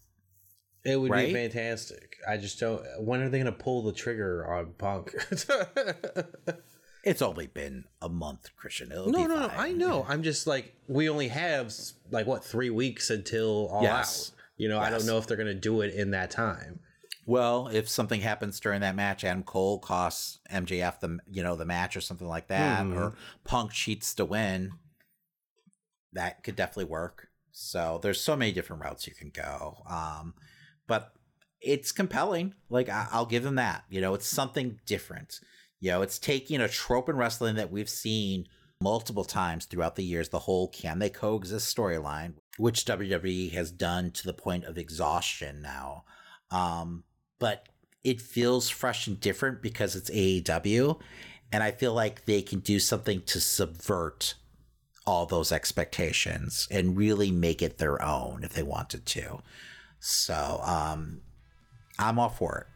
It would right? be fantastic. I just don't. When are they going to pull the trigger on Punk?
it's only been a month, Christian.
It'll no, no, fine. no. I know. I'm just like we only have like what three weeks until All yes. Out. You know, yes. I don't know if they're going to do it in that time.
Well, if something happens during that match, Adam Cole costs MJF the you know the match or something like that, mm. or Punk cheats to win, that could definitely work. So there's so many different routes you can go. Um, but it's compelling. Like I- will give them that. You know, it's something different. You know, it's taking a trope in wrestling that we've seen multiple times throughout the years. The whole can they coexist storyline, which WWE has done to the point of exhaustion now. Um, but it feels fresh and different because it's AEW, and I feel like they can do something to subvert all those expectations and really make it their own if they wanted to. So um, I'm all for it.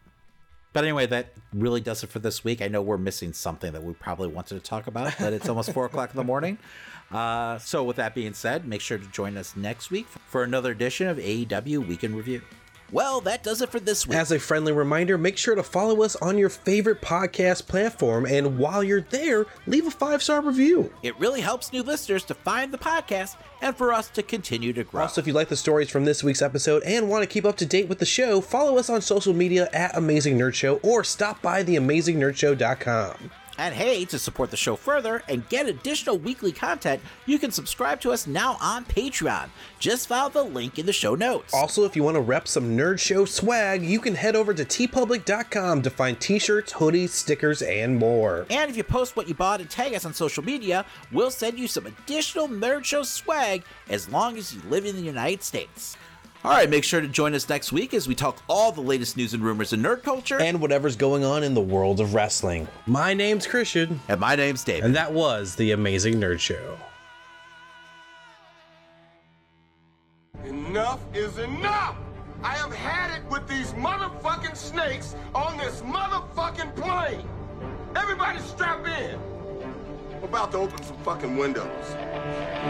But anyway, that really does it for this week. I know we're missing something that we probably wanted to talk about, but it's almost four o'clock in the morning. Uh, so, with that being said, make sure to join us next week for another edition of AEW Week In Review. Well, that does it for this week.
As a friendly reminder, make sure to follow us on your favorite podcast platform. And while you're there, leave a five star review.
It really helps new listeners to find the podcast and for us to continue to grow.
Also, if you like the stories from this week's episode and want to keep up to date with the show, follow us on social media at Amazing Nerd Show or stop by theamazingnerd.show.com.
And hey, to support the show further and get additional weekly content, you can subscribe to us now on Patreon. Just follow the link in the show notes.
Also, if you want to rep some Nerd Show swag, you can head over to teepublic.com to find t shirts, hoodies, stickers, and more.
And if you post what you bought and tag us on social media, we'll send you some additional Nerd Show swag as long as you live in the United States. All right, make sure to join us next week as we talk all the latest news and rumors in nerd culture
and whatever's going on in the world of wrestling.
My name's Christian.
And my name's David.
And that was The Amazing Nerd Show.
Enough is enough! I have had it with these motherfucking snakes on this motherfucking plane! Everybody strap in! I'm about to open some fucking windows.